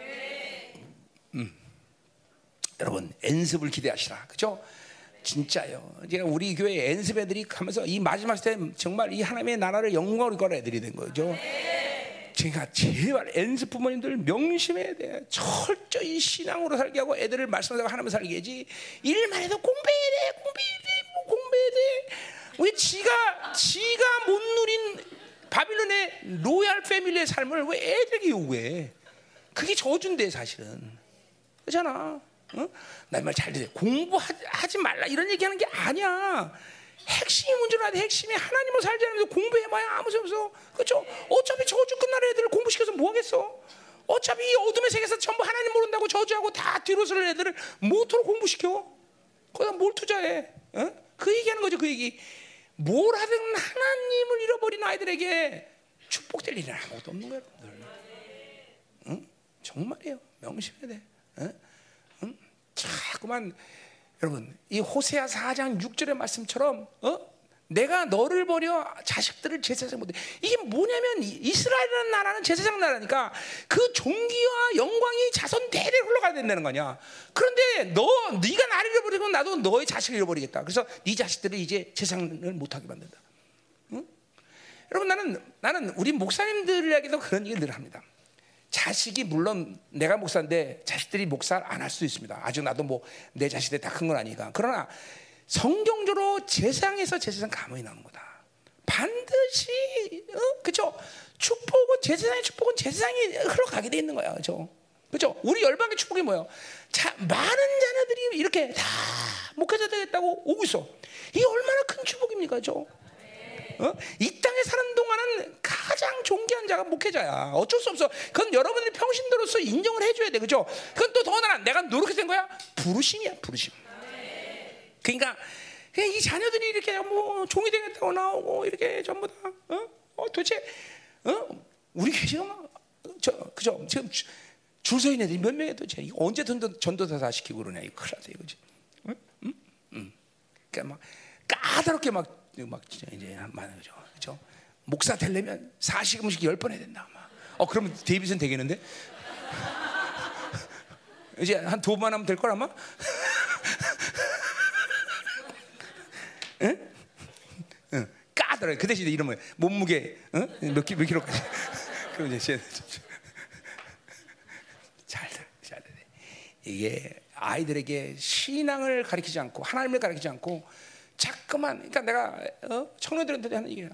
음. 여러분 연습을 기대하시라. 그렇죠? 진짜요. 제가 우리 교회 연습 애들이 가면서 이 마지막 때 정말 이 하나님의 나라를 영광으로 걸어 애들이 된 거죠. 제가 제발 연습 부모님들 명심해야 돼. 철저히 신앙으로 살게 하고 애들을 말씀하고 하나님 살게 하지. 일만 해도 공부해야 돼, 공부해야 돼, 뭐 공부해야 돼. 왜 지가 지가 못 누린 바빌론의 로얄 패밀리의 삶을 왜 애들에게 요구해? 그게 저주인데 사실은. 그렇잖아. 어? 나말 잘 들어. 공부하지 말라 이런 얘기하는 게 아니야. 핵심이 문제라 핵심이 하나님을 살지 않으면서 공부해봐야 아무 소용 없어. 그렇죠? 어차피 저주 끝날 애들을 공부시켜서 뭐 하겠어? 어차피 이 어둠의 세계에서 전부 하나님 모른다고 저주하고 다 뒤로 서는 애들을 모토로 공부시켜. 거기다 뭘 투자해? 어? 그 얘기하는 거죠. 그 얘기. 뭘 하든 하나님을 잃어버린 아이들에게 축복될 일은 아무것도 없는 거예요. 응? 정말이에요. 명심해야 돼. 응? 응? 자꾸만 여러분 이 호세아 4장 6절의 말씀처럼 어? 내가 너를 버려 자식들을 제사장 못해. 이게 뭐냐면 이스라엘이라는 나라는 제사장 나라니까 그 종기와 영광이 자손 대대 흘러가야 된다는 거냐. 그런데 너 네가 나를 잃어버리고 나도 너의 자식을 잃어버리겠다. 그래서 네 자식들을 이제 제사장을 못하게 만든다. 응? 여러분 나는 나는 우리 목사님들에게도 그런 얘기를 늘 합니다 자식이 물론 내가 목사인데 자식들이 목사를 안 할 수 있습니다. 아직 나도 뭐 내 자식들이 다 큰 건 아니니까. 그러나 성경적으로 제상에서 제사장 가문이 나오는 거다. 반드시 어? 그죠? 축복은 제사장의 축복은 제사장이 흘러가게 돼 있는 거야, 그죠? 그죠? 우리 열방의 축복이 뭐예요? 자, 많은 자녀들이 이렇게 다 목회자 되겠다고 오고 있어. 이게 얼마나 큰 축복입니까, 그죠? 어? 이 땅에 사는 동안은 가장 존귀한 자가 목회자야. 어쩔 수 없어. 그건 여러분들이 평신도로서 인정을 해줘야 돼. 그죠? 그건 또 더나 내가 노력해서 거야? 부르심이야, 부르심. 그러니까 그냥 이 자녀들이 이렇게 뭐 종이 되겠다고 나오고 이렇게 전부 다, 어? 어 도대체, 어? 우리 교회가 저, 그죠? 지금 줄 서 있는 애들이 몇 명이 도대체 언제 전도, 전도사 다 시키고 그러냐. 이거 큰일 났다, 이거지. 응? 응? 응. 그러니까 막 까다롭게 막 막 진짜 이제 많은 거죠. 그렇죠? 목사 되려면 40음식 10번 해야 된다. 막. 어 그러면 데이비슨 되겠는데? 이제 한 두번 하면 될 걸 아마? 응? 응. 까더라. 그 대신에 이러면 몸무게 응? 몇, 키, 몇 킬로까지. 그럼 이제 잘 돼, 잘 돼. 이게 아이들에게 신앙을 가르치지 않고 하나님을 가르치지 않고 자꾸만 그러니까 내가 어? 청년들한테 하는 얘기야.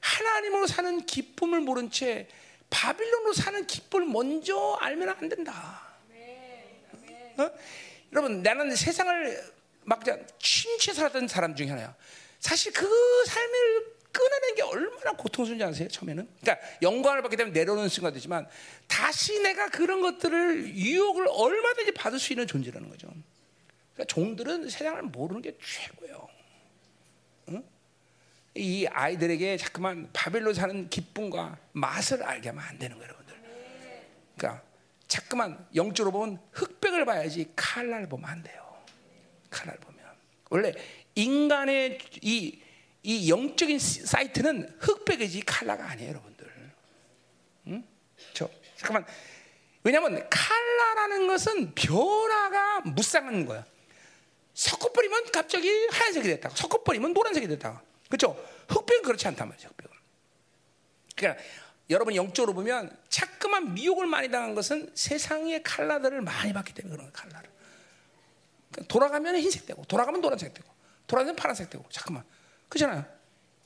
하나님으로 사는 기쁨을 모른 채 바빌론으로 사는 기쁨을 먼저 알면 안 된다. 어? 여러분 나는 세상을 막 침체 살았던 사람 중에 하나야. 사실 그 삶을 끊어낸 게 얼마나 고통스러운지 아세요? 처음에는. 그러니까 영광을 받기 때문에 내려오는 순간 되지만 다시 내가 그런 것들을 유혹을 얼마든지 받을 수 있는 존재라는 거죠. 그러니까 종들은 세상을 모르는 게 최고예요. 이 아이들에게 자꾸만 바벨로 사는 기쁨과 맛을 알게 하면 안 되는 거예요, 여러분들. 그러니까 자꾸만 영적으로 보면 흑백을 봐야지 칼날 보면 안 돼요. 칼날 보면 원래 인간의 이, 이 영적인 사이트는 흑백이지 칼라가 아니에요, 여러분들. 응? 저 잠깐만. 왜냐하면 칼라라는 것은 변화가 무쌍한 거야. 섞어버리면 갑자기 하얀색이 됐다가 섞어버리면 노란색이 됐다가 그렇죠? 흑백은 그렇지 않단 말이죠. 흑백은. 그러니까 여러분 영적으로 보면 자꾸만 미혹을 많이 당한 것은 세상의 칼라들을 많이 봤기 때문에 그런 칼라를. 그러니까 돌아가면 흰색 되고, 돌아가면 노란색 되고, 돌아가면 파란색 되고, 자꾸만. 그렇잖아요.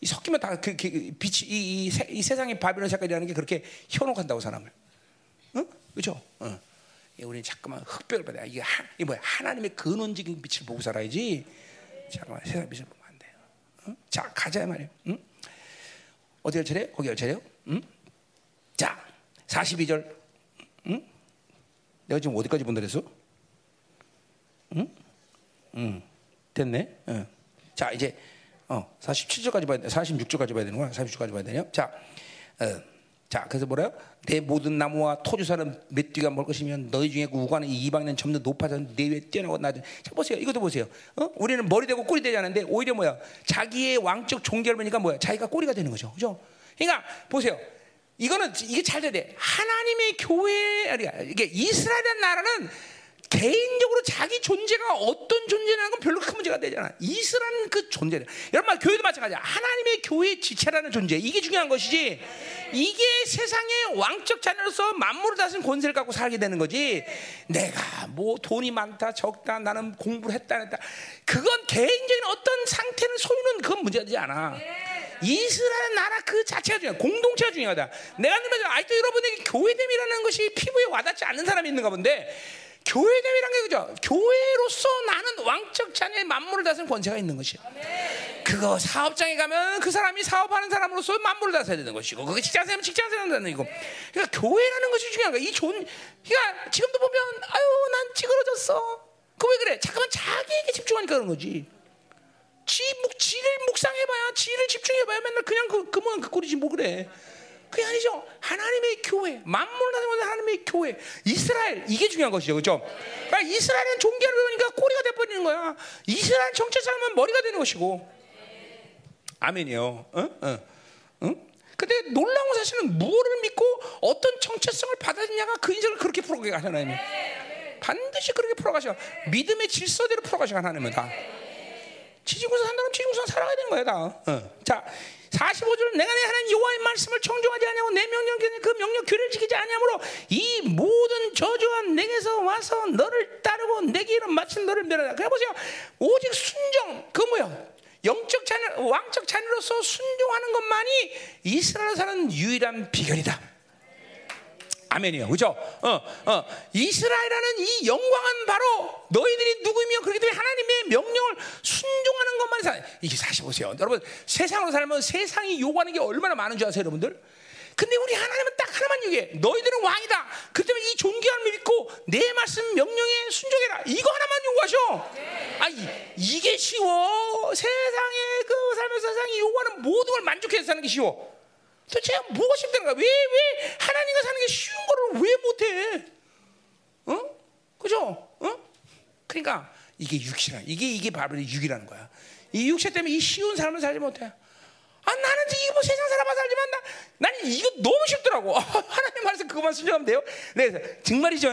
이 섞이면 다 그, 그, 그 빛이 이, 이, 세, 이 세상의 바빌론 색깔이라는 게 그렇게 현혹한다고 사람을. 응? 그죠? 어. 우리는 자꾸만 흑백을 받아. 이게 하, 이 뭐야? 하나님의 근원적인 빛을 보고 살아야지. 잠깐만 세상 빛을 돼요. 응? 자 가자 말이에요. 응? 어디 할 차례? 거기 할 차례요? 응? 자 42절. 응? 내가 지금 어디까지 본다랬어? 응? 응. 됐네. 응. 자 이제 어 47절까지 봐야 돼. 46절까지 봐야 되는 거야. 46절까지 봐야 되냐? 자. 어. 자, 그래서 뭐래요? 내 모든 나무와 토주사는 몇 뒤가 멀 것이면 너희 중에 그 우관은 이방인은 점점 높아져 내 위에 뛰어나고 나중. 자, 보세요. 이것도 보세요. 어? 우리는 머리 되고 꼬리 되지 않는데 오히려 뭐야? 자기의 왕적 종결이니까 뭐야? 자기가 꼬리가 되는 거죠. 그죠? 그러니까 보세요. 이거는 이게 잘 돼야 돼. 하나님의 교회 아니 이게 이스라엘이라는 나라는 개인적으로 자기 존재가 어떤 존재라는 건 별로 큰 문제가 되잖아. 이스라엘 그 존재. 여러분 교회도 마찬가지야. 하나님의 교회 지체라는 존재. 이게 중요한 것이지. 이게 세상의 왕적 자녀로서 만물을 다스린 권세를 갖고 살게 되는 거지. 내가 뭐 돈이 많다 적다 나는 공부를 했다 했다. 그건 개인적인 어떤 상태는 소유는 그건 문제되지 않아. 이스라엘 나라 그 자체가 중요해. 공동체가 중요하다. 내가 말하면 아직도 여러분에게 교회됨이라는 것이 피부에 와닿지 않는 사람이 있는가 본데 교회됨이란 게 그죠? 교회로서 나는 왕적 자녀의 만물을 다스리는 권세가 있는 것이야. 그거 사업장에 가면 그 사람이 사업하는 사람으로서 만물을 다스려야 되는 것이고, 그게 직장생활 직장생활 되는 이고. 그러니까 교회라는 것이 중요한 거야. 이 존, 그러니까 지금도 보면 아유 난 찌그러졌어. 그 왜 그래? 잠깐만 자기에게 집중하니까 그런 거지. 지 묵, 지를 묵상해봐야, 지를 집중해봐야 맨날 그냥 그, 그만 그 꼴이지 뭐 그래. 그게 아니죠. 하나님의 교회, 만물을 다스리는 하나님의 교회, 이스라엘 이게 중요한 것이죠, 그렇죠? 이스라엘은 종교를 그러니까 꼬리가 돼버리는 거야. 이스라엘 정체 사람은 머리가 되는 것이고. 아멘이요. 응, 응, 응. 근데 놀라운 사실은 무엇을 믿고 어떤 정체성을 받아들이냐가 그 인생을 그렇게 풀어가게 하나님이. 반드시 그렇게 풀어가셔. 믿음의 질서대로 풀어가셔 하나님은 다. 지지고서 산다면 지지고서 살아가야 되는 거야 다. 어. 자, 45절 내가 내 하나님 여호와의 말씀을 청종하지 아니하고 내 명령 그 명령 규례를 지키지 아니하므로 이 모든 저주가 내게서 와서 너를 따르고 내게 이런 마친 너를 멸하라. 그래 보세요. 오직 순종 그 뭐야? 영적 자녀 왕적 자녀로서 순종하는 것만이 이스라엘 사는 유일한 비결이다. 아멘이요. 그죠? 어, 어. 이스라엘이라는 이 영광은 바로 너희들이 누구이며 그렇기 때문에 하나님의 명령을 순종 것만 사. 이게 사실 보세요. 여러분, 세상으로 살면 세상이 요구하는 게 얼마나 많은 줄 아세요, 여러분들? 근데 우리 하나님은 딱 하나만 얘기해. 너희들은 왕이다. 그 때문에 이 존귀함을 믿고 내 말씀 명령에 순종해라. 이거 하나만 요구하셔. 아, 이, 이게 쉬워. 세상에 그 살면서 세상이 요구하는 모든 걸 만족해서 사는 게 쉬워. 도대체 뭐가 쉽다는 거야? 왜, 왜 하나님과 사는 게 쉬운 거를 왜 못해? 어? 그죠? 어? 그러니까 이게 육이라 이게 이게 바로 육이라는 거야. 이 육체 때문에 이 쉬운 삶을 살지 못해. 아 나는 이거 뭐 세상 살아봐 살지만 나 나는 이거 너무 쉽더라고. 아, 하나님 말해서 그것만 순종하면 돼요. 네, 정말이죠?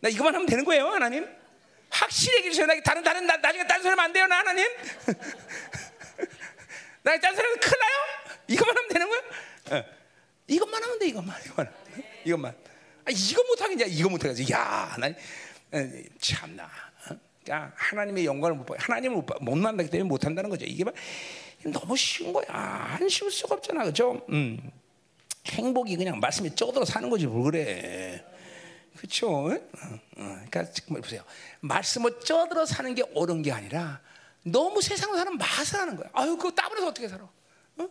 나 이거만 하면 되는 거예요, 하나님. 확실히 얘기해 주세요. 나 다른 다른 나, 나중에 딴 소리 하면 안 돼요, 나 하나님. 나 딴 소리 하면 큰일 나요. 이거만 하면 되는 거야. 어. 이것만 하면 돼 이것만 이것만 이것만 아, 이거 못하겠냐 이거 못하겠지 야난 어, 참나 어? 야 하나님의 영광을 못 봐. 하나님을 못, 못 만나기 때문에 못 한다는 거죠. 이게 너무 쉬운 거야. 안 쉬울 수가 없잖아, 그죠? 음. 행복이 그냥 말씀에 쪄들어 사는 거지 뭘 그래. 그렇죠? 그러니까 정말 보세요. 말씀을 쪄들어 사는 게 옳은 게 아니라 너무 세상으로 사는 맛을 하는 거야. 아유 그거 따분해서 어떻게 살아? 어?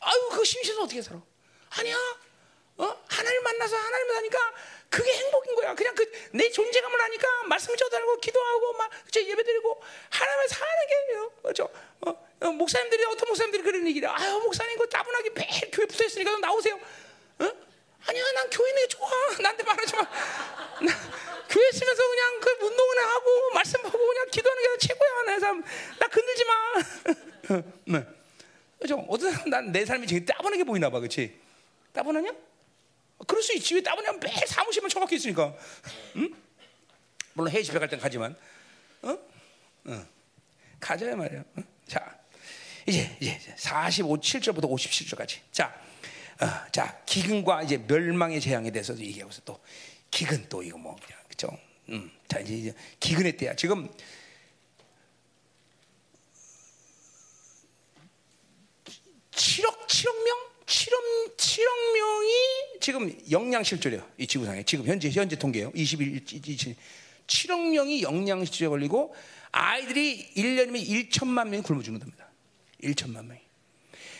아유 그 심심해서 어떻게 살아? 아니야. 어? 하나님 만나서 하나님 사니까 그게 행복인 거야. 그냥 그 내 존재감을 하니까 말씀 전달하고 기도하고 막 그쵸 예배드리고 하나님을 사는 게요. 그렇죠? 어? 어, 목사님들이 어떤 목사님들이 그런 얘기를 아유 목사님 그 따분하게 매일 교회 붙어 있으니까 좀 나오세요. 어? 아니야 난 교회 내 좋아. 나한테 말하지 마. 나 교회 있으면서 그냥 그 운동을 하고 말씀 보고 그냥 기도하는 게 최고야. 내 삶. 나 건들지 마. 네. 그죠? 어떤 사람 난내 삶이 제일 따분하게 보이나 봐, 그렇지? 따분하냐? 그럴 수 있지. 왜 따분하면 매일 사무실만 처박혀 있으니까. 응? 물론 해외 집회 갈땐 가지만, 어? 어. 가자 말이야. 어? 자, 이제 이제 45, 7절부터 57절까지. 자, 어, 자 기근과 이제 멸망의 재앙에 대해서 얘기하고 있어. 또 기근 또 이거 뭐 그죠? 음, 자 이제 기근의 때야. 지금 7억 명? 7억 7억 명이 지금 영양실조래요. 이 지구상에 지금 현재 현재 통계요. 21 20, 7억 명이 영양실조에 걸리고 아이들이 1년이면 1천만 명이 굶어 죽는답니다. 1천만 명이.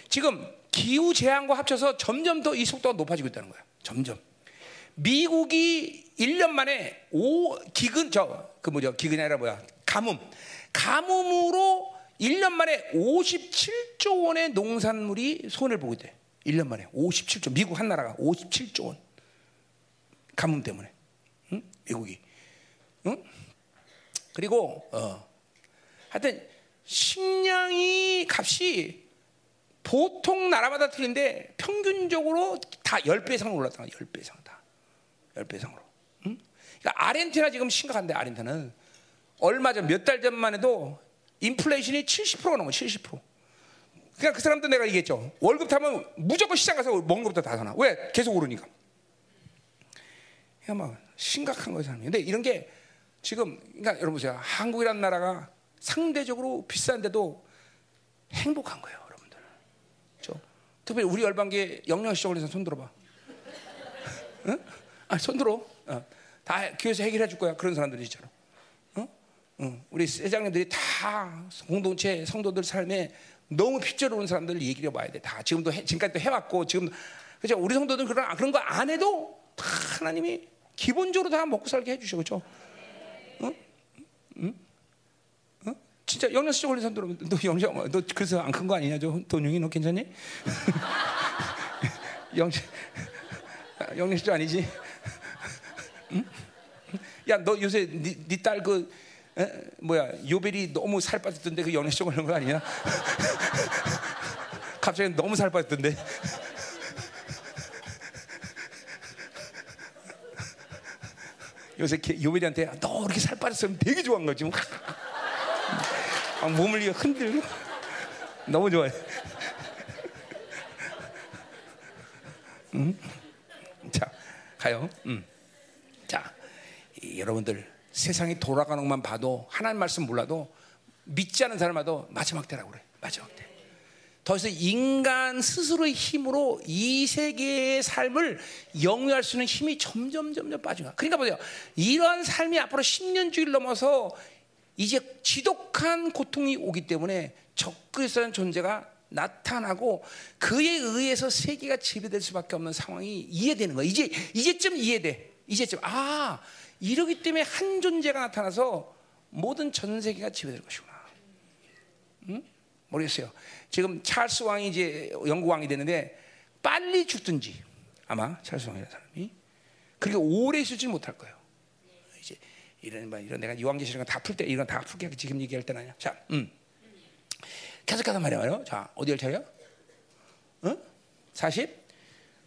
지금 기후 재앙과 합쳐서 점점 더 이 속도가 높아지고 있다는 거야. 점점. 미국이 1년 만에 오 기근 저그 뭐죠? 기근이 아니라 뭐야? 가뭄. 가뭄으로 1년 만에 57조 원의 농산물이 손을 보고 있대. 1년 만에 57조. 미국 한 나라가 57조 원. 가뭄 때문에. 응? 미국이. 응? 그리고 어. 하여튼 식량이 값이 보통 나라마다 틀린데 평균적으로 다 10배 이상 올랐다. 10배 이상 다. 10배 이상으로. 응? 그러니까 아르헨티나 지금 심각한데 아르헨티나는 얼마 전 몇 달 전만 해도 인플레이션이 70%가 넘어 70%. 그러니까 그 사람도 내가 얘기했죠. 월급 타면 무조건 시장 가서 먹는 것부터 다 사나. 왜? 계속 오르니까. 그러니까 막 심각한 거예요, 사람이. 근데 이런 게 지금 그러니까 여러분 보세요. 한국이라는 나라가 상대적으로 비싼데도 행복한 거예요, 여러분들. 저 특별히 우리 열방계 영양시적으로 해서 손 들어봐. 응? 아, 손 들어. 어. 다 교회에서 해결해 줄 거야. 그런 사람들이 있잖아. 어? 응. 우리 회장님들이 다 공동체 성도들 삶에 너무 핍조로운 사람들을 얘기해 봐야 돼. 다 지금도 해, 지금까지도 해왔고 지금 그죠? 우리 성도들 그런 그런 거 안 해도 다 하나님이 기본적으로 다 먹고 살게 해주셔, 그렇죠? 응? 응? 어? 진짜 영양시적 걸린 사람 들어보면 너 영양 너 그래서 안 큰 거 아니냐, 저 돈용이 너 괜찮니? 영 영양시적 아니지? 응? 야, 너 요새 네딸그 뭐야 요벨이 너무 살 빠졌던데 그 영양시적 걸린 거 아니냐? 갑자기 너무 살 빠졌던데. 요새 요벨이한테 너 이렇게 살 빠졌으면 되게 좋아한 거지. 막 몸을 흔들고 너무 좋아해. 음? 자, 가요. 음. 자, 이, 여러분들 세상이 돌아가는 것만 봐도 하나님 말씀 몰라도 믿지 않은 사람마도 마지막 때라고 그래. 마지막 때. 더 이상 인간 스스로의 힘으로 이 세계의 삶을 영위할 수 있는 힘이 점점 점점 빠진 거야. 그러니까 보세요. 이러한 삶이 앞으로 10년 주기를 넘어서 이제 지독한 고통이 오기 때문에 적그리스도라는 존재가 나타나고 그에 의해서 세계가 지배될 수밖에 없는 상황이 이해되는 거야. 이제 이제쯤 이해돼. 이제쯤 아 이러기 때문에 한 존재가 나타나서 모든 전 세계가 지배될 것이구나. 응? 모르겠어요. 지금 찰스 왕이 이제 영국 왕이 되는데 빨리 죽든지 아마 찰스 왕이라는 사람이 그렇게 오래 있을지 못할 거예요. 이제 이런 이런 내가 요한계시록 다풀 때 이건 다 풀게 지금 얘기할 때는 아니야. 자, 음. 계속하단 말이에요. 자, 어디를 차려? 어? 40?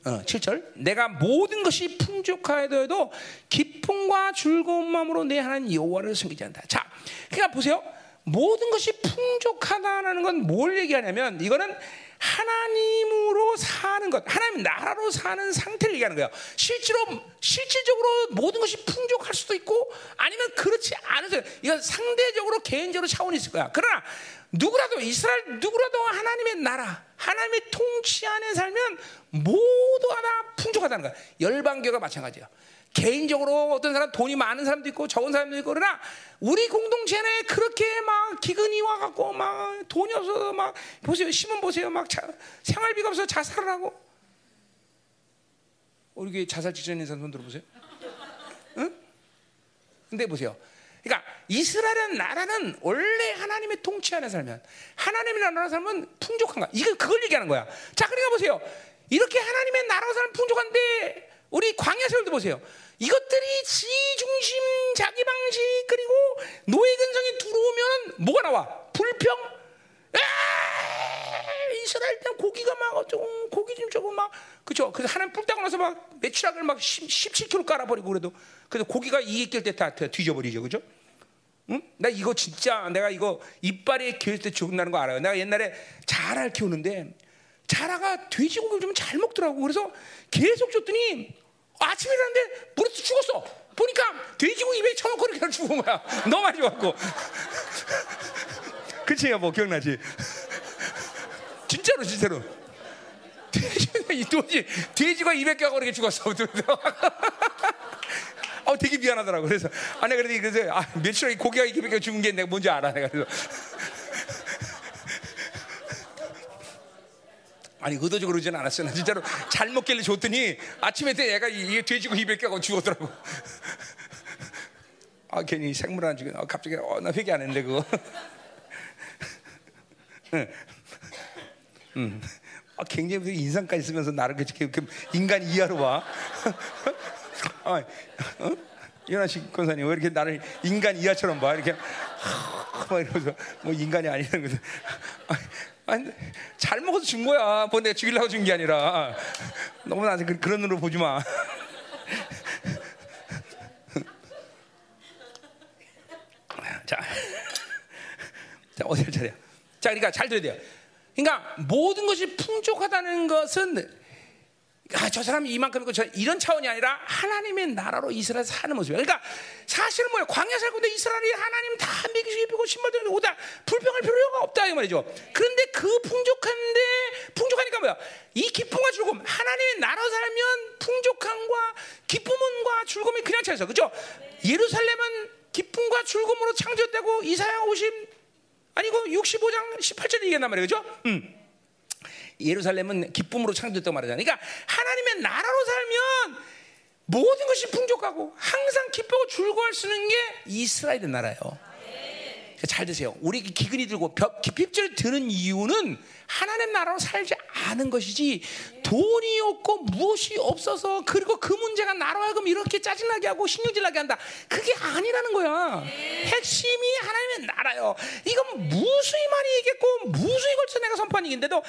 어, 7절. 내가 모든 것이 풍족하여도 기쁨과 즐거운 마음으로 내 하나님 여호와를 섬기지 않다. 자, 그러니까 보세요. 모든 것이 풍족하다라는 건 뭘 얘기하냐면 이거는 하나님으로 사는 것, 하나님 나라로 사는 상태를 얘기하는 거예요. 실제로 실질적으로 모든 것이 풍족할 수도 있고 아니면 그렇지 않아서 이건 상대적으로 개인적으로 차원이 있을 거야. 그러나 누구라도 이스라엘 누구라도 하나님의 나라, 하나님의 통치 안에 살면 모두가 다 풍족하다는 거야. 열방교가 마찬가지야. 개인적으로 어떤 사람 돈이 많은 사람도 있고 적은 사람도 있고 그러나 우리 공동체 내 그렇게 막 기근이 와갖고 막 돈이 없어서 막 보세요 신문 보세요 막 자, 생활비가 없어서 자살을 하고 우리 교회 자살 있는 사람 손 들어보세요 응? 근데 보세요 그러니까 이스라엘은 나라는 원래 하나님의 통치 안에 살면 하나님의 나라 살면 풍족한가 이거 그걸 얘기하는 거야 자 그러니까 보세요 이렇게 하나님의 나라로 살면 풍족한데 우리 광야 세월도 보세요. 이것들이 지 중심, 자기 방식 그리고 노예 근성이 들어오면 뭐가 나와? 불평. 이스라엘 때 고기가 막 어쩌고 고기 좀 저거 막 그죠? 그래서 하나님 뿔따고 나서 막 매출학을 막 10, 17kg 깔아버리고 그래도 그래도 고기가 이익 낄때다 뒤져버리죠, 그죠? 응? 나 이거 진짜 내가 이거 이빨에 키울 때 죽는다는 거 알아요. 내가 옛날에 자랄 키우는데 자라가 돼지고기를 좀 잘 먹더라고. 그래서 계속 줬더니 아침에 일어났는데 물에서 죽었어. 보니까 돼지고기 입에 쳐놓고 이렇게 죽은 거야. 너무 많이 먹고. 그치, 여보, 기억나지? 진짜로, 진짜로. 돼지, 돼지, 돼지가 200개하고 그렇게 죽었어. 어, 되게 미안하더라고. 그래서, 아, 내가 그래서, 아, 며칠 전에 고기가 200개 죽은 게 내가 뭔지 알아. 내가 그래서. 아니 의도적으로 그러진 않았어요. 나 진짜로 잘 먹길래 줬더니 아침에 때 얘가 이게 돼지고 200개하고 죽었더라고. 아 괜히 생물 안 죽여. 아, 갑자기 어, 나 회개 안 했는데 그거. 응. 음. 아, 굉장히 인상까지 쓰면서 나를 그렇게 인간 이하로 봐. 아, 어? 연하식 권사님 왜 이렇게 나를 인간 이하처럼 봐? 이렇게 막 이러면서 뭐 인간이 아니라는 거죠. 아니, 잘 먹어서 준 거야. 뭐 내가 죽이려고 준 게 아니라. 너무 나한테 그, 그런 눈으로 보지 마. 자, 자 어디를 차려? 자, 그러니까 잘 들어야 돼요. 그러니까 모든 것이 풍족하다는 것은 아, 저 사람이 이만큼 있고 저 이런 차원이 아니라 하나님의 나라로 이스라엘 사는 모습이야. 그러니까 사실은 뭐야? 광야 살고 있는데 이스라엘이 하나님 다 먹이시고 입히고 신발도 오다 불평할 필요가 없다 이 말이죠. 그런데 그 풍족한데 풍족하니까 뭐야? 이 기쁨과 즐거움 하나님의 나라 살면 풍족함과 기쁨과 즐거움이 그냥 차있어. 그죠? 예루살렘은 기쁨과 즐거움으로 창조됐다고 이사야 50 아니고 65장 18절에 얘기했단 말이에요. 그죠? 음. 예루살렘은 기쁨으로 창조됐다고 말하잖아요. 그러니까 하나님의 나라로 살면 모든 것이 풍족하고 항상 기쁘고 즐거워할 수 있는 게 이스라엘의 나라예요. 잘 드세요. 우리 기근이 들고 기핍절 드는 이유는 하나님 나라로 살지 않은 것이지 돈이 없고 무엇이 없어서 그리고 그 문제가 나로 하여금 이렇게 짜증나게 하고 신경질나게 한다. 그게 아니라는 거야. 핵심이 하나님의 나라요. 이건 무수히 많이 얘기했고 무수히 걸쳐 내가 선포한 얘기인데도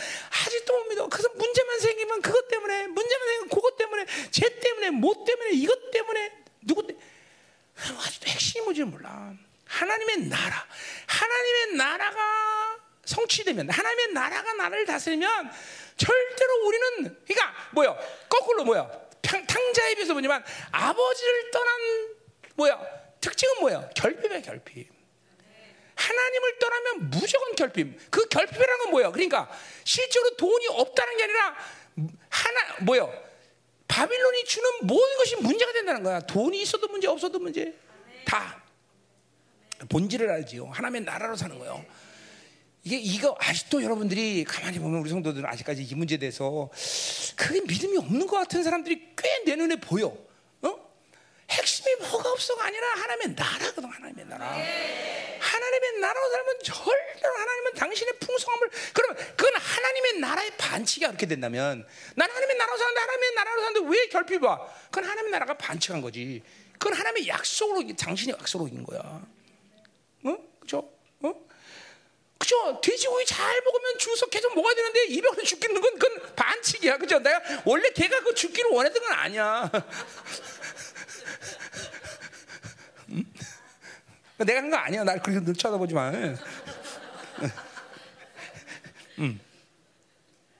아직도 못 믿어. 그래서 문제만 생기면 그것 때문에 문제만 생기면 그것 때문에 쟤 때문에 뭐 때문에 이것 때문에 누구 때문에 핵심이 뭔지 몰라. 하나님의 나라, 하나님의 나라가 성취되면, 하나님의 나라가 나를 다스리면 절대로 우리는, 그러니까 뭐야, 거꾸로 뭐야, 탕자에 비해서 뭐냐면 아버지를 떠난 뭐야, 특징은 뭐야, 결핍이야 결핍. 하나님을 떠나면 무조건 결핍. 그 결핍이라는 건 뭐야? 그러니까 실제로 돈이 없다는 게 아니라 하나 뭐야? 바빌론이 주는 모든 것이 문제가 된다는 거야. 돈이 있어도 문제, 없어도 문제. 다. 본질을 알지요. 하나님의 나라로 사는 거예요. 이게 이거 아직도 여러분들이 가만히 보면 우리 성도들은 아직까지 이 문제에 대해서 그게 믿음이 없는 것 같은 사람들이 꽤 내 눈에 보여. 어? 핵심이 뭐가 없어가 아니라 하나님의 나라거든 하나님의 나라. 하나님의 나라로 살면 절대로 하나님은 당신의 풍성함을 그러면 그건 하나님의 나라의 반칙이 그렇게 된다면 난 하나님의 나라로 사는데 하나님의 나라로 사는데 왜 결핍 와? 그건 하나님의 나라가 반칙한 거지. 그건 하나님의 약속으로 당신의 약속으로 있는 거야. 어? 그죠? 어? 그죠? 돼지고기 잘 먹으면 주서 계속 먹어야 되는데 입에 죽기는 건 그건 반칙이야. 그죠? 내가 원래 걔가 그 죽기를 원했던 건 아니야. 음? 내가 한 거 아니야. 날 그렇게 늘 쳐다보지 마. 음.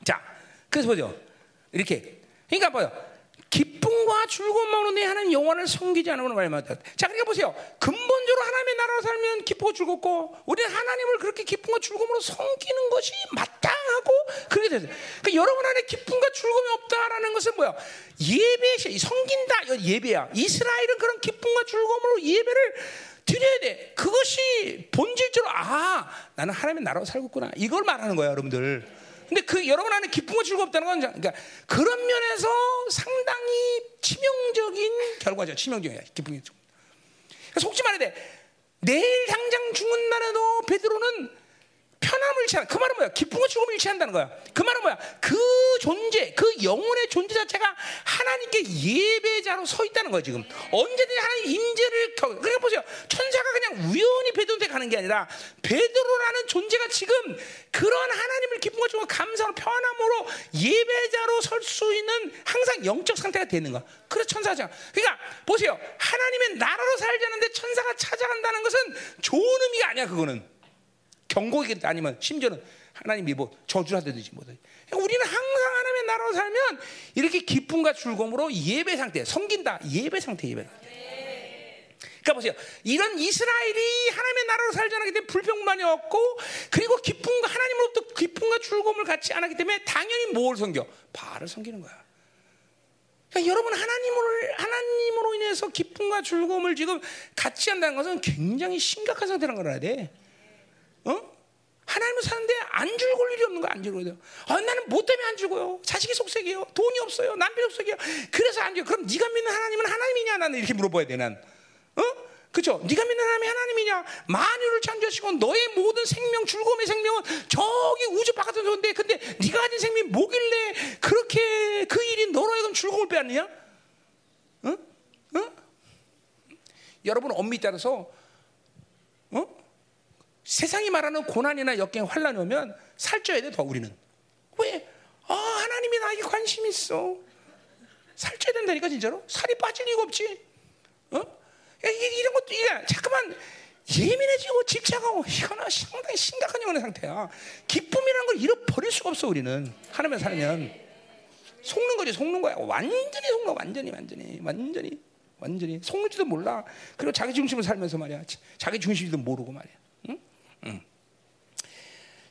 자, 그래서 보죠. 이렇게. 그러니까 뭐요? 기쁨과 즐거움만으로 내 하나님 영원을 섬기지 않으면 말입니다. 자, 그러니까 보세요. 근본적으로 하나님의 나라로 살면 기쁘고 즐겁고, 우리는 하나님을 그렇게 기쁨과 즐거움으로 섬기는 것이 마땅하고, 그렇게 되죠. 그러니까 여러분 안에 기쁨과 즐거움이 없다라는 것은 뭐야? 예배, 섬긴다, 예배야. 이스라엘은 그런 기쁨과 즐거움으로 예배를 드려야 돼. 그것이 본질적으로, 아, 나는 하나님의 나라로 살고 있구나. 이걸 말하는 거야, 여러분들. 근데 그 여러분 안에 기쁨과 즐겁다는 건 그러니까 그런 면에서 상당히 치명적인 결과죠. 치명적이야. 기쁨이. 그러니까 속지 말해야 돼. 내일 당장 죽은 날에도 베드로는 편함을 취한 그 말은 뭐야? 기쁨과 즐거움을 취한다는 거야. 그 말은 뭐야? 그 존재, 그 영혼의 존재 자체가 하나님께 예배자로 서 있다는 거야 지금. 언제든지 하나님 임재를 겨. 그러니까 보세요. 천사가 그냥 우연히 베드로한테 가는 게 아니라 베드로라는 존재가 지금 그런 하나님을 기쁨과 즐거움, 감사로 편함으로 예배자로 설 수 있는 항상 영적 상태가 되는 거야. 그래 천사자. 그러니까 보세요. 하나님의 나라로 살자는데 천사가 찾아간다는 것은 좋은 의미가 아니야 그거는. 경고이겠 아니면 심지어는 하나님 이 뭐 저주하듯이 뭐. 그러니까 우리는 항상 하나님의 나라로 살면 이렇게 기쁨과 즐거움으로 예배 상태, 섬긴다. 예배 상태, 예배 상태. 그러니까 보세요. 이런 이스라엘이 하나님의 나라로 살지 않기 때문에 불평만이 없고 그리고 기쁨과 하나님으로부터 기쁨과 즐거움을 갖지 않았기 때문에 당연히 뭘 섬겨? 바알을 섬기는 거야. 그러니까 여러분 하나님을 하나님으로 인해서 기쁨과 즐거움을 지금 갖지 않는다는 것은 굉장히 심각한 상태라는 걸 알아야 돼. 어? 하나님을 사는데 안 즐거울 일이 없는 거안 즐거워요. 아, 나는 뭐 때문에 안 즐거워요? 자식이 속색이에요. 돈이 없어요. 남편 속색이에요. 그래서 안 즐거워. 그럼 네가 믿는 하나님은 하나님이냐? 나는 이렇게 물어봐야 돼, 난. 어? 그죠? 네가 믿는 하나님이 하나님이냐? 만유를 창조하시고 너의 모든 생명, 즐거움의 생명은 저기 우주 바깥에 있는데 근데 네가 가진 생명이 뭐길래 그렇게 그 일이 너로 하여금 즐거움을 빼앗느냐? 어? 어? 여러분 엄밀히 따라서 어? 세상이 말하는 고난이나 역경, 환란이 오면 살쪄야 돼, 더 우리는. 왜? 아, 하나님이 나에게 관심 있어. 살쪄야 된다니까, 진짜로. 살이 빠질 리가 없지. 어? 이런 것도, 이게, 잠깐만, 예민해지고 집착하고, 이거는 상당히 심각한 영혼의 상태야. 기쁨이라는 걸 잃어버릴 수가 없어, 우리는. 하나님을 살면. 속는 거지, 속는 거야. 완전히 속는 거야, 완전히, 완전히, 완전히. 완전히. 속는지도 몰라. 그리고 자기 중심을 살면서 말이야. 자기 중심도 모르고 말이야. 응.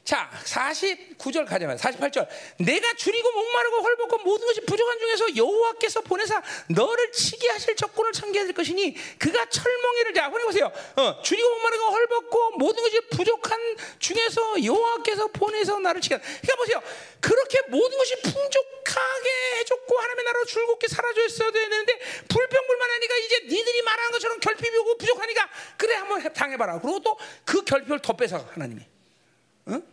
자, 49절 가자마자 48절. 내가 줄이고 목마르고 헐벗고 모든 것이 부족한 중에서 여호와께서 보내사 너를 치게 하실 적군을 참게 하실 것이니 그가 철멍이를 자, 보내 보세요. 어, 줄이고 목마르고 헐벗고 모든 것이 부족한 중에서 여호와께서 보내서 나를 치게. 그러니까 보세요. 그렇게 모든 것이 풍족하게 해 줬고 하나님의 나라로 즐겁게 살아줬어야 되는데 불평불만하니까 이제 니들이 말하는 것처럼 결핍이 오고 부족하니까 그래 한번 당해 봐라. 그리고 또그 결핍을 더 뺏어 하나님이. 응?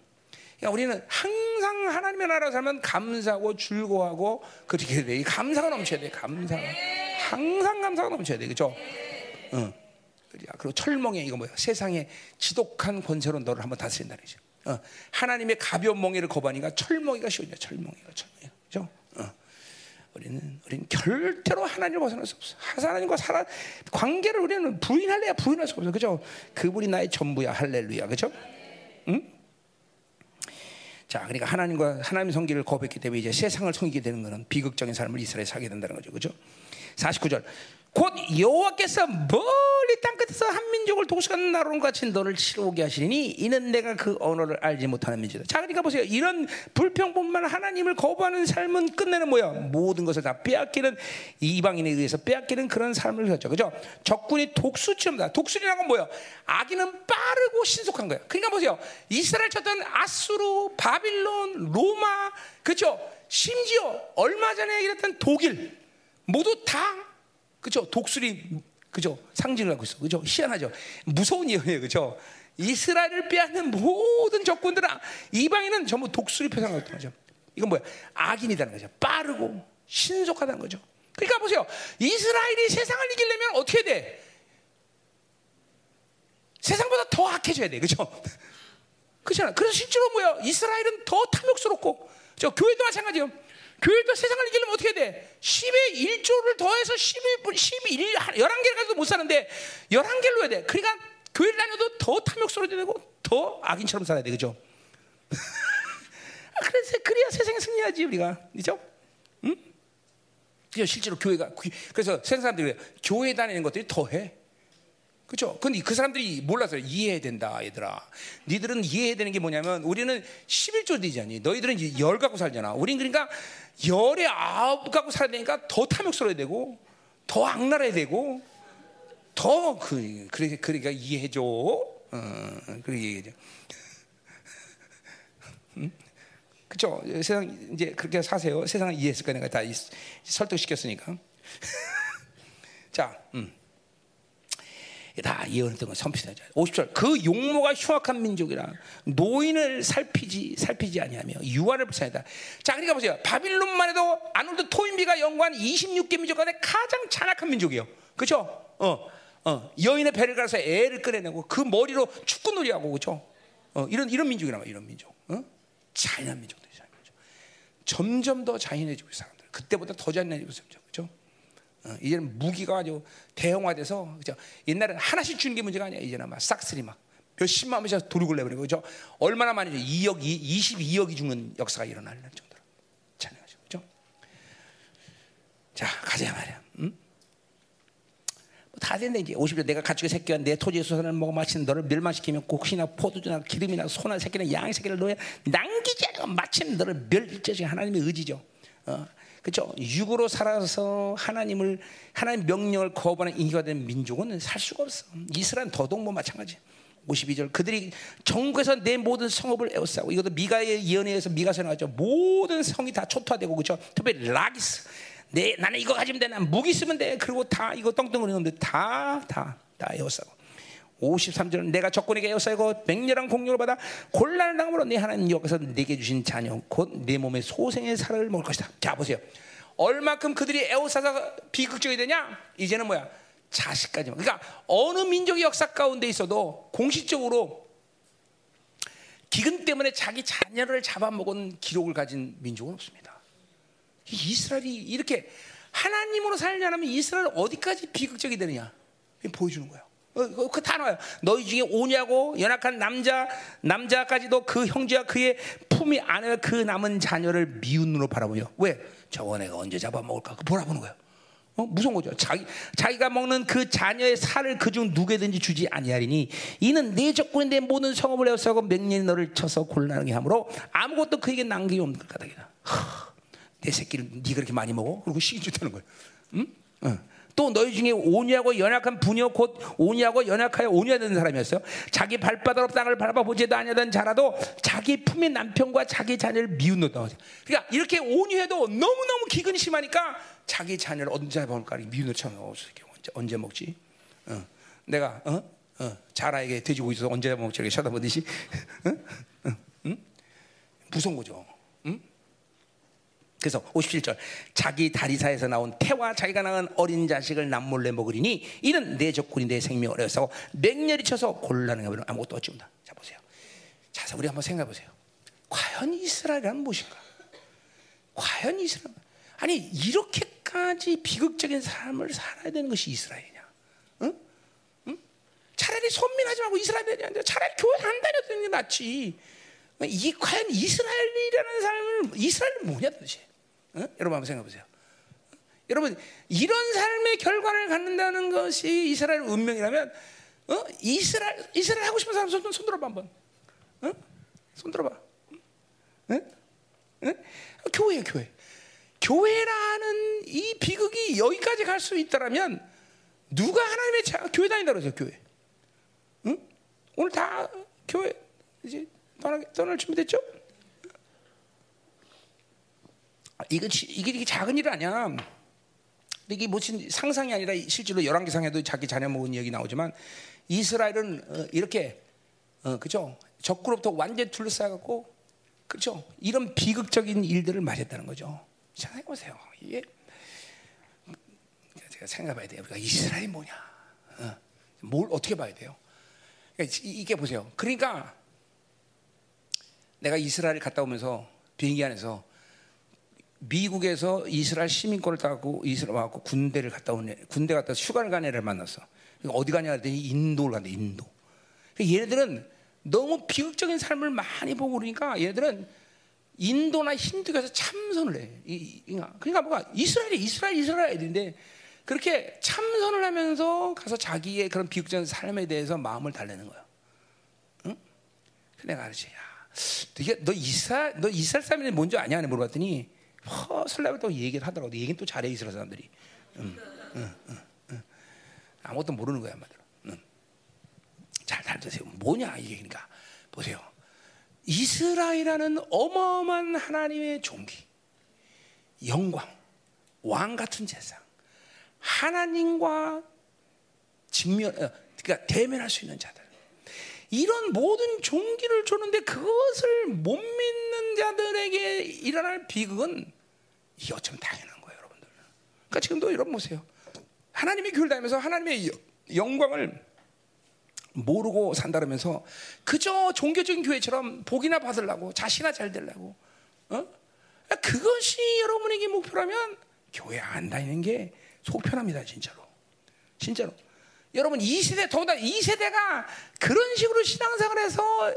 그러니까 우리는 항상 하나님의 나라 살면 감사하고 즐거워하고 그렇게 돼. 감사가 넘쳐야 돼. 감사가. 항상 감사가 넘쳐야 돼. 그죠? 응. 그리고 철멍에 이거 뭐야? 세상의 지독한 권세로 너를 한번 다스린다는 거죠. 어. 하나님의 가벼운 멍에를 거부하니까 철멍이가 쉬워져. 철멍이가 철멍이. 그죠? 어. 우리는 우리는 절대로 하나님을 벗어날 수 없어. 하나님과 살아 관계를 우리는 부인할래야 부인할 수 없어. 그죠? 그분이 나의 전부야. 할렐루야. 그죠? 응? 자, 그러니까 하나님과 하나님 성기를 거부했기 때문에 이제 세상을 섬기게 되는 것은 비극적인 삶을 이스라엘에 살게 된다는 거죠. 그죠? 49절. 곧 여호와께서 멀리 땅 끝에서 한 민족을 독식하는 나라로 같이 너를 치러오게 하시니 이는 내가 그 언어를 알지 못하는 민족이다. 자, 그러니까 보세요. 이런 불평분만 하나님을 거부하는 삶은 끝내는 뭐야? 모든 것을 다 빼앗기는 이방인에 의해서 빼앗기는 그런 삶을 갖죠. 그죠? 적군이 독수처럼다. 독수리라는 건 뭐야? 아기는 빠르고 신속한 거야. 그러니까 보세요. 이스라엘 쳤던 아수르, 바빌론, 로마, 그죠? 심지어 얼마 전에 얘기했던 독일 모두 다 그죠? 독수리 그죠? 상징을 하고 있어. 그죠? 희한하죠? 무서운 예언이에요. 그죠? 이스라엘을 빼앗는 모든 적군들은 이방인은 전부 독수리 표상을 갖는 거죠. 이건 뭐야? 악인이라는 거죠. 빠르고 신속하다는 거죠. 그러니까 보세요. 이스라엘이 세상을 이기려면 어떻게 돼? 세상보다 더 악해져야 돼. 그죠? 그렇잖아. 그래서 실제로 뭐야? 이스라엘은 더 탐욕스럽고, 저 교회도 마찬가지예요. 교회도 세상을 이기려면 어떻게 돼? 10의 1조를 더해서 12, 11, 11개를 가지고 못 사는데 11개로 해야 돼. 그러니까 교회를 다녀도 더 탐욕스러워야 되고 더 악인처럼 살아야 돼. 그죠? 그래서 그래야 세상에 승리하지 우리가. 그죠? 응? 실제로 교회가 그래서 세상 사람들이 교회 다니는 것들이 더해. 그렇죠? 근데 그 사람들이 몰라서 이해해야 된다, 얘들아. 니들은 이해해야 되는 게 뭐냐면 우리는 11조 되잖니. 너희들은 이제 열 갖고 살잖아. 우린 그러니까 열에 아홉 갖고 살아야 되니까 더 탐욕스러워야 되고 더 악랄해야 되고 더 그, 그러니까, 그러니까 이해해줘. 어, 그렇게 이해해줘. 응? 그죠? 세상 이제 그렇게 사세요. 세상을 이해했을 거니까 다 설득시켰으니까. 자, 음. 다 예언했던 건 선피하죠. 50절. 그 용모가 흉악한 민족이라 노인을 살피지 살피지 아니하며 유아를 불쌍하다. 자, 그러니까 보세요. 바빌론만 해도 아놀드 토인비가 연구한 26개 민족 가운데 가장 잔악한 민족이에요. 그렇죠? 어. 어. 여인의 배를 갈아서 애를 꺼내내고 그 머리로 축구놀이하고 그렇죠? 어, 이런 이런 말이야. 이런 민족. 어? 잔인한 민족들. 점점 더 잔인해지고 사람들. 그때보다 더 잔인해지고 있어. 어, 이제는 무기가 아주 대형화돼서 그죠? 옛날에는 하나씩 주는 게 문제가 아니야. 이제는 막 싹쓸이 막 몇십만 원씩 도둑을 내버리고 그죠? 얼마나 많이죠? 2억, 22억이 죽는 역사가 일어날 정도로 잔인하죠. 그죠? 자, 가자 말이야. 음? 다 됐네 이제 50년 내가 가축의 새끼와 내 토지의 소산을 먹어 마친 너를 멸망시키면 곡식이나 포도주나 기름이나 소나 새끼나 양의 새끼를 너에 남기지 않고 마침 너를 멸절시 하나님의 의지죠. 어. 그렇죠? 육으로 살아서 하나님을 하나님 명령을 거부하는 인기가 된 민족은 살 수가 없어. 이스라엘 더더욱 뭐 마찬가지. 52절 그들이 전국에서 내 모든 성읍을 에워싸고 이것도 미가의 예언에서 미가서 나왔죠. 모든 성이 다 초토화되고 그렇죠. 특별히 라기스. 내 나는 이거 가지면 돼. 난 무기 쓰면 돼. 그리고 다 이거 떵떵거리는 놈들 다다 다 에워싸고. 53절은 내가 적군에게 에워싸고 맹렬한 공격을 받아 곤란을 당함으로 내 하나님 여기서 내게 주신 자녀 곧 내 몸의 소생의 살을 먹을 것이다. 자 보세요. 얼마큼 그들이 에워싸서 비극적이 되냐? 이제는 뭐야? 자식까지만. 그러니까 어느 민족의 역사 가운데 있어도 공식적으로 기근 때문에 자기 자녀를 잡아먹은 기록을 가진 민족은 없습니다. 이스라엘이 이렇게 하나님으로 살려면 이스라엘 어디까지 비극적이 되느냐 보여주는 거예요. 어, 그다 나와요. 너희 중에 오냐고 연약한 남자 남자까지도 그 형제와 그의 품이 안에 그 남은 자녀를 미운 눈으로 바라보며 왜 저거 내가 언제 잡아먹을까 그 보라보는 거예요. 어? 무서운 거죠. 자기 자기가 먹는 그 자녀의 살을 그중 누구든지 주지 아니하리니 이는 내 적군이 내 모든 성업을 에워싸고 맹렬히 너를 쳐서 곤란하게 하므로 아무것도 그에게 남기 없는 까닭이다. 내 새끼를 네가 그렇게 많이 먹어? 그리고 시기 좋다는 거예요. 응? 응. 또 너희 중에 온유하고 연약한 부녀 곧 온유하고 연약하여 온유해야 되는 사람이었어요. 자기 발바닥으로 땅을 밟아보지도 아니하던 자라도 자기 품의 남편과 자기 자녀를 미운노다. 그러니까 이렇게 온유해도 너무너무 기근이 심하니까 자기 자녀를 언제 잡아볼까 미운노처럼 언제, 언제 먹지? 어. 내가 어? 어. 자라에게 돼지고기 있어서 언제? 이렇게 쳐다보듯이 어? 응? 무서운 거죠. 응? 그래서 57절 자기 다리사에서 나온 태와 자기가 낳은 어린 자식을 남몰래 먹으리니 이는 내 적군이 내 생명을 어려서 맹렬히 쳐서 곤란한 것은 아무것도 얻지 못한다. 자 보세요. 자, 우리 한번 생각해 보세요. 과연 이스라엘은 무엇인가? 과연 이스라엘 아니 이렇게까지 비극적인 삶을 살아야 되는 것이 이스라엘이냐? 응? 응? 차라리 손민하지 말고 이스라엘이 아니라 차라리 교회 안 다녔던 게 낫지. 이 과연 이스라엘이라는 삶을 이스라엘은 뭐냐 도대체? 어? 여러분 한번 생각해 보세요. 여러분 이런 삶의 결과를 갖는다는 것이 이스라엘 운명이라면 어? 이스라엘 이스라엘 하고 싶은 사람 손, 손 들어봐 한번. 어? 손 들어봐. 어? 어? 교회예 교회. 교회라는 이 비극이 여기까지 갈 수 있다라면 누가 하나님의 자, 교회 다닌다 그러죠 교회. 응? 오늘 다 교회 이제 떠날, 떠날 준비됐죠? 이건 이게, 이게 작은 일 아니야. 이게 무슨 상상이 아니라 실제로 열왕기상에도 자기 자녀 먹은 얘기 나오지만 이스라엘은 어, 이렇게 어, 그죠? 적그로부터 완전 둘러싸갖고 그죠? 이런 비극적인 일들을 맞았다는 거죠. 생각해 보세요. 이게 제가 생각해봐야 돼요. 그러니까 이스라엘이 뭐냐? 어, 뭘 어떻게 봐야 돼요? 그러니까 이게 보세요. 그러니까 내가 이스라엘 갔다 오면서 비행기 안에서 미국에서 이스라엘 시민권을 따고 이스라엘 와고 군대를 갔다 오네 군대 갔다 휴가를 간 애를 만났어. 그러니까 어디 가냐 했더니 인도를 간대 인도. 그러니까 얘네들은 너무 비극적인 삶을 많이 보고 그러니까 얘네들은 인도나 힌두교에서 참선을 해. 그러니까 뭐가 이스라엘이 이스라엘 이스라엘인데 그렇게 참선을 하면서 가서 자기의 그런 비극적인 삶에 대해서 마음을 달래는 거야. 응? 내가 알지. 야, 이게 너 이스라엘 너 이스라엘 사람이 뭔지 아냐? 물어봤더니 또 얘기를 하더라고. 얘기는 또 잘해 이스라엘 사람들이. 응, 응, 응, 아무것도 모르는 거야, 말대로. 응. 잘 들으세요. 뭐냐 이게 그러니까 보세요. 이스라엘이라는 어마어마한 하나님의 종기, 영광, 왕 같은 재상, 하나님과 직면, 어, 그러니까 대면할 수 있는 자들. 이런 모든 종기를 주는데 그것을 못 믿는 자들에게 일어날 비극은 이게 어쩌면 당연한 거예요, 여러분들. 그러니까 지금도 여러분 보세요. 하나님의 교회를 다니면서 하나님의 영광을 모르고 산다면서 그저 종교적인 교회처럼 복이나 받으려고 자신이나 잘 되려고 어? 그것이 여러분에게 목표라면 교회 안 다니는 게 속편합니다 진짜로 진짜로 여러분 이 세대 더군다나 이 세대가 그런 식으로 신앙생활해서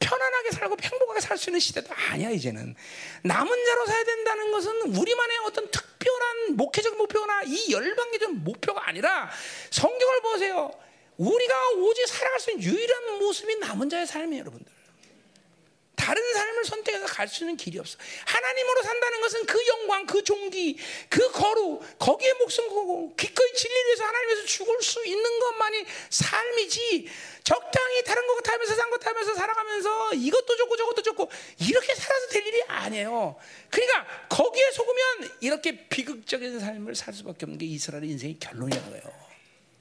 편안하게 살고 행복하게 살 수 있는 시대도 아니야 이제는 남은 자로 살야 된다는 것은 우리만의 어떤 특별한 목회적 목표나 이 열방계적 목표가 아니라 성경을 보세요. 우리가 오직 살아갈 수 있는 유일한 모습이 남은 자의 삶이에요, 여러분들. 다른 삶을 선택해서 갈 수 있는 길이 없어. 하나님으로 산다는 것은 그 영광, 그 종기, 그 거룩, 거기에 목숨 걸고 기꺼이 진리를 위해서 하나님에서 죽을 수 있는 것만이 삶이지. 적당히 다른 것 하면서 산것 하면서 살아가면서 이것도 좋고 저것도 좋고 이렇게 살아서 될 일이 아니에요. 그러니까 거기에 속으면 이렇게 비극적인 삶을 살 수밖에 없는 게 이스라엘 인생의 결론이라는 거예요.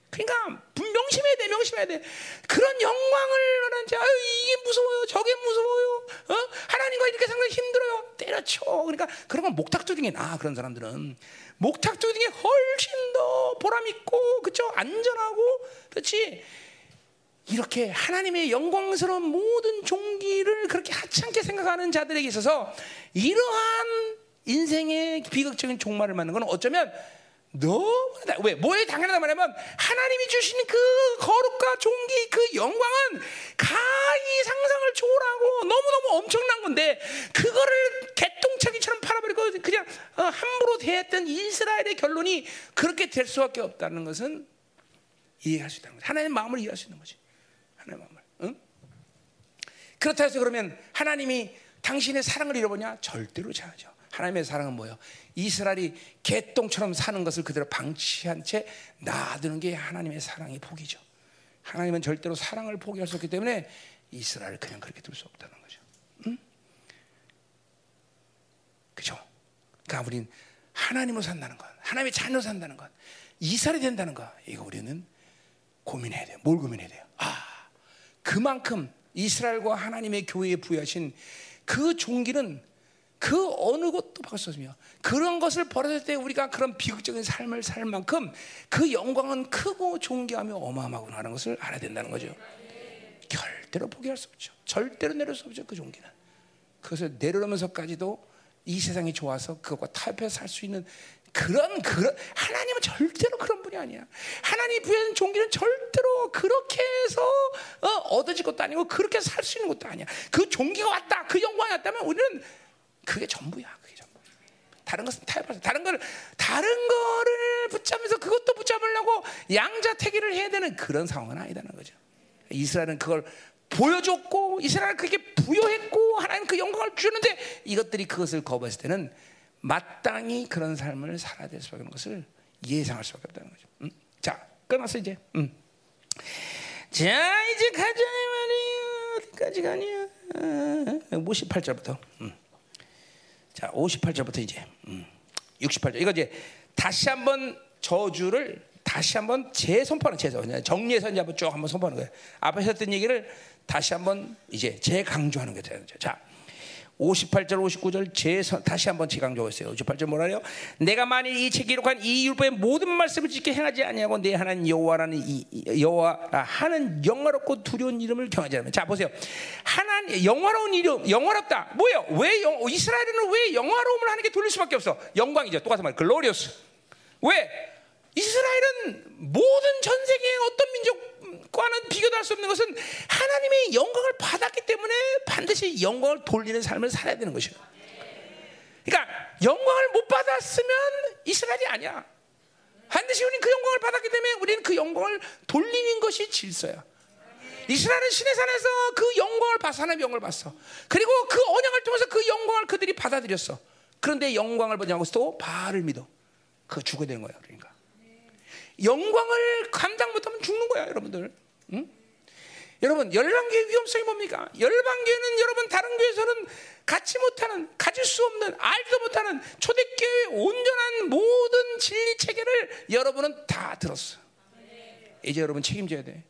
그러니까 명심해야 돼, 명심해야 돼. 그런 영광을 원하는지, 아유, 이게 무서워요, 저게 무서워요, 어? 하나님과 이렇게 상당히 힘들어요. 때려쳐. 그러니까 그런 건 목탁두둥이 나, 그런 사람들은. 목탁두둥이 훨씬 더 보람있고, 그쵸? 안전하고, 그렇지? 이렇게 하나님의 영광스러운 모든 종기를 그렇게 하찮게 생각하는 자들에게 있어서 이러한 인생의 비극적인 종말을 맞는 건 어쩌면 너무나 왜 뭐에 당연하다 말하면 하나님이 주시는 그 거룩과 종기 그 영광은 가히 상상을 초월하고 너무너무 엄청난 건데 그거를 개똥차기처럼 팔아버리고 그냥 어, 함부로 대했던 이스라엘의 결론이 그렇게 될 수밖에 없다는 것은 이해할 수 있다는 거죠. 하나님의 마음을 이해할 수 있는 거지. 하나님의 마음을. 응? 그렇다 해서 그러면 하나님이 당신의 사랑을 잃어보냐? 절대로 잘하죠. 하나님의 사랑은 뭐예요? 이스라엘이 개똥처럼 사는 것을 그대로 방치한 채 놔두는 게 하나님의 사랑의 복이죠. 하나님은 절대로 사랑을 포기할 수 없기 때문에 이스라엘을 그냥 그렇게 둘 수 없다는 거죠. 응? 그죠? 그러니까 우리는 하나님으로 산다는 것, 하나님의 자녀로 산다는 것, 이스라엘이 된다는 것, 이거 우리는 고민해야 돼요. 뭘 고민해야 돼요? 아, 그만큼 이스라엘과 하나님의 교회에 부여하신 그 종기는 그 어느 것도 바꿀 수 없으며 그런 것을 버렸을 때 우리가 그런 비극적인 삶을 살 만큼 그 영광은 크고 존귀하며 어마어마하구나 하는 것을 알아야 된다는 거죠. 절대로 포기할 수 없죠. 절대로 내릴 수 없죠. 그 종기는. 그것을 내려놓으면서까지도 이 세상이 좋아서 그것과 타협해서 살 수 있는 그런 그런 하나님은 절대로 그런 분이 아니야. 하나님이 부여한 종기는 절대로 그렇게 해서 어, 얻어질 것도 아니고 그렇게 살 수 있는 것도 아니야. 그 종기가 왔다, 그 영광이 왔다면 우리는 그게 전부야. 그게 전부. 다른 것은 타협하자. 다른 걸 다른 거를 붙잡으면서 그것도 붙잡으려고 양자택일을 해야 되는 그런 상황은 아니다는 거죠. 이스라엘은 그걸 보여줬고 이스라엘 그게 부여했고 하나님 그 영광을 주는데 이것들이 그것을 거부했을 때는 마땅히 그런 삶을 살아야 될 수밖에 없는 것을 예상할 수밖에 없다는 거죠. 음? 자, 끝났어 이제. 음. 자, 이제 가자 말이야. 어디까지 가냐? 아, 58절부터. 음. 자, 58절부터 이제 음, 68절. 이거 이제 다시 한번 저주를 다시 한번 재선포하는 재선 정리해서 이제 한번 쭉 한번 선포하는 거예요. 앞에 했던 얘기를 다시 한번 이제 재강조하는 게 되는 거죠. 자, 58절, 59절 재선 다시 한번 재강조했어요. 58절 뭐라요? 내가 만일 이 책에 기록한 이 율법의 모든 말씀을 지켜 행하지 아니하고 내 하나님 여호와라는 이 여호와 하는 영화롭고 두려운 이름을 경하지 않으면 자 보세요. 하나님 영화로운 이름 영화롭다. 뭐예요? 왜 영, 이스라엘은 왜 영화로움을 하는 게 돌릴 수밖에 없어? 영광이죠. 똑같은 말. 글로리오스. 왜? 이스라엘은 모든 전 세계의 어떤 민족과는 비교도 할 수 없는 것은 하나님의 영광을 받았기 때문에 반드시 영광을 돌리는 삶을 살아야 되는 것이에요. 그러니까 영광을 못 받았으면 이스라엘이 아니야. 반드시 우리는 그 영광을 받았기 때문에 우리는 그 영광을 돌리는 것이 질서야. 이스라엘은 신의 산에서 그 영광을 봤어. 하나님의 영광을 봤어. 그리고 그 언약을 통해서 그 영광을 그들이 받아들였어. 그런데 영광을 보냐고 또 바알을 믿어. 그거 죽어야 되는 거야. 그러니까. 영광을 감당 못하면 죽는 거야, 여러분들. 응? 여러분, 열방교의 위험성이 뭡니까? 열방교회는 여러분 다른 교회에서는 갖지 못하는, 가질 수 없는, 알지도 못하는 초대교회의 온전한 모든 진리 체계를 여러분은 다 들었어. 이제 여러분 책임져야 돼.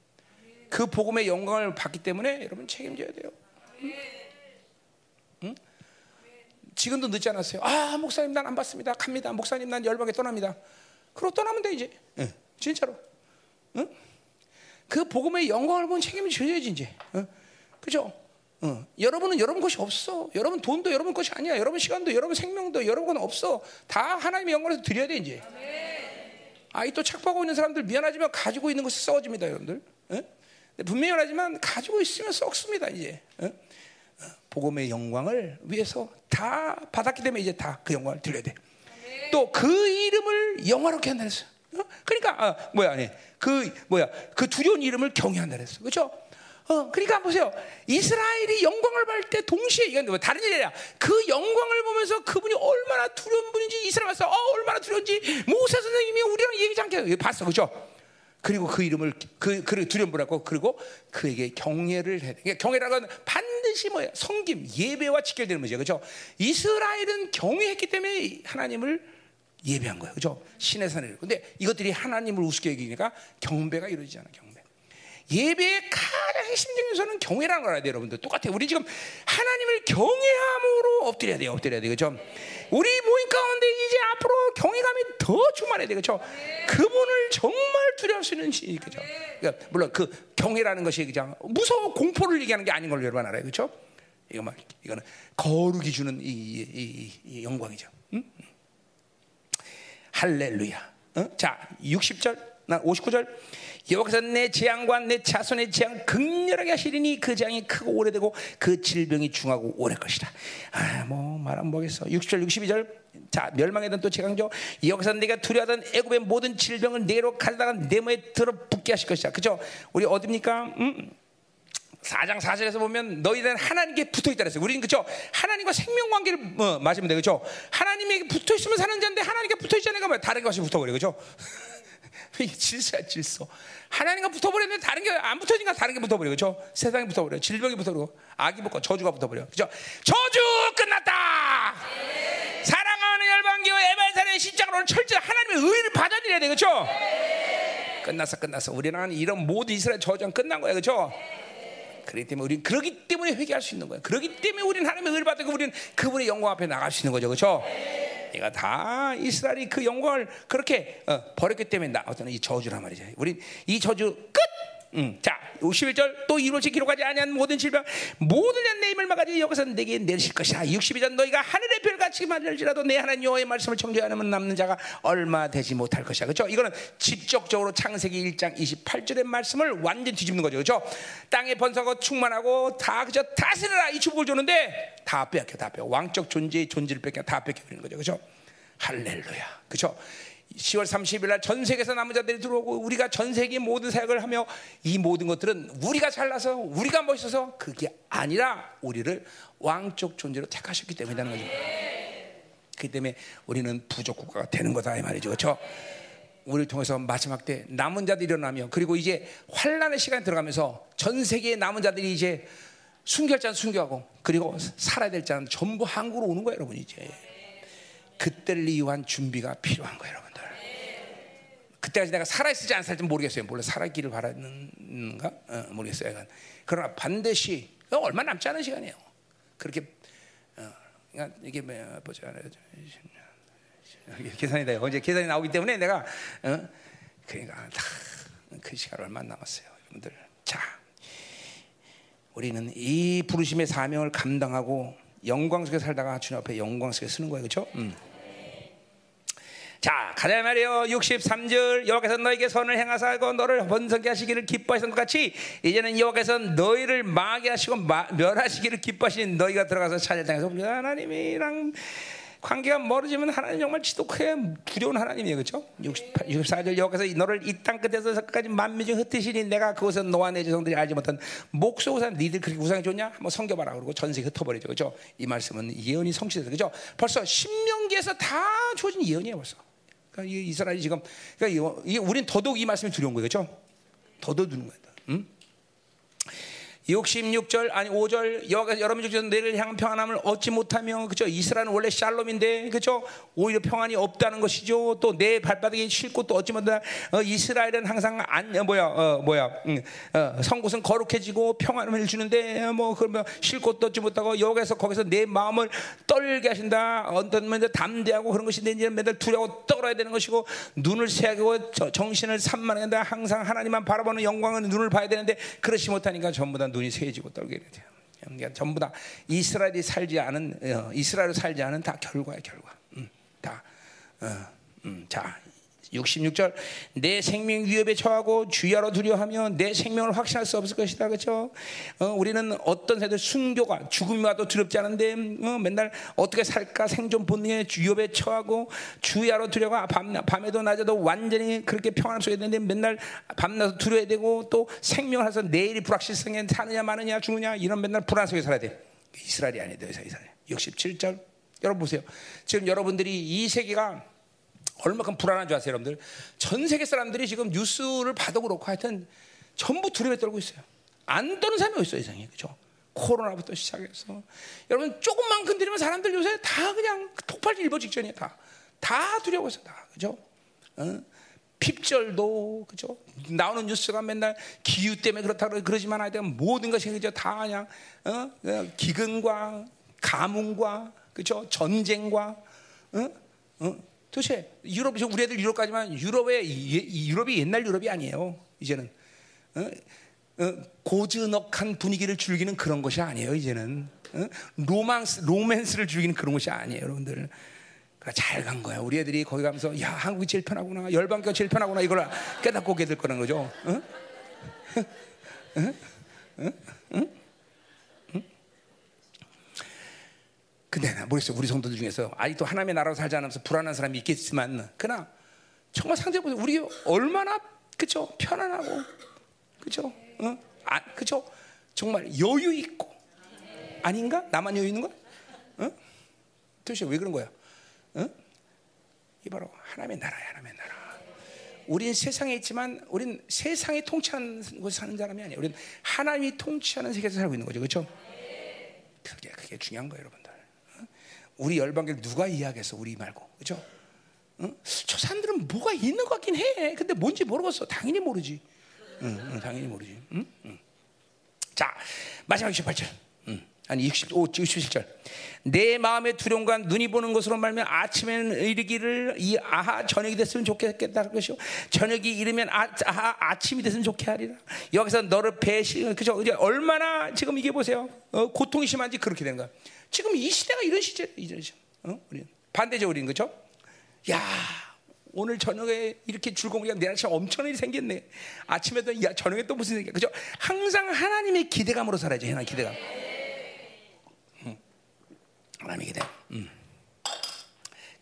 그 복음의 영광을 받기 때문에 여러분 책임져야 돼요. 응? 응? 지금도 늦지 않았어요. 아, 목사님 난 안 받습니다. 갑니다. 목사님 난 열방에 떠납니다. 그러고 떠나면 돼 이제. 응. 진짜로. 응? 그 복음의 영광을 본 책임을 져야지 이제. 응? 그죠? 어. 여러분은 여러분 것이 없어. 여러분 돈도 여러분 것이 아니야. 여러분 시간도 여러분 생명도 여러분 건 없어. 다 하나님의 영광에서 드려야 돼 이제. 아이 또 착복하고 있는 사람들 미안하지만 가지고 있는 것이 썩어집니다, 여러분들. 응? 분명히 말하지만 가지고 있으면 썩습니다 이제. 응? 어, 복음의 영광을 위해서 다 받았기 때문에 이제 다 그 영광을 드려야 돼. 또 그 이름을 영화롭게 한다 그랬어. 어? 그러니까 아, 뭐야, 아니, 그 뭐야, 그 두려운 이름을 경외한다 그랬어. 그렇죠? 어, 그러니까 보세요. 이스라엘이 영광을 받을 때 동시에 이건 뭐 다른 일이 아니라 그 영광을 보면서 그분이 얼마나 두려운 분인지 이스라엘 와서 어, 얼마나 두려운지 모세 선생님이 우리랑 얘기지 않게 봤어, 그렇죠? 그리고 그 이름을 그 그를 두려움 부라고 그리고 그에게 경외를 해. 그러니까 경외라는 건 반드시 뭐야? 성김, 예배와 직결되는 거죠. 그렇죠? 이스라엘은 경외했기 때문에 하나님을 예배한 거예요. 그렇죠? 신의 산을. 근데 이것들이 하나님을 우습게 여기니까 경배가 이루어지잖아. 경배. 예배의 가장 핵심적인 요소는 경외라는 걸 알아야 돼요, 여러분들. 똑같아요. 우리 지금 하나님을 경외함으로 엎드려야 돼요. 엎드려야 돼요. 그렇죠? 우리 모임 가운데 이제 앞으로 경외감이 더 충만해야 돼요. 그렇죠? 그분을 정말 두려울 수 있는 시, 그죠? 그러니까 물론 그 경외라는 것이 그냥 무서워 공포를 얘기하는 게 아닌 걸 여러분 알아요. 그렇죠? 이거 말 이거는 거룩이 주는 이, 이, 이, 이 영광이죠. 응? 할렐루야. 어? 자, 60절, 나 59절. 여기서 내 재앙과 내 자손의 재앙 극렬하게 하시리니 그 재앙이 크고 오래되고 그 질병이 중하고 오래 것이다. 아, 뭐 말하면 뭐겠어. 60절, 62절. 자, 멸망에던 또 재앙죠. 여기서 내가 두려워하던 애굽의 모든 질병을 내로 가져다가 내 몸에 들어 붙게 하실 것이다. 그죠? 우리 어딥니까? 음? 4장 4절에서 보면 너희들은 하나님께 붙어 있다 그랬어요. 우리는 그죠? 하나님과 생명 관계를 어, 맞으면 돼. 그죠? 하나님에게 붙어 있으면 사는 자인데 하나님께 붙어 있지 않으니까 뭐 다른 것이 붙어 버려. 그죠? 이게 질서야, 질서. 하나님과 붙어 버렸는데 다른 게 안 붙어지니까 다른 게 붙어 버려. 그죠? 세상이 붙어 버려. 질병이 붙어 버려. 악이 붙고 저주가 붙어 버려. 그죠? 저주 끝났다. 네. 사랑하는 열방교 에발산의 십자가로 철저히 하나님의 의를 받아들여야 돼. 그죠? 네. 끝났어, 끝났어. 우리는 이런 모든 이스라엘 저주는 끝난 거야. 그죠? 그렇기 때문에 우리는 그러기 때문에 회개할 수 있는 거예요. 그러기 때문에 우리는 하나님의 을 받고 우리는 그분의 영광 앞에 나갈 수 있는 거죠, 그렇죠? 얘가 다 이스라엘이 그 영광을 그렇게 어, 버렸기 때문에 나 어떤 이 저주란 말이죠. 우리 이 저주 끝. 음, 자, 51절 또 이루어지 기록하지 아니한 모든 질병 모든 내 힘을 막아지 여기서 내게 내리실 것이다. 62절 너희가 하늘의 별같이 말할지라도 내 하나님 여호와의 말씀을 청지 않으면 남는 자가 얼마 되지 못할 것이야. 그렇죠? 이거는 직접적으로 창세기 1장 28절의 말씀을 완전 뒤집는 거죠. 그렇죠? 땅에 번성하고 충만하고 다 그저 다스려라 이 축복을 줬는데 다 뺏겨 다 뺏겨. 왕적 존재의 존재를 뺏겨 다 뺏겨 버리는 거죠. 그렇죠? 할렐루야. 그렇죠? 10월 30일 날 전 세계에서 남은 자들이 들어오고 우리가 전 세계 모든 사역을 하며 이 모든 것들은 우리가 잘나서 우리가 멋있어서 그게 아니라 우리를 왕적 존재로 택하셨기 때문이라는 거죠. 그 때문에 우리는 부족 국가가 되는 거다 이 말이죠. 그렇죠? 우리를 통해서 마지막 때 남은 자들이 일어나며 그리고 이제 환란의 시간에 들어가면서 전 세계의 남은 자들이 이제 순교할 자는 순교하고 그리고 살아야 될 자는 전부 한국으로 오는 거예요, 여러분 이제. 그때를 위한 준비가 필요한 거예요, 여러분. 그때까지 내가 살아있을지 안 살지 모르겠어요. 물론 살아있기를 바라는가? 어, 모르겠어요. 그러나 반드시 얼마 남지 않은 시간이에요. 그렇게 어, 그러니까 이게 뭐, 보자. 계산이다. 언제 계산이 나오기 때문에 내가 어, 그러니까 그 시간 얼마 남았어요, 여러분들. 자, 우리는 이 부르심의 사명을 감당하고 영광 속에 살다가 주님 앞에 영광 속에 쓰는 거예요, 그렇죠? 음. 자, 가자 말이요. 63절 여호와께서 너에게 선을 행하사고 너를 번성케 하시기를 기뻐하신 것 같이 이제는 여호와께서 너희를 망하게 하시고 마, 멸하시기를 기뻐하신 너희가 들어가서 찾을 땅에서 하나님이랑 관계가 멀어지면 하나님 정말 지독하게 두려운 하나님이에요. 그렇죠? 68, 64절 여호와께서 너를 이 땅 끝에서 끝까지 만미 중 흩으시니 내가 그곳에 너와 내 자손들이 알지 못한 목소우산 니들 그렇게 우상이 좋냐? 한번 섬겨봐라 그러고 전세 흩어버리죠. 그렇죠? 이 말씀은 예언이 성취돼서 그렇죠? 벌써 신명기에서 다 주어진 예언이에요. 벌써. 그러니까 이스라엘이 지금 그러니까 이 우린 더더욱 이 말씀이 두려운 거예요, 그렇죠? 더더욱 두는 거예요. 응? 66절 아니 5절 여호와께서 여러분 중에서 너를 향한 평안함을 얻지 못하며 그죠 이스라엘은 원래 샬롬인데 그죠 오히려 평안이 없다는 것이죠. 또 내 발바닥에 쉴 곳도 얻지 못한다. 어, 이스라엘은 항상 안 어, 뭐야 어, 뭐야 음, 어, 성곳은 거룩해지고 평안을 주는데 어, 뭐 그러면 쉴 곳도 얻지 못하고 여호와께서 거기서 내 마음을 떨게 하신다. 어떤 면에 담대하고 그런 것인데 이제 맨날 두려워 떨어야 되는 것이고 눈을 새고 정신을 산만한다. 항상 하나님만 바라보는 영광은 눈을 봐야 되는데 그렇지 못하니까 전부 다 눈이 세지고 떨게 돼요. 그러니까 전부 다 이스라엘이 살지 않은 어, 이스라엘 살지 않은 다 결과야 결과. 음, 다 어, 음, 자 66절 내 생명 위협에 처하고 주야로 두려워하며 내 생명을 확신할 수 없을 것이다. 그렇죠? 어, 우리는 어떤 세대 순교가 죽음이 와도 두렵지 않은데 어, 맨날 어떻게 살까? 생존 본능에 위협에 처하고 주야로 두려워 밤, 밤에도 낮에도 완전히 그렇게 평안할 수 있는데 맨날 밤낮 두려워야 되고 또 생명을 해서 내일이 불확실성에 사느냐 마느냐 죽느냐 이런 맨날 불안 속에 살아야 돼. 이스라엘이 아니에요 이스라엘. 67절. 여러분 보세요. 지금 여러분들이 이 세계가 얼마큼 불안한 줄 아세요, 여러분들? 전 세계 사람들이 지금 뉴스를 봐도 그렇고 하여튼 전부 두려움에 떨고 있어요. 안 떠는 사람이 어딨어요, 세상에. 그죠? 코로나부터 시작해서. 여러분, 조금만 건드리면 사람들 요새 다 그냥 폭발 일보 직전이에요, 다. 다 두려워서 다. 그죠? 어? 핍절도, 그죠? 나오는 뉴스가 맨날 기후 때문에 그렇다 그러지만 하여튼 모든 것이 그죠? 다 그냥, 어? 기근과 가뭄과, 그죠? 전쟁과, 어? 어? 도대체 유럽 우리 애들 유럽 가지만 유럽의 유럽이 옛날 유럽이 아니에요. 이제는 어? 어, 고즈넉한 분위기를 즐기는 그런 것이 아니에요. 이제는 어? 로망스 로맨스를 즐기는 그런 것이 아니에요, 여러분들. 그러니까 잘 간 거야. 우리 애들이 거기 가면서 야 한국이 제일 편하구나, 열방교가 제일 편하구나 이걸 깨닫고 오게 될 거라는 거죠. 어? 응? 응? 응? 근데 모르겠어요. 우리 성도들 중에서 아직도 하나님의 나라로 살지 않으면서 불안한 사람이 있겠지만, 그러나 정말 상대 보세요. 우리 얼마나 그죠 편안하고 그죠, 어? 아, 그죠 정말 여유 있고 아닌가? 나만 여유 있는 거야? 어? 도대체 왜 그런 거야? 어? 이 바로 하나님의 나라야, 하나님의 나라. 우린 세상에 있지만, 우린 세상이 통치하는 곳에 사는 사람이 아니야. 우린 하나님이 통치하는 세계에서 살고 있는 거죠, 그렇죠? 그게 그게 중요한 거예요, 여러분. 우리 열방교를 누가 이해하겠어? 우리 말고. 그죠? 응? 저 사람들은 뭐가 있는 것 같긴 해. 근데 뭔지 모르겠어. 당연히 모르지. 응, 응, 당연히 모르지. 자, 마지막 68절. 응. 아니 65, 67절. 내 마음의 두려움과 눈이 보는 것으로 말면 아침에는 이르기를 이 아하 저녁이 됐으면 좋겠다 것이요. 저녁이 이르면 아, 아하 아침이 됐으면 좋게 하리라. 여기서 너를 배신 그죠? 얼마나 지금 이게 보세요. 어, 고통이 심한지 그렇게 된 거야. 지금 이 시대가 이런 시대, 이런 시대. 어? 우리 반대죠, 우리는 그렇죠? 야, 오늘 저녁에 이렇게 게 내일 아침 엄청 일이 생겼네. 아침에도 야 저녁에 또 무슨 일이야, 그죠? 항상 하나님의 기대감으로 살아야죠, 하나님 기대감. 응. 하나님의 기대. 음.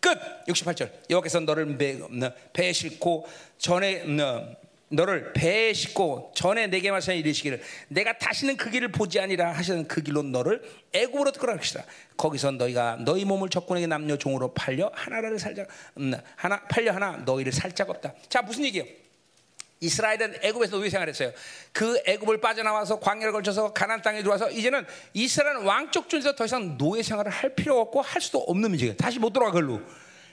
끝. 68절. 여호와께서 너를 배, 배 싣고 전에 너를 배에 싣고 전에 내게 말씀 이르시기를 내가 다시는 그 길을 보지 아니라 하시는 그 길로 너를 애굽으로 끌어갈 것이다. 거기서 너희가 너희 몸을 적군에게 남녀 종으로 팔려 하나를 살짝 음, 하나 팔려 하나 너희를 살짝 없다. 자 무슨 얘기예요? 이스라엘은 애굽에서 노예 생활했어요. 그 애굽을 빠져나와서 광야를 걸쳐서 가나안 땅에 들어와서 이제는 이스라엘 왕족 중에서 더 이상 노예 생활을 할 필요 없고 할 수도 없는 문제예요. 다시 못 돌아가 걸로.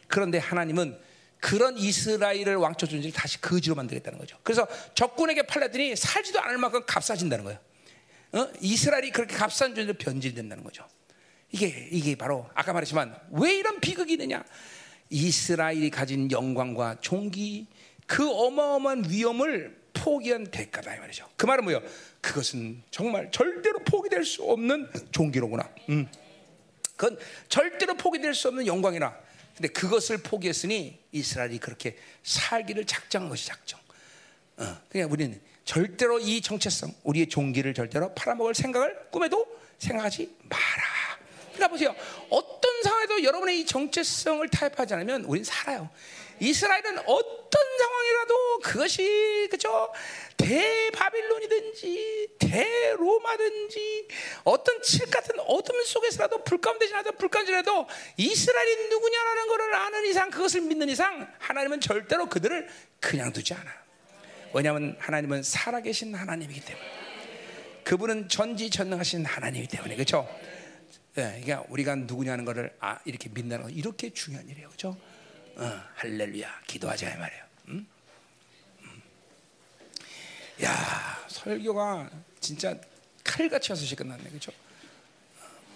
그런데 하나님은 그런 이스라엘을 왕초 존재를 다시 거지로 만들겠다는 거죠. 그래서 적군에게 팔렸더니 살지도 않을 만큼 값싸진다는 거예요. 어? 이스라엘이 그렇게 값싼 존재로 변질된다는 거죠. 이게 이게 바로 아까 말했지만 왜 이런 비극이 있느냐? 이스라엘이 가진 영광과 종기 그 어마어마한 위험을 포기한 대가다 이 말이죠. 그 말은 뭐예요? 그것은 정말 절대로 포기될 수 없는 종기로구나. 음. 그건 절대로 포기될 수 없는 영광이나 근데 그것을 포기했으니 이스라엘이 그렇게 살기를 작정한 것이 작정. 어, 그냥 우리는 절대로 이 정체성, 우리의 종기를 절대로 팔아먹을 생각을 꿈에도 생각하지 마라. 그러니까 보세요. 어떤 상황에도 여러분의 이 정체성을 타협하지 않으면 우리는 살아요. 이스라엘은 어떤 상황이라도 그것이 그죠 대바빌론이든지 대로마든지 어떤 칠 같은 어둠 속에서라도 불 가운데 지나도 불 가운데 지나도 이스라엘이 누구냐라는 것을 아는 이상 그것을 믿는 이상 하나님은 절대로 그들을 그냥 두지 않아. 왜냐하면 하나님은 살아계신 하나님이기 때문에 그분은 전지전능하신 하나님이기 때문에 그렇죠. 네, 그러니까 우리가 누구냐는 것을 아, 이렇게 믿는 건 이렇게 중요한 일이에요, 그렇죠? 어, 할렐루야, 기도하자 이 말이에요. 음? 음. 야 설교가 진짜 칼같이 와서 끝났네, 그렇죠?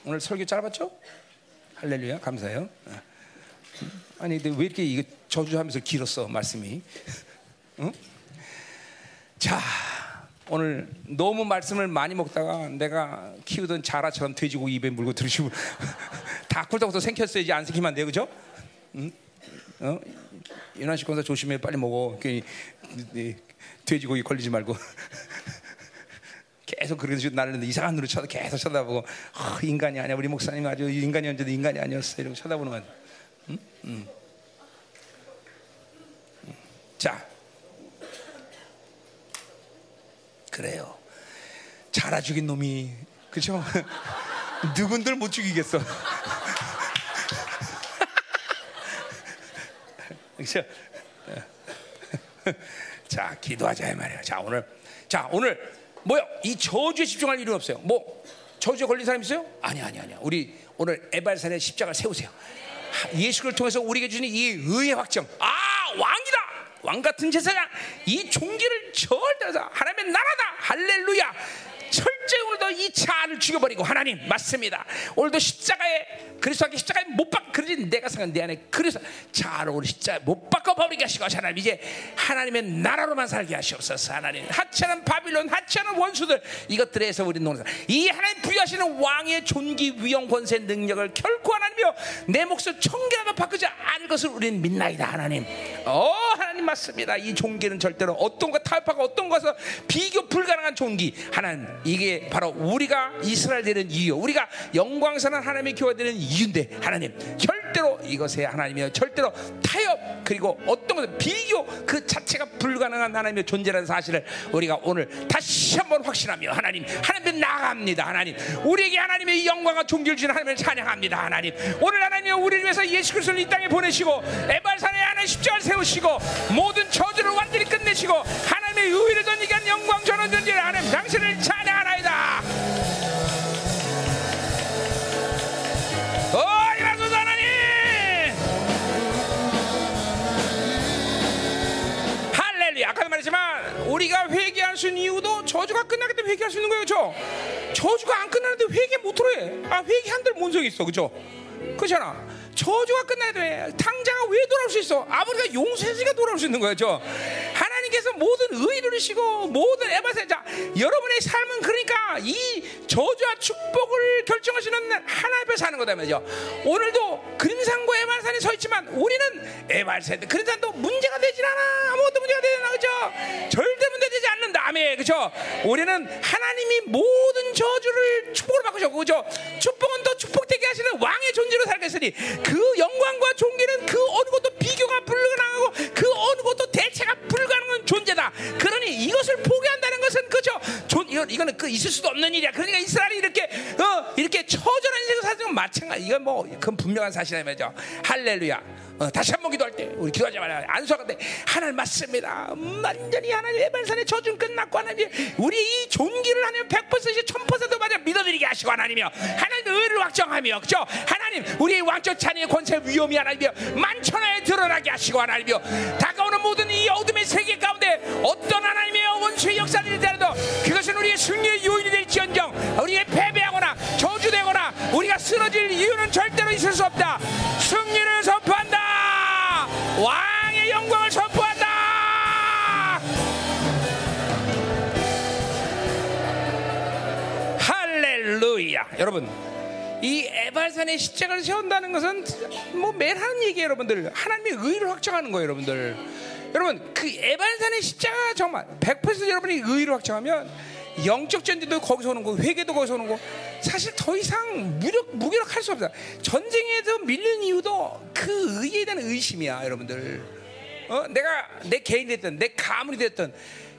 오늘 설교 짧았죠? 할렐루야, 감사해요. 어. 아니 근데 왜 이렇게 이거 저주하면서 길었어 말씀이? 응? 자 오늘 너무 말씀을 많이 먹다가 내가 키우던 자라처럼 돼지고기 입에 물고 들으시고 다 꿀떡꿀떡 생겼어야지 안 생기면 안 돼요, 그죠? 응? 어? 윤환식 권사 조심해 빨리 먹어. 괜히 이, 돼지고기 걸리지 말고. 계속 그러지 나를 이상한 눈으로 쳐다 계속 쳐다보고 어, 인간이 아니야 우리 목사님 아주 인간이었는데 인간이 아니었어 이러고 쳐다보는 거야. 응? 응. 자, 그래요. 자라 죽인 놈이 그죠? 누군들 못 죽이겠어. 그죠? 자, 기도하자 이 말이야. 자, 오늘 자, 오늘 뭐야? 이 저주에 집중할 일은 없어요. 뭐 저주에 걸린 사람 있어요? 아니 아니 아니야. 우리 오늘 에발산의 십자가를 세우세요. 예수를 통해서 우리에게 주는 이 의의 확정. 아, 왕이다. 왕 같은 제사장. 이 종기를 절대로 하나님의 나라다. 할렐루야. 철 저히 오늘도 이 차를 죽여버리고 하나님 맞습니다. 오늘도 십자가에 그리스도께 십자가에 못 박. 그러지 내가 생각 내 안에 그래서 차를 우리 십자가에 못 바꿔 버리게 하시고 하나님 이제 하나님의 나라로만 살게 하시옵소서 하나님 하찮은 바빌론 하찮은 원수들 이것들에서 우리 노는 이 하나님 부여하시는 왕의 존귀 위엄 권세 능력을 결코 하나님이여 내 몫을 청개라도 바꾸지 않을 것을 우리는 믿나이다 하나님 어 하나님 맞습니다 이 종기는 절대로 어떤 것 타협하고 어떤 것을 비교 불가능한 종기 하나님 이게 바로 우리가 이스라엘 되는 이유 우리가 영광스러운 하나님의 교회 되는 이유인데 하나님 절대로 이것에 하나님이여 절대로 타협 그리고 어떤 것을 비교 그 자체가 불가능한 하나님의 존재라는 사실을 우리가 오늘 다시 한번 확신하며 하나님 하나님께 나갑니다. 하나님 우리에게 하나님의 영광과 존귀를 주는 하나님을 찬양합니다. 하나님 오늘 하나님이 우리를 위해서 예수 그리스도를 이 땅에 보내시고 에발산에 하나님 십자가를 세우시고 모든 저주를 완전히 끝내시고 하나님 의 의를 던지게 한 영광 전원 존재를 하나님 당신을 찬양하나이다. 어 이라소서 하나님! 할렐루야. 아까도 말했지만 우리가 회개할 수 있는 이유도 저주가 끝나기 때문에 회개할 수 있는 거예요 그죠 저주가 안 끝나는데 회개 못하러 해아 회개한들 뭔 소용이 있어 그죠 그렇잖아 저주가 끝나야 돼. 당자가 왜 돌아올 수 있어? 아버지가 용서해주니까 돌아올 수 있는 거죠 하나님께서 모든 의를 이시고 모든 에바세자 여러분의 삶은 그러니까 이 저주와 축복을 결정하시는 하나님 앞에 사는 거다 말이죠. 오늘도 그림산과 에발산에 서 있지만 우리는 에발산 그림산도 문제가 되질 않아. 아무것도 문제가 되지 않아 그죠? 절대 문제되지 않는다. 아멘. 그죠? 우리는 하나님이 모든 저주를 축복을 바꾸셨고 그죠? 축복은 또 축복되게 하시는 왕의 존재로 살겠으니 그 영광과 존귀는 그 어느 것도 비교가 불가능하고 그 어느 것도 대체가 불가능한 존재다. 그러니 이것을 포기한다는 것은 그죠? 존 이건 이거는 그 있을 수도 없는 일이야. 그러니까 이스라엘이 이렇게 어 이렇게 처절한 인생을 사는 건 마찬가지. 이건 뭐 그건 분명한 사실이야 말이죠. 할렐루야. 어, 다시 한 번 기도할 때 우리 기도하자마자 안수하는데 하나님 맞습니다. 음, 완전히 하나님 외발산의 저준 끝났고 하나님 우리 이 존귀를 하나님 100% 1000% 맞아 믿어드리게 하시고 하나님이여 하나님 의를 확정하며 그죠? 하나님 우리의 왕적 찬의 권세 위험이 하나님이여 만천하에 드러나게 하시고 하나님이여 다가오는 모든 이 어둠의 세계 가운데 어떤 하나님의 원수의 역사를 일더라도 그것은 우리의 승리의 요인이 될지언정 우리의 패배하거나 저주되거나 우리가 쓰러질 이유는 절대로 있을 수 없다. 승리를 선포한다. 왕의 영광을 선포한다. 할렐루야. 여러분, 이 에발산의 십자가를 세운다는 것은 뭐 매일 하는 얘기예요, 여러분들. 하나님의 의를 확정하는 거예요, 여러분들. 여러분, 그 에발산의 십자가 정말 100% 여러분이 의를 확정하면 영적 전쟁도 거기서 오는 거, 회개도 거기서 오는 거. 사실 더 이상 무력 무기력할 수 없다. 전쟁에서 밀린 이유도 그 의에 대한 의심이야, 여러분들. 어, 내가 내 개인이 됐든 내 가문이 됐든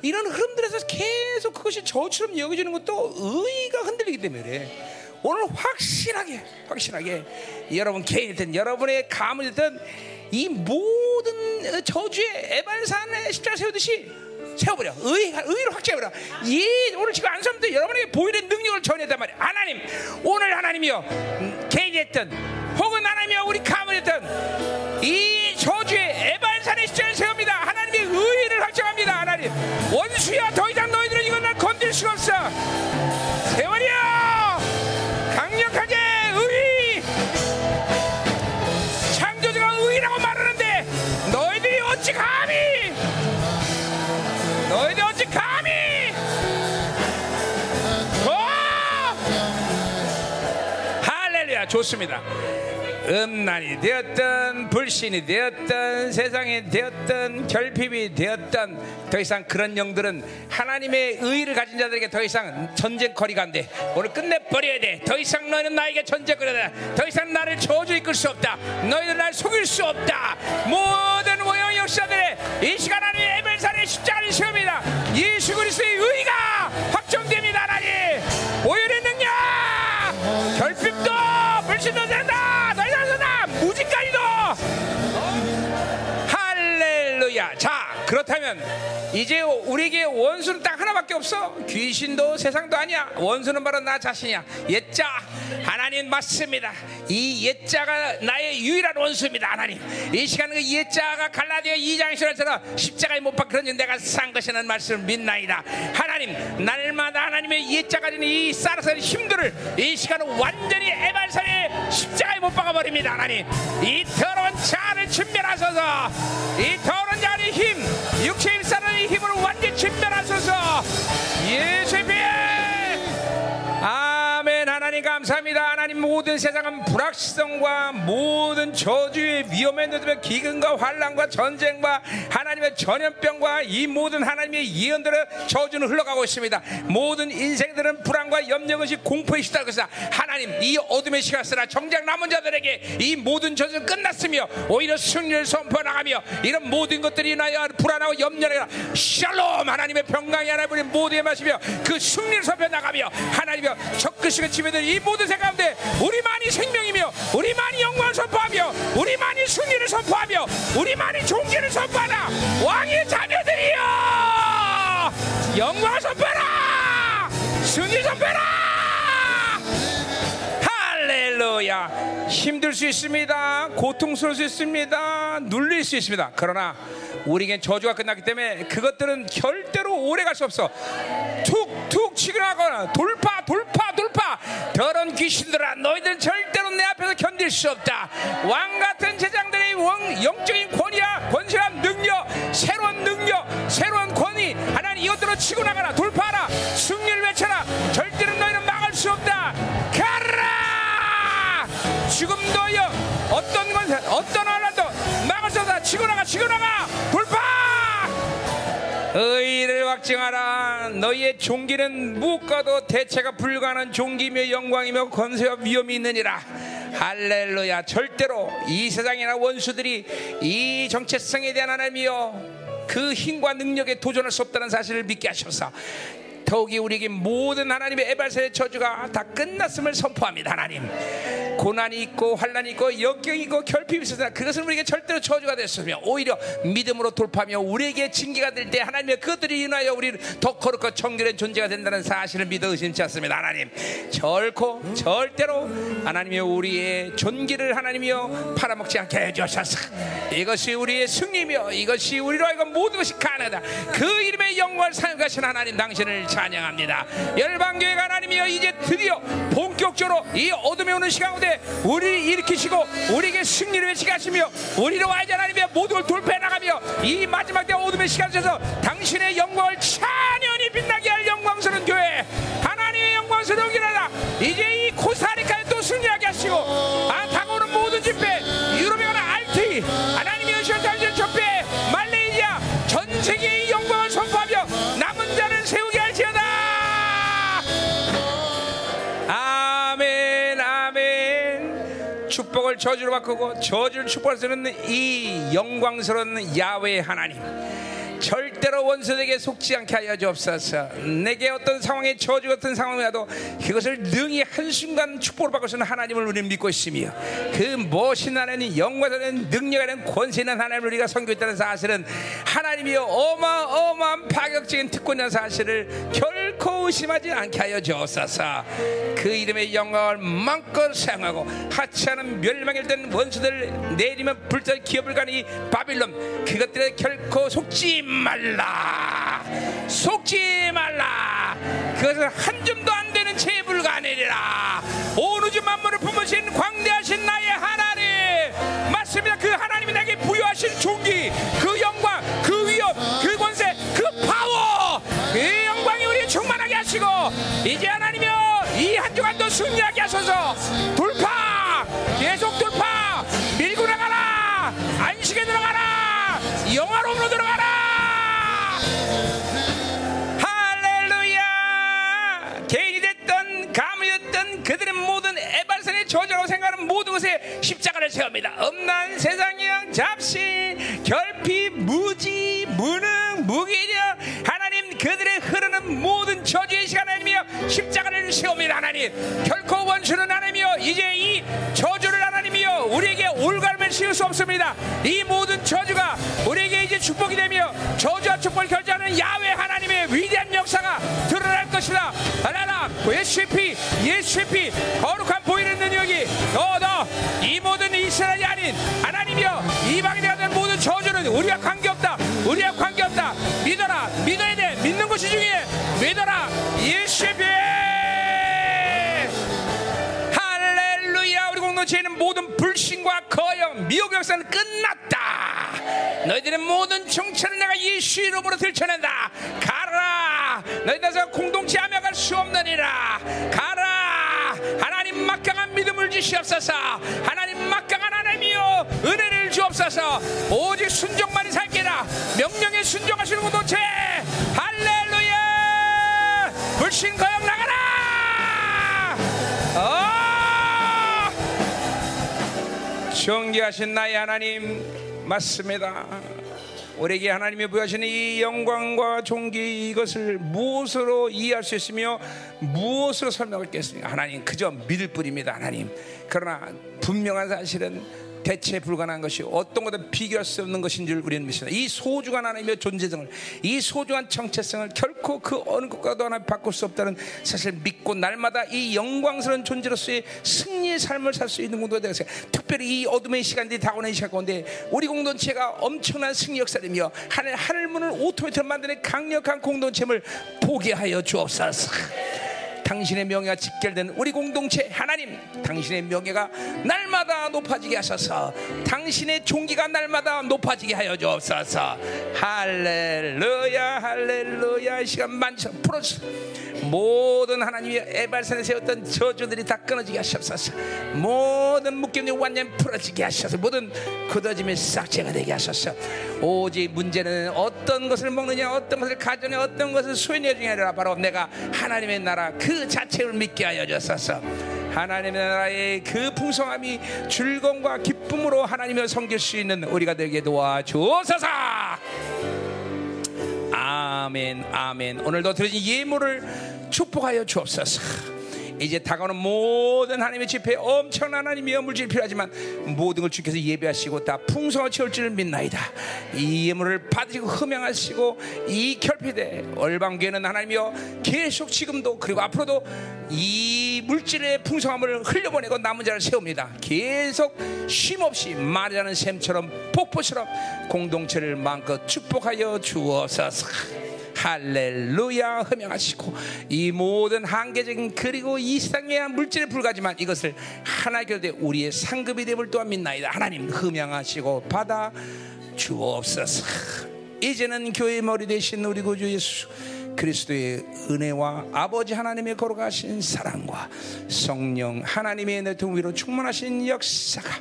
이런 흐름들에서 계속 그것이 저처럼 여겨지는 것도 의가 흔들리기 때문에 그래. 오늘 확실하게, 확실하게 여러분 개인이 됐든 여러분의 가문이 됐든 이 모든 저주의 에발산의 십자가 세우듯이 세워버려. 의, 의를 확정해버려. 이 오늘 지금 안수하면 여러분에게 보이는 능력을 전해단 말이야. 하나님, 오늘 하나님이여, 음, 개인이었든, 혹은 하나님이여, 우리 가문이었든, 이 저주의 에발산의 십자를 세웁니다. 하나님의 의를 확정합니다. 하나님, 원수야, 더 이상 너희들은 이건 날 건들 수가 없어. 세월이여, 강력하게 의, 창조주가 의라고 말하는데, 너희들이 어찌 감 좋습니다 음란이 되었던 불신이 되었던 세상이 되었던 결핍이 되었던 더 이상 그런 영들은 하나님의 의를 가진 자들에게 더 이상 전쟁거리가 안 돼. 오늘 끝내버려야 돼. 더 이상 너희는 나에게 전쟁거리다. 더 이상 나를 저주 이끌 수 없다. 너희들 날 속일 수 없다. 모든 모형 역사들의 이 시간 하나님의 에벨산의 십자가를 시험이다. 예수 그리스도의 의가 확정됩니다. 하나님. 결핍도 불신도 할렐루야. 자, 그렇다면 이제 우리에게 원수는 딱 하나밖에 없어. 귀신도 세상도 아니야. 원수는 바로 나 자신이야. 옛자. 하나님 맞습니다. 이 옛자가 나의 유일한 원수입니다. 하나님. 이 시간 그 옛자가 갈라디아 2장 1절처럼 십자가에 못 박혀진 내가 산 것이라는 말씀을 믿나이다. 하나님, 날마다 하나님의 옛자가 지는 이 쌀쌀한 힘들을 이 시간은 완전히 에발산의 십자가에 못 박아버립니다. 하나님. 이 더러운 자를 침멸하소서. 이 더러운 자 의 힘, 육체 일사의 힘을 완전히 침멸하소서. 예수의 피 하나님 감사합니다. 하나님 모든 세상은 불확실성과 모든 저주의 위험에 느들며 기근과 환란과 전쟁과 하나님의 전염병과 이 모든 하나님의 예언들의 저주는 흘러가고 있습니다. 모든 인생들은 불안과 염려것이 공포에 시달고 있다. 하나님 이 어둠의 시간 쓰라 정작 남은 자들에게 이 모든 저주는 끝났으며 오히려 승리를 선포 나가며 이런 모든 것들이 인하여 불안하고 염려가 샬롬! 하나님의 평강이 하나님 모두에 마시며 그 승리를 선포 나가며 하나님의 적그시가 지배된 이 모든 세 가운데 우리만이 생명이며 우리만이 영광을 선포하며 우리만이 승리를 선포하며 우리만이 종기를 선포하라. 왕의 자녀들이여! 영광을 선포하라! 승리 선포하라 할렐루야. 힘들 수 있습니다. 고통스러울 수 있습니다. 눌릴 수 있습니다. 그러나 우리에겐 저주가 끝났기 때문에 그것들은 절대로 오래 갈 수 없어. 툭툭 치고나거나 돌파 돌파 돌파. 더러운 귀신들아 너희들은 절대로 내 앞에서 견딜 수 없다. 왕 같은 제장들의 원, 영적인 권위와 권세와 능력 새로운 능력 새로운 권위. 하나님 이것들로 치고 나가라. 돌파하라. 승리를 외쳐라. 절대로 너희는 막을 수 없다. 가라 지금도 여 어떤 건 어떤 하나도 막을 수 없다. 치고 나가 치고 나가. 돌파! 의를 확증하라. 너희의 종기는 무엇과도 대체가 불가능한 종기며 영광이며 권세와 위엄이 있느니라. 할렐루야. 절대로 이 세상이나 원수들이 이 정체성에 대한 하나님이여 그 힘과 능력에 도전할 수 없다는 사실을 믿게 하셔서 더욱이 우리에게 모든 하나님의 에발사의 저주가 다 끝났음을 선포합니다 하나님. 고난이 있고 환란이 있고 역경이 있고 결핍이 있으나 그것은 우리에게 절대로 저주가 됐으며 오히려 믿음으로 돌파하며 우리에게 징계가 될 때 하나님의 그것들이 인하여 우리를 더 거룩하고 정결한 존재가 된다는 사실을 믿어 의심치 않습니다 하나님. 결코 절대로 하나님의 우리의 존귀를 하나님이여 팔아먹지 않게 해주셔서 이것이 우리의 승리며 이것이 우리로 하여금 모든 것이 가능하다. 그 이름의 영광을 사용하신 하나님 당신을 찬 양합니다. 열방교회가 하나님이여 이제 드디어 본격적으로 이 어둠에 오는 시간 가운데 우리를 일으키시고 우리에게 승리를 외치게 하시며 우리로 하여금 하나님의 모든 걸 돌파해 나가며 이 마지막 때 어둠의 시간에서 당신의 영광을 찬연히 빛나게 할 영광스러운 교회. 하나님의 영광스러운 교회라. 이제 이 코스타리카에 또 승리하게 하시고 아 다가오는 모든 집회 유럽에 가는 알티 하나님의 시원탄신 접회 말레이시아 전 세계 축복을 저주로 바꾸고 저주를 축복할 수 있는 이 영광스러운 야외 하나님 절대로 원수에게 속지 않게 하여 주옵소서. 내게 어떤 상황에 저주 같은 상황이라도 그것을 능히 한순간 축복을 있는 하나님을 우리는 믿고 있으며 그 무엇이 나는 영광하는 능력하는 권세 있는 하나님을 우리가 섬기고 있다는 사실은 하나님이 어마어마한 파격적인 특권이라는 사실을 결코 의심하지 않게 하여 주옵소서. 그 이름의 영광을 마음껏 사용하고 하찮은 멸망일 된 원수들 내리면 불절 기업을 가니 바빌론 그것들에 결코 속지 말라. 속지 말라. 그것은 한 줌도 안 되는 채 불가내리라. 온 우주 만물을 품으신 광대하신 나의 하나님. 맞습니다. 그 하나님이 내게 부여하신 종기 그 영광 그 위엄 그 권세 그 파워 그 영광이 우리 충만하게 하시고 이제 하나님이여 이 한 주간도 승리하게 하소서 그들은 모든 에발산의 저자로 생각하는 모든 것에 십자가를 세웁니다. 음란, 세상이양, 잡신, 결핍, 무지, 무능, 무기력, 그들의 흐르는 모든 저주의 시간 하나님이여 십자가를 세웁니다. 하나님 결코 원수는 하나님이여 이제 이 저주를 하나님이여 우리에게 올가름을 씌울 수 없습니다. 이 모든 저주가 우리에게 이제 축복이 되며 저주와 축복을 결정하는 야외 하나님의 위대한 역사가 드러날 것이다. 하나나 예수의 피 예수의 피 거룩한 보이는 능력이 더더 이 모든 이스라엘이 아닌 하나님이여 이방에 모든 저주는 우리와 관계없다. 우리와 관계없다. 믿어라. 믿어야 돼. 믿는 것이 중요해. 믿어라. 예수의 우리 공동체에는 모든 불신과 거역 미혹 역사는 끝났다. 너희들의 모든 정체를 내가 예수 이름으로 들춰낸다. 가라. 너희들에서 공동체 하며 갈 수 없느니라. 가라. 하나님 막강한 믿음을 주시옵소서. 하나님 막강한 하나님이여 은혜를 주옵소서. 오직 순종만이 살게라. 명령에 순종하시는 공동체. 할렐루야. 불신 거역 나가라. 어! 정기하신 나의 하나님 맞습니다. 우리에게 하나님이 부여하시는 이 영광과 존귀 이것을 무엇으로 이해할 수 있으며 무엇으로 설명하겠습니까? 하나님 그저 믿을 뿐입니다. 하나님. 그러나 분명한 사실은 대체 불가능한 것이 어떤 것도 비교할 수 없는 것인 줄 우리는 믿습니다. 이 소중한 하나님의 존재성을, 이 소중한 정체성을 결코 그 어느 것과도 하나 바꿀 수 없다는 사실 믿고 날마다 이 영광스러운 존재로서의 승리의 삶을 살 수 있는 공동체가 되겠어요. 특별히 이 어둠의 시간들이 다가오는 시간 가운데 우리 공동체가 엄청난 승리 역사이며 하늘 하늘 문을 오토매트로 만드는 강력한 공동체를 보게 하여 주옵소서. 당신의 명예가 직결된 우리 공동체 하나님 당신의 명예가 날마다 높아지게 하소서. 당신의 종기가 날마다 높아지게 하여 주옵소서. 할렐루야 할렐루야. 이 시간 만져 풀어주소 모든 하나님이 에발산에 세웠던 저주들이 다 끊어지게 하시옵소서. 모든 묶임이 완전히 풀어지게 하소서. 모든 굳어짐의 싹제가 되게 하소서. 오직 문제는 어떤 것을 먹느냐 어떤 것을 가져냐 어떤 것을 수행해 중에 아니라 바로 내가 하나님의 나라 그 자체를 믿게 하여 주소서 하나님의 나라의 그 풍성함이 즐거움과 기쁨으로 하나님을 섬길 수 있는 우리가 되게 도와주옵소서. 아멘 아멘. 오늘도 드려진 예물을 축복하여 주옵소서 이제 다가오는 모든 하나님의 집회에 엄청난 하나님의 물질이 필요하지만 모든 걸 주께서 예배하시고 다 풍성한 채울 줄을 믿나이다. 이 예물을 받으시고 흠양하시고 이 결핍에 얼방교회는 하나님이여 계속 지금도 그리고 앞으로도 이 물질의 풍성함을 흘려보내고 남은 자를 세웁니다. 계속 쉼없이 말하는 샘처럼 폭포처럼 공동체를 마음껏 축복하여 주옵소서 할렐루야 흠양하시고 이 모든 한계적인 그리고 이 세상의 물질에 불과하지만 이것을 하나 결대 우리의 상급이 됨을 또한 믿나이다. 하나님 흠양하시고 받아 주옵소서. 이제는 교회의 머리 대신 우리 구주 예수 그리스도의 은혜와 아버지 하나님의 걸어가신 사랑과 성령 하나님의 내통 위로 충만하신 역사가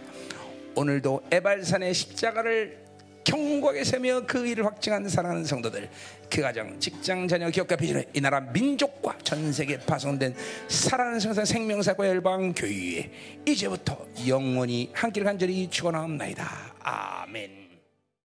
오늘도 에발산의 십자가를 경고하게 세며 그 일을 확증하는 사랑하는 성도들 그 가정 직장 자녀 기업가 비전에 이 나라 민족과 전 세계 파송된 사랑하는 성사 생명사과 열방 교회에 이제부터 영원히 한길 간절히 축원하옵나이다 아멘.